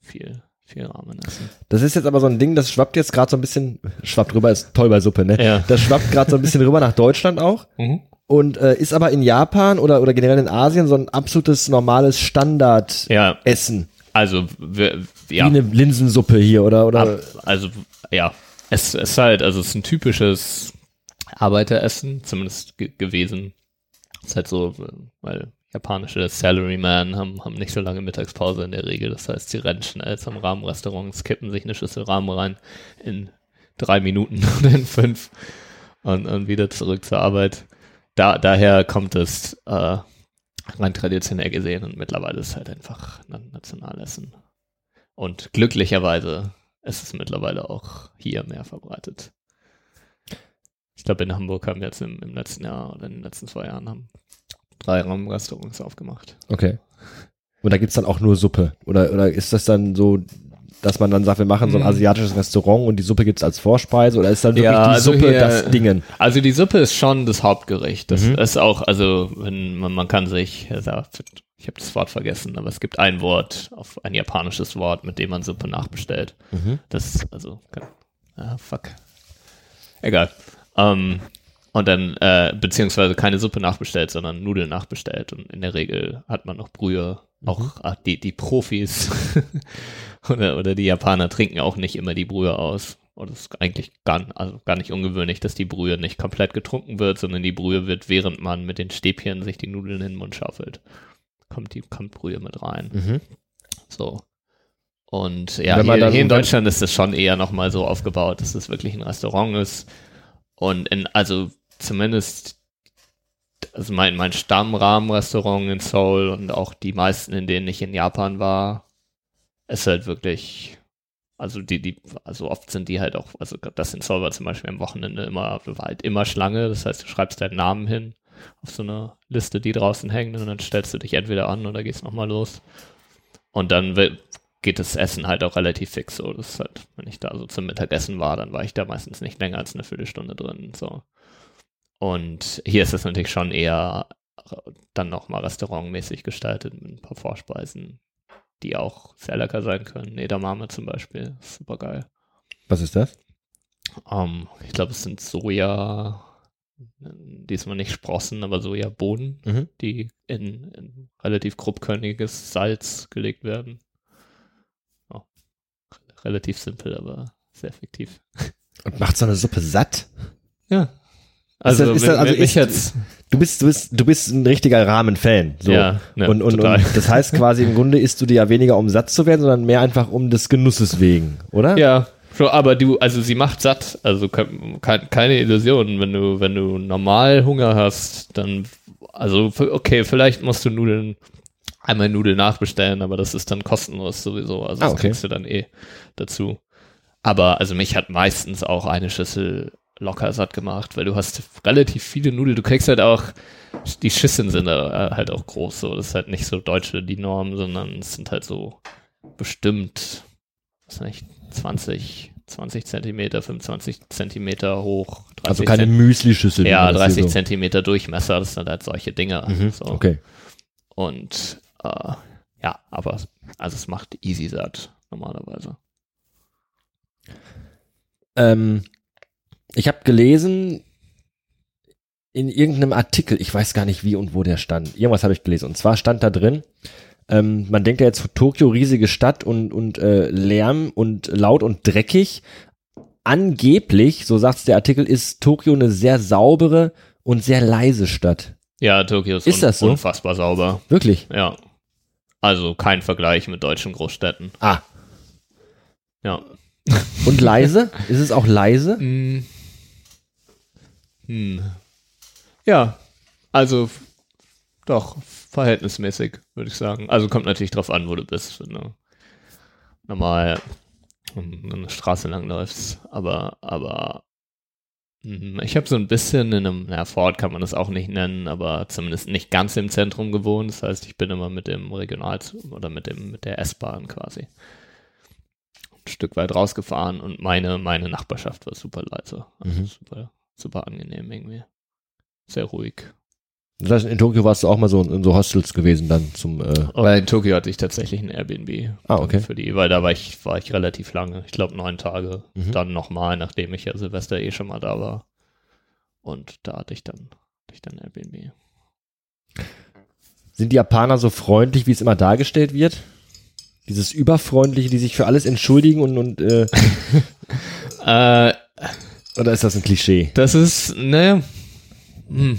viel, viel Ramen essen. Das ist jetzt aber so ein Ding, das schwappt jetzt gerade so ein bisschen, schwappt rüber, ist toll bei Suppe, ne? Ja. Das schwappt gerade so ein bisschen rüber nach Deutschland auch. und äh, ist aber in Japan oder, oder generell in Asien so ein absolutes normales Standardessen. Ja, also wir, ja. Wie eine Linsensuppe hier oder oder also ja, es ist halt, also es ist ein typisches Arbeiteressen, zumindest ge gewesen. Es ist halt so, weil japanische Salaryman haben, haben nicht so lange Mittagspause in der Regel. Das heißt, sie rennen schnell zum Rahmenrestaurant, skippen sich eine Schüssel Rahmen rein in drei Minuten oder in fünf und, und wieder zurück zur Arbeit. Da, daher kommt es äh, rein traditionell gesehen und mittlerweile ist es halt einfach ein Nationalessen. Und glücklicherweise ist es mittlerweile auch hier mehr verbreitet. Ich glaube, in Hamburg haben jetzt im, im letzten Jahr oder in den letzten zwei Jahren haben drei Raumrestaurants aufgemacht. Okay. Und da gibt's dann auch nur Suppe? Oder, oder ist das dann so, dass man dann sagt, wir machen so ein Mm. asiatisches Restaurant und die Suppe gibt's als Vorspeise? Oder ist dann wirklich Ja, die also Suppe hier- das Dingen? Also die Suppe ist schon das Hauptgericht. Das Mhm. ist auch, also wenn man, man kann sich, also, ich habe das Wort vergessen, aber es gibt ein Wort, auf ein japanisches Wort, mit dem man Suppe nachbestellt. Mhm. Das, also, ah, fuck. Egal. Ähm, und dann, äh, beziehungsweise keine Suppe nachbestellt, sondern Nudeln nachbestellt. Und in der Regel hat man noch Brühe. Auch ah, die, die Profis oder, oder die Japaner trinken auch nicht immer die Brühe aus. Und es ist eigentlich gar, also gar nicht ungewöhnlich, dass die Brühe nicht komplett getrunken wird, sondern die Brühe wird, während man mit den Stäbchen sich die Nudeln in den Mund schaufelt. Kommt die, kommt Brühe mit rein. Mhm. So. Und ja, hier, hier in Deutschland ist es schon eher nochmal so aufgebaut, dass es wirklich ein Restaurant ist. Und in, also zumindest, also mein, mein Stammrahmenrestaurant in Seoul und auch die meisten, in denen ich in Japan war, ist halt wirklich, also die, die, also oft sind die halt auch, also das in Seoul war zum Beispiel am Wochenende immer, war halt immer Schlange. Das heißt, du schreibst deinen Namen hin auf so eine Liste, die draußen hängt und dann stellst du dich entweder an oder gehst nochmal los. Und dann geht das Essen halt auch relativ fix so. Das ist halt, wenn ich da so zum Mittagessen war, dann war ich da meistens nicht länger als eine Viertelstunde drin. So. Und hier ist es natürlich schon eher dann nochmal restaurantmäßig gestaltet mit ein paar Vorspeisen, die auch sehr lecker sein können. Edamame zum Beispiel, super geil. Was ist das? Ähm, ich glaube, es sind Soja, diesmal nicht Sprossen, aber Sojabohnen, Mhm. die in, in relativ grobkörniges Salz gelegt werden. Ja. Relativ simpel, aber sehr effektiv. Und macht so eine Suppe satt? Ja. Also, das- ist das- also wenn ich jetzt, Du bist, du bist, du bist ein richtiger Rahmen-Fan. So. ja, ne, und, und, total. und das heißt quasi im Grunde isst du dir ja weniger um satt zu werden, sondern mehr einfach um des Genusses wegen, oder? Ja, schon, aber du, also sie macht satt, also ke- ke- keine Illusion. Wenn du, wenn du normal Hunger hast, dann, also okay, vielleicht musst du Nudeln, einmal Nudeln nachbestellen, aber das ist dann kostenlos sowieso. Also Ah, das okay. kriegst du dann eh dazu. Aber also mich hat meistens auch eine Schüssel locker satt gemacht, weil du hast relativ viele Nudeln. Du kriegst halt auch, die Schüsseln sind da halt auch groß. So. Das ist halt nicht so deutsche die Norm, sondern es sind halt so bestimmt, was ich, 20, 20 Zentimeter, 25 Zentimeter hoch. 30 Also keine Müsli-Schüssel. ja, man das hier 30 so- Zentimeter Durchmesser, das sind halt solche Dinge. Mhm, so. Okay. Und äh, ja, aber also es macht easy satt normalerweise. Ähm, ich habe gelesen in irgendeinem Artikel, ich weiß gar nicht wie und wo der stand. Irgendwas habe ich gelesen. Und zwar stand da drin, ähm, man denkt ja jetzt Tokio riesige Stadt und und äh, Lärm und laut und dreckig. Angeblich, so sagt der Artikel, ist Tokio eine sehr saubere und sehr leise Stadt. Ja, Tokio ist, Ist un das so? unfassbar sauber. Wirklich? Ja. Also kein Vergleich mit deutschen Großstädten. Ah. Ja. Und leise? ist es auch leise? Mm. Hm. Ja, also doch, verhältnismäßig, würde ich sagen. Also kommt natürlich drauf an, wo du bist. Wenn du normal um eine Straße lang läufst. Aber, aber hm, ich habe so ein bisschen in einem, na, Fort kann man das auch nicht nennen, aber zumindest nicht ganz im Zentrum gewohnt. Das heißt, ich bin immer mit dem Regional- oder mit dem, mit der S-Bahn quasi ein Stück weit rausgefahren und meine, meine Nachbarschaft war super leise. Also Mhm. super, super angenehm irgendwie. Sehr ruhig. Das heißt, in Tokio warst du auch mal so in so Hostels gewesen dann zum äh, Aber in Tokio hatte ich tatsächlich ein Airbnb. Ah, okay. Für die, weil da war ich, war ich relativ lange. Ich glaube neun Tage. Mhm. Dann nochmal, nachdem ich ja Silvester eh schon mal da war. Und da hatte ich dann durch dein Airbnb. Sind die Japaner so freundlich, wie es immer dargestellt wird? Dieses Überfreundliche, die sich für alles entschuldigen und, und äh, Äh, oder ist das ein Klischee? das ist, ne, hm.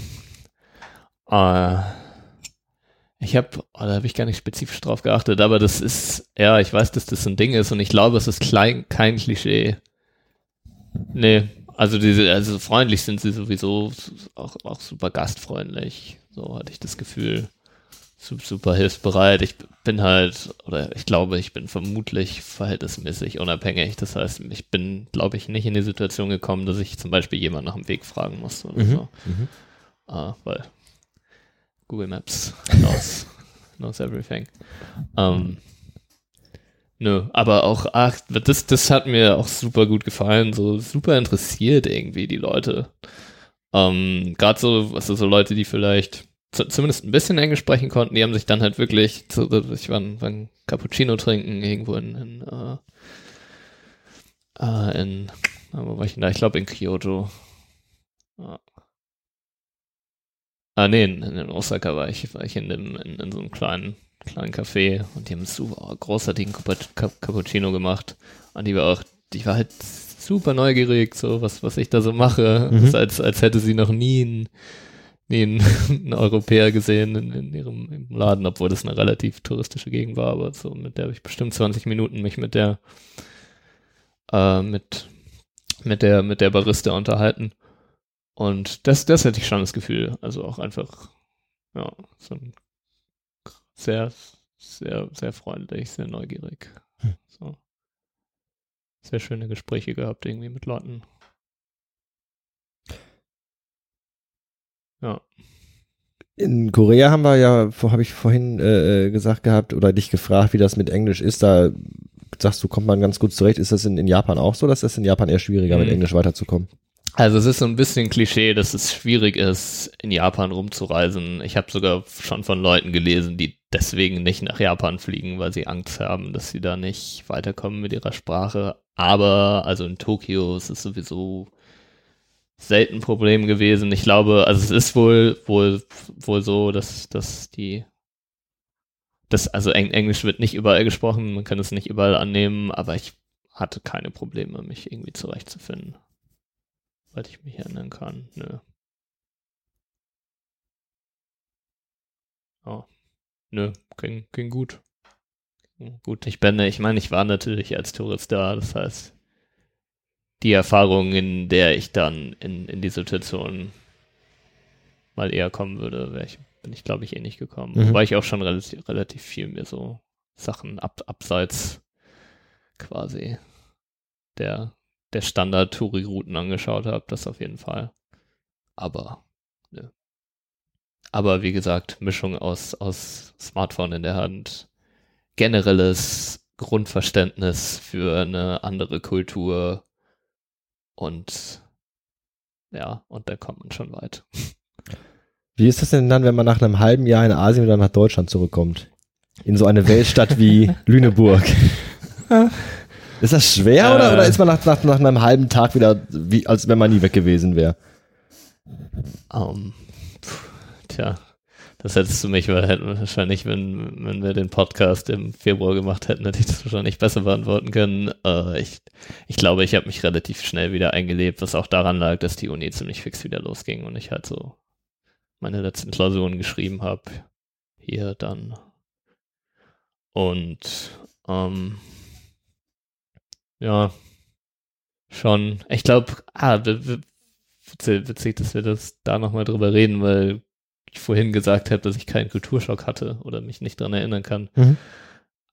Äh, ich habe, oh, da habe ich gar nicht spezifisch drauf geachtet, aber das ist, ja, ich weiß, dass das ein Ding ist und ich glaube, es ist klein, kein Klischee. Nee, also diese, also freundlich sind sie sowieso auch, auch super gastfreundlich. So hatte ich das Gefühl. Su- Super hilfsbereit. Ich bin halt, oder ich glaube, ich bin vermutlich verhältnismäßig unabhängig. Das heißt, ich bin, glaube ich, nicht in die Situation gekommen, dass ich zum Beispiel jemand nach dem Weg fragen musste oder Mhm, so. mhm. Ah, weil Google Maps knows, knows everything. Ähm, nö, aber auch, ach, das, das hat mir auch super gut gefallen, so super interessiert irgendwie die Leute. Ähm, Gerade so, also so Leute, die vielleicht zu, zumindest ein bisschen Englisch sprechen konnten, die haben sich dann halt wirklich, zu, ich war, ein- ein Cappuccino trinken irgendwo in, in, äh, äh, in, wo war ich denn da? Ich glaube in Kyoto. Ja. Ah, nee, in, in Osaka war ich, war ich in, dem, in, in so einem kleinen, kleinen Café und die haben super großartigen Cappu- Cap- Cappuccino gemacht. Und die war auch, die war halt super neugierig, so was, was ich da so mache. Mhm. Als, als hätte sie noch nie einen, nie einen, einen Europäer gesehen in, in ihrem Laden, obwohl das eine relativ touristische Gegend war, aber so mit der habe ich bestimmt 20 Minuten mich mit der äh, mit mit der mit der Barista unterhalten. Und das, das hätte ich schon das Gefühl. Also auch einfach, ja, so ein sehr, sehr, sehr freundlich, sehr neugierig. Hm. So. Sehr schöne Gespräche gehabt, irgendwie mit Leuten. Ja. In Korea haben wir ja, habe ich vorhin äh, äh, gesagt gehabt oder dich gefragt, wie das mit Englisch ist. Da sagst du, kommt man ganz gut zurecht. Ist das in, in Japan auch so, dass das in Japan eher schwieriger mit Mhm. Englisch weiterzukommen? Also es ist so ein bisschen Klischee, dass es schwierig ist, in Japan rumzureisen. Ich habe sogar schon von Leuten gelesen, die deswegen nicht nach Japan fliegen, weil sie Angst haben, dass sie da nicht weiterkommen mit ihrer Sprache. Aber also in Tokio ist es sowieso selten ein Problem gewesen. Ich glaube, also es ist wohl wohl wohl so, dass dass die das also Eng Englisch wird nicht überall gesprochen, man kann es nicht überall annehmen, aber ich hatte keine Probleme, mich irgendwie zurechtzufinden. Soweit ich mich erinnern kann. Nö. Oh. Nö, ging, ging gut. Gut, ich bin, ich meine, ich war natürlich als Tourist da, das heißt, die Erfahrung, in der ich dann in, in die Situation mal eher kommen würde, wäre ich, bin ich, glaube ich, eh nicht gekommen. Mhm. Wobei ich auch schon relativ, relativ viel mir so Sachen ab, abseits quasi der, der Standard-Touri-Routen angeschaut habe, das auf jeden Fall. Aber, nö. Aber wie gesagt, Mischung aus, aus Smartphone in der Hand, generelles Grundverständnis für eine andere Kultur und ja, und da kommt man schon weit. Wie ist das denn dann, wenn man nach einem halben Jahr in Asien wieder nach Deutschland zurückkommt? In so eine Weltstadt wie Lüneburg. Ist das schwer oder, Äh. oder ist man nach, nach, nach einem halben Tag wieder, wie, als wenn man nie weg gewesen wäre? Ähm, pf, tja, das hättest du mich wahrscheinlich, wenn, wenn wir den Podcast im Februar gemacht hätten, hätte ich das wahrscheinlich besser beantworten können. Äh, ich, ich glaube, ich habe mich relativ schnell wieder eingelebt, was auch daran lag, dass die Uni ziemlich fix wieder losging und ich halt so meine letzten Klausuren geschrieben habe. Hier dann. Und ähm, ja, schon. Ich glaube, ah, witzig, dass wir das da nochmal drüber reden, weil ich vorhin gesagt habe, dass ich keinen Kulturschock hatte oder mich nicht dran erinnern kann. Mhm.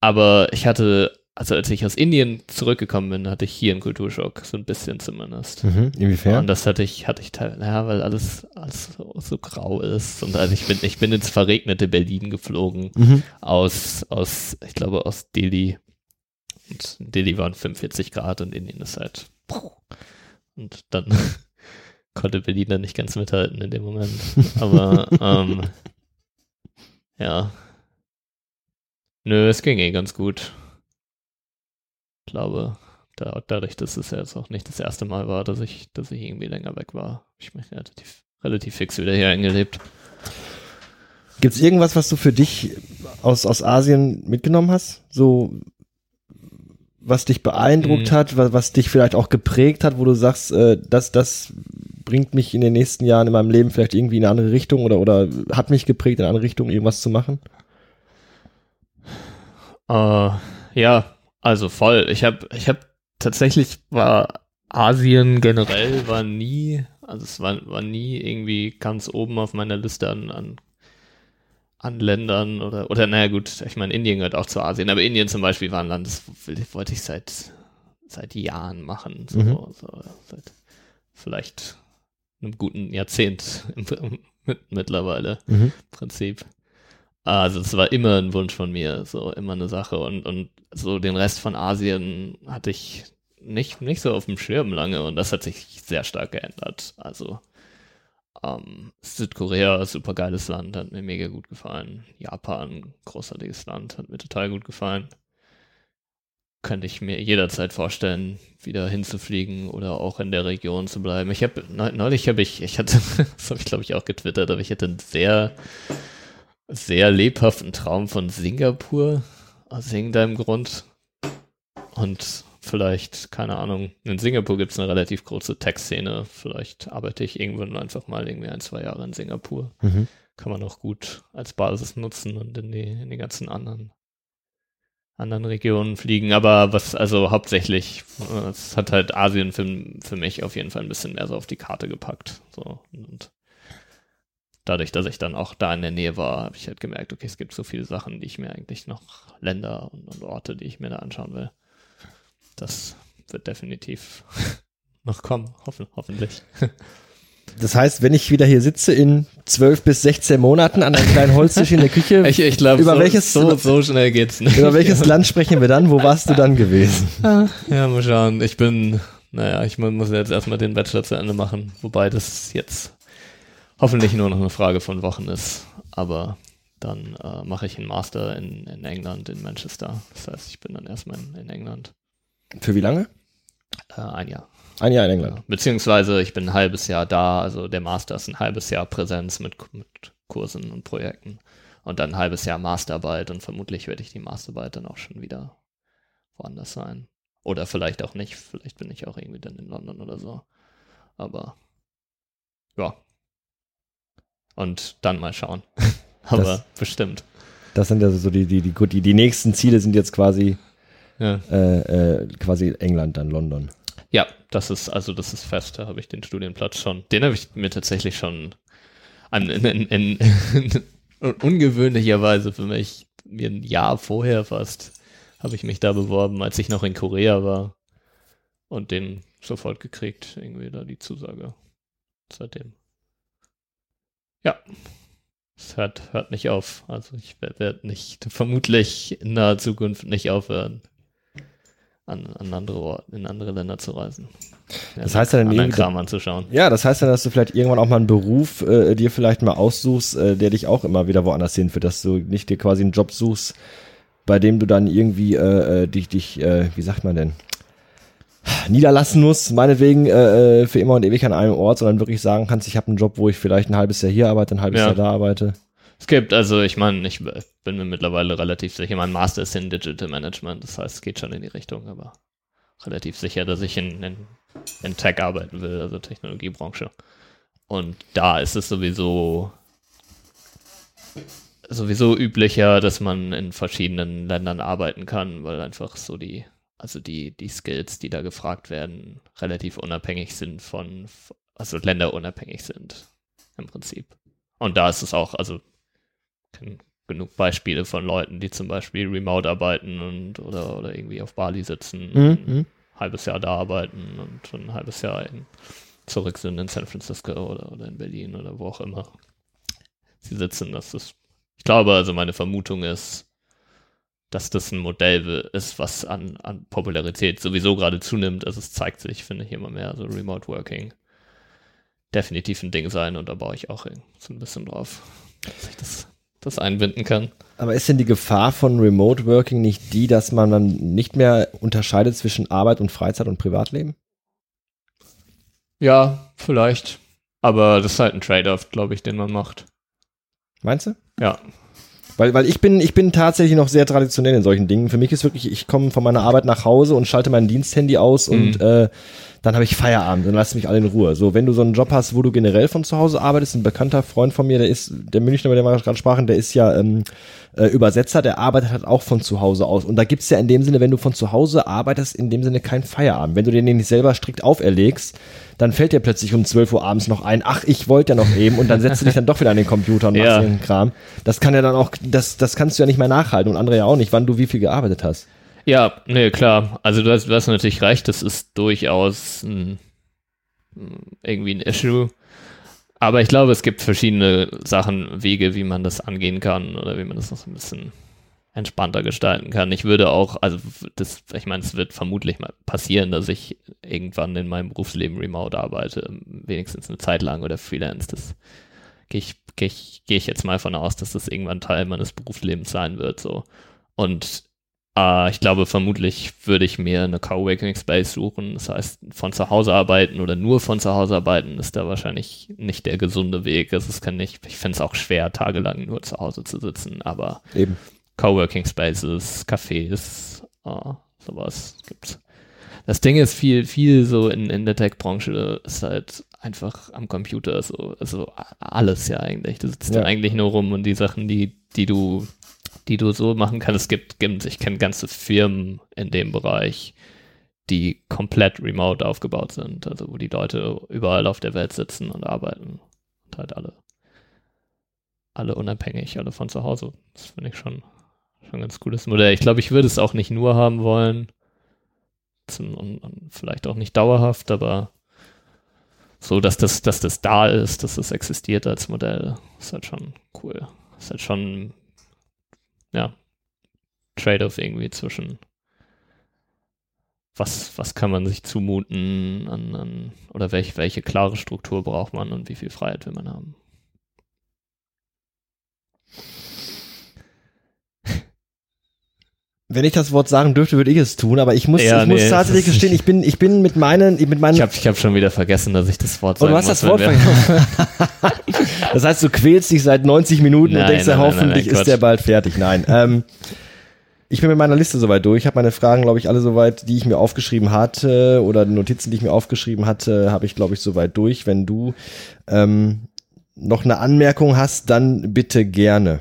Aber ich hatte, also als ich aus Indien zurückgekommen bin, hatte ich hier einen Kulturschock, so ein bisschen zumindest. Mhm. Inwiefern? Und das hatte ich, hatte ich teilweise, ja, weil alles, alles so, so grau ist. Und also ich bin, ich bin ins verregnete Berlin geflogen Mhm. aus, aus, ich glaube, aus Delhi. Und in Delhi waren 45 Grad und Indien ist halt. Und dann konnte Berlin dann nicht ganz mithalten in dem Moment. Aber ähm, ja. Nö, es ging eh ganz gut. Ich glaube, da, dadurch, dass es jetzt auch nicht das erste Mal war, dass ich, dass ich irgendwie länger weg war, habe ich mich relativ relativ fix wieder hier eingelebt. Gibt es irgendwas, was du für dich aus, aus Asien mitgenommen hast? So, was dich beeindruckt mhm. hat, was, was dich vielleicht auch geprägt hat, wo du sagst, äh, das, das bringt mich in den nächsten Jahren in meinem Leben vielleicht irgendwie in eine andere Richtung oder, oder hat mich geprägt, in eine andere Richtung irgendwas zu machen? Uh, ja, also voll. Ich habe ich hab tatsächlich war Asien generell war nie, also es war, war nie irgendwie ganz oben auf meiner Liste an, an, an Ländern oder, oder naja gut, ich meine, Indien gehört auch zu Asien, aber Indien zum Beispiel war ein Land, das wollte ich seit, seit Jahren machen, so, mhm. so seit vielleicht einem guten Jahrzehnt mittlerweile mhm. im Prinzip. Also es war immer ein Wunsch von mir, so immer eine Sache und, und so den Rest von Asien hatte ich nicht, nicht so auf dem Schirm lange und das hat sich sehr stark geändert. Also ähm, Südkorea, super geiles Land, hat mir mega gut gefallen. Japan, großartiges Land, hat mir total gut gefallen. Könnte ich mir jederzeit vorstellen, wieder hinzufliegen oder auch in der Region zu bleiben. Ich habe neulich habe ich, ich hatte, das habe ich glaube ich auch getwittert, aber ich hatte einen sehr, sehr lebhaften Traum von Singapur aus irgendeinem Grund. Und vielleicht, keine Ahnung, in Singapur gibt es eine relativ große Tech-Szene. Vielleicht arbeite ich irgendwann einfach mal irgendwie ein, zwei Jahre in Singapur. Mhm. Kann man auch gut als Basis nutzen und in die, in die ganzen anderen, anderen Regionen fliegen. Aber was, also hauptsächlich, es hat halt Asien für, für mich auf jeden Fall ein bisschen mehr so auf die Karte gepackt. So, und dadurch, dass ich dann auch da in der Nähe war, habe ich halt gemerkt, okay, es gibt so viele Sachen, die ich mir eigentlich noch, Länder und, und Orte, die ich mir da anschauen will das wird definitiv noch kommen, hoffen, hoffentlich. Das heißt, wenn ich wieder hier sitze in zwölf bis 16 Monaten an einem kleinen Holztisch in der Küche, ich, ich glaube, über so, welches so, so schnell geht's nicht. Über welches Land sprechen wir dann? Wo warst du dann gewesen? Ja, mal schauen. Ich bin, naja, ich muss jetzt erstmal den Bachelor zu Ende machen, wobei das jetzt hoffentlich nur noch eine Frage von Wochen ist. Aber dann äh, mache ich einen Master in, in England, in Manchester. Das heißt, ich bin dann erstmal in, in England. Für wie lange? Äh, ein Jahr. Ein Jahr in England. Beziehungsweise ich bin ein halbes Jahr da, also der Master ist ein halbes Jahr Präsenz mit, mit Kursen und Projekten und dann ein halbes Jahr Masterarbeit und vermutlich werde ich die Masterarbeit dann auch schon wieder woanders sein. Oder vielleicht auch nicht, vielleicht bin ich auch irgendwie dann in London oder so. Aber ja. Und dann mal schauen. Aber das, bestimmt. Das sind ja so die, die, die, die, die nächsten Ziele sind jetzt quasi ja. äh, äh, quasi England, dann London. Ja, das ist, also das ist fest, da habe ich den Studienplatz schon. Den habe ich mir tatsächlich schon an, in, in, in, ungewöhnlicherweise für mich mir ein Jahr vorher fast habe ich mich da beworben, als ich noch in Korea war und den sofort gekriegt, irgendwie da die Zusage seitdem. Ja, es hört, hört nicht auf. Also ich werde nicht, vermutlich in naher Zukunft nicht aufhören, an, an andere Orte, in andere Länder zu reisen. Ja, das heißt ja dann anderen Kram anzuschauen. Ja, das heißt ja, dass du vielleicht irgendwann auch mal einen Beruf äh, dir vielleicht mal aussuchst, äh, der dich auch immer wieder woanders hinführt, dass du nicht dir quasi einen Job suchst, bei dem du dann irgendwie äh, äh dich, dich äh, wie sagt man denn, niederlassen musst, meinetwegen äh, äh, für immer und ewig an einem Ort, sondern wirklich sagen kannst, ich habe einen Job, wo ich vielleicht ein halbes Jahr hier arbeite, ein halbes ja. Jahr da arbeite. Es gibt, also ich meine, ich bin mir mittlerweile relativ sicher, mein Master ist in Digital Management, das heißt, es geht schon in die Richtung, aber relativ sicher, dass ich in, in, in Tech arbeiten will, also Technologiebranche. Und da ist es sowieso sowieso üblicher, dass man in verschiedenen Ländern arbeiten kann, weil einfach so die, also die, die Skills, die da gefragt werden, relativ unabhängig sind von, also länderunabhängig sind im Prinzip. Und da ist es auch, also kenne genug Beispiele von Leuten, die zum Beispiel remote arbeiten und oder, oder irgendwie auf Bali sitzen, mhm. ein mhm. halbes Jahr da arbeiten und ein halbes Jahr in, zurück sind in San Francisco oder, oder in Berlin oder wo auch immer sie sitzen. Das ist, ich glaube, also meine Vermutung ist, dass das ein Modell ist, was an, an Popularität sowieso gerade zunimmt. Also es zeigt sich, finde ich, immer mehr, so Remote Working definitiv ein Ding sein und da baue ich auch so ein bisschen drauf, dass ich das das einbinden kann. Aber ist denn die Gefahr von Remote Working nicht die, dass man dann nicht mehr unterscheidet zwischen Arbeit und Freizeit und Privatleben? Ja, vielleicht. Aber das ist halt ein Trade-off, glaube ich, den man macht. Meinst du? Ja. Weil, weil ich bin, ich bin tatsächlich noch sehr traditionell in solchen Dingen. Für mich ist wirklich, ich komme von meiner Arbeit nach Hause und schalte mein Diensthandy aus und Mhm. äh, dann habe ich Feierabend und lass mich alle in Ruhe. So, wenn du so einen Job hast, wo du generell von zu Hause arbeitest, ein bekannter Freund von mir, der ist, der Münchner, mit dem wir gerade sprachen, der ist ja ähm, äh, Übersetzer, der arbeitet halt auch von zu Hause aus. Und da gibt's ja in dem Sinne, wenn du von zu Hause arbeitest, in dem Sinne kein Feierabend. Wenn du den nicht selber strikt auferlegst, dann fällt dir plötzlich um 12 Uhr abends noch ein, ach, ich wollte ja noch eben und dann setzt du dich dann doch wieder an den Computer und machst Ja. irgendeinen Kram. Das kann ja dann auch, das, das kannst du ja nicht mehr nachhalten und andere ja auch nicht, wann du wie viel gearbeitet hast. Ja, nee, klar. Also du hast, natürlich recht, das ist durchaus ein, irgendwie ein Issue. Aber ich glaube, es gibt verschiedene Sachen, Wege, wie man das angehen kann oder wie man das noch so ein bisschen entspannter gestalten kann. Ich würde auch, also das, ich meine, es wird vermutlich mal passieren, dass ich irgendwann in meinem Berufsleben remote arbeite, wenigstens eine Zeit lang oder Freelance. Das gehe ich, gehe ich, gehe ich jetzt mal von aus, dass das irgendwann Teil meines Berufslebens sein wird. So. Und äh, ich glaube, vermutlich würde ich mir eine Coworking Space suchen. Das heißt, von zu Hause arbeiten oder nur von zu Hause arbeiten ist da wahrscheinlich nicht der gesunde Weg. Also es kann nicht, ich finde es auch schwer, tagelang nur zu Hause zu sitzen, aber Eben. Coworking Spaces, Cafés, äh, sowas gibt's. Das Ding ist viel, viel so in, in der Tech-Branche ist halt einfach am Computer so, also alles ja eigentlich. Du sitzt Ja. da eigentlich nur rum und die Sachen, die, die du, die du so machen kannst, es gibt, gibt ich kenne ganze Firmen in dem Bereich, die komplett remote aufgebaut sind, also wo die Leute überall auf der Welt sitzen und arbeiten und halt alle, alle unabhängig, alle von zu Hause. Das finde ich schon, schon ein ganz cooles Modell. Ich glaube, ich würde es auch nicht nur haben wollen. Zum, und, und vielleicht auch nicht dauerhaft, aber so, dass das, dass das da ist, dass das existiert als Modell, ist halt schon cool. Ist halt schon, ja, Trade-off irgendwie zwischen was, was kann man sich zumuten an, an oder welche, welche klare Struktur braucht man und wie viel Freiheit will man haben. Wenn ich das Wort sagen dürfte, würde ich es tun, aber ich muss, Ja, ich muss nee, tatsächlich das ist- gestehen, ich bin, ich bin mit meinen, mit meinen Ich habe ich hab schon wieder vergessen, dass ich das Wort Oh, sagen du hast muss, das Wort vergessen. das heißt, du quälst dich seit 90 Minuten und Nein, denkst, dir, nein, nein, hoffentlich nein, ist der bald fertig. Nein. Ähm, ich bin mit meiner Liste soweit durch. Ich habe meine Fragen, glaube ich, alle soweit, die ich mir aufgeschrieben hatte oder die Notizen, die ich mir aufgeschrieben hatte, habe ich, glaube ich, soweit durch. Wenn du ähm, noch eine Anmerkung hast, dann bitte gerne.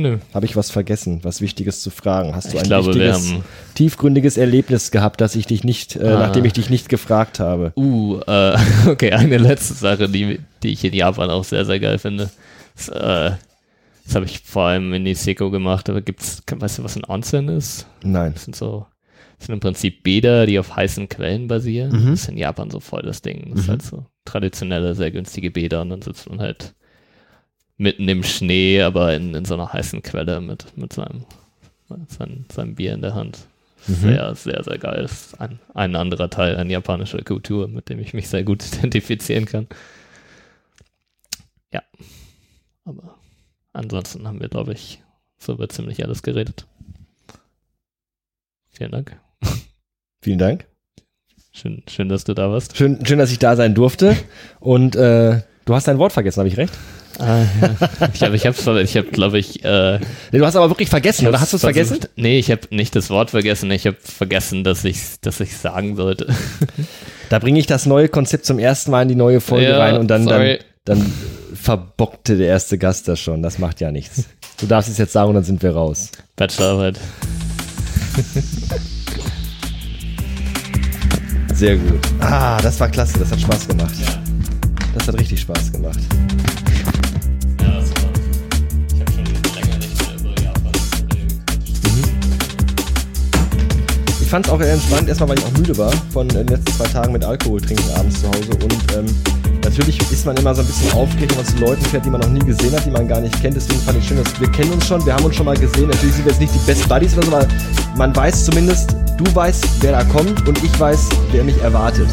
Nö. Habe ich was vergessen, was Wichtiges zu fragen? Hast du Ich ein glaube, wichtiges, tiefgründiges Erlebnis gehabt, dass ich dich nicht, äh, Ah. nachdem ich dich nicht gefragt habe? uh, äh, okay, eine letzte Sache, die, die ich in Japan auch sehr, sehr geil finde. Das, äh, das habe ich vor allem in Niseko gemacht, aber gibt's, weißt du, was ein Onsen ist? Nein. Das sind so, das sind im Prinzip Bäder, die auf heißen Quellen basieren. Mhm. Das ist in Japan so voll das Ding. Das ist Mhm. halt so traditionelle, sehr günstige Bäder und dann sitzt man halt mitten im Schnee, aber in, in so einer heißen Quelle mit, mit seinem, mit seinem, Bier in der Hand. Mhm. Sehr, sehr, sehr geil. Das ist ein, ein anderer Teil an japanischer Kultur, mit dem ich mich sehr gut identifizieren kann. Ja. Aber ansonsten haben wir, glaube ich, so über ziemlich alles geredet. Vielen Dank. Vielen Dank. Schön, schön, dass du da warst. Schön, schön, dass ich da sein durfte. Und äh, du hast dein Wort vergessen, habe ich recht? Ah, ja. Ich habe, ich habe, ich habe, glaube ich, äh, Nee, du hast aber wirklich vergessen, oder hast du es vergessen? Nee, ich habe nicht das Wort vergessen. Ich habe vergessen, dass ich, dass ich sagen sollte. Da bringe ich das neue Konzept zum ersten Mal in die neue Folge Ja, rein und dann, dann, dann verbockte der erste Gast das schon. Das macht ja nichts. Du darfst es jetzt sagen und dann sind wir raus. Bachelorarbeit. Sehr gut. Ah, das war klasse. Das hat Spaß gemacht. Das hat richtig Spaß gemacht. Fand es auch entspannt, erstmal weil ich auch müde war von den letzten zwei Tagen mit Alkohol trinken abends zu Hause. Und ähm, natürlich ist man immer so ein bisschen aufgeregt, wenn man zu Leuten fährt, die man noch nie gesehen hat, die man gar nicht kennt. Deswegen fand ich schön, dass wir kennen uns schon, wir haben uns schon mal gesehen. Natürlich sind wir jetzt nicht die Best Buddies oder so, aber man weiß zumindest, du weißt, wer da kommt und ich weiß, wer mich erwartet.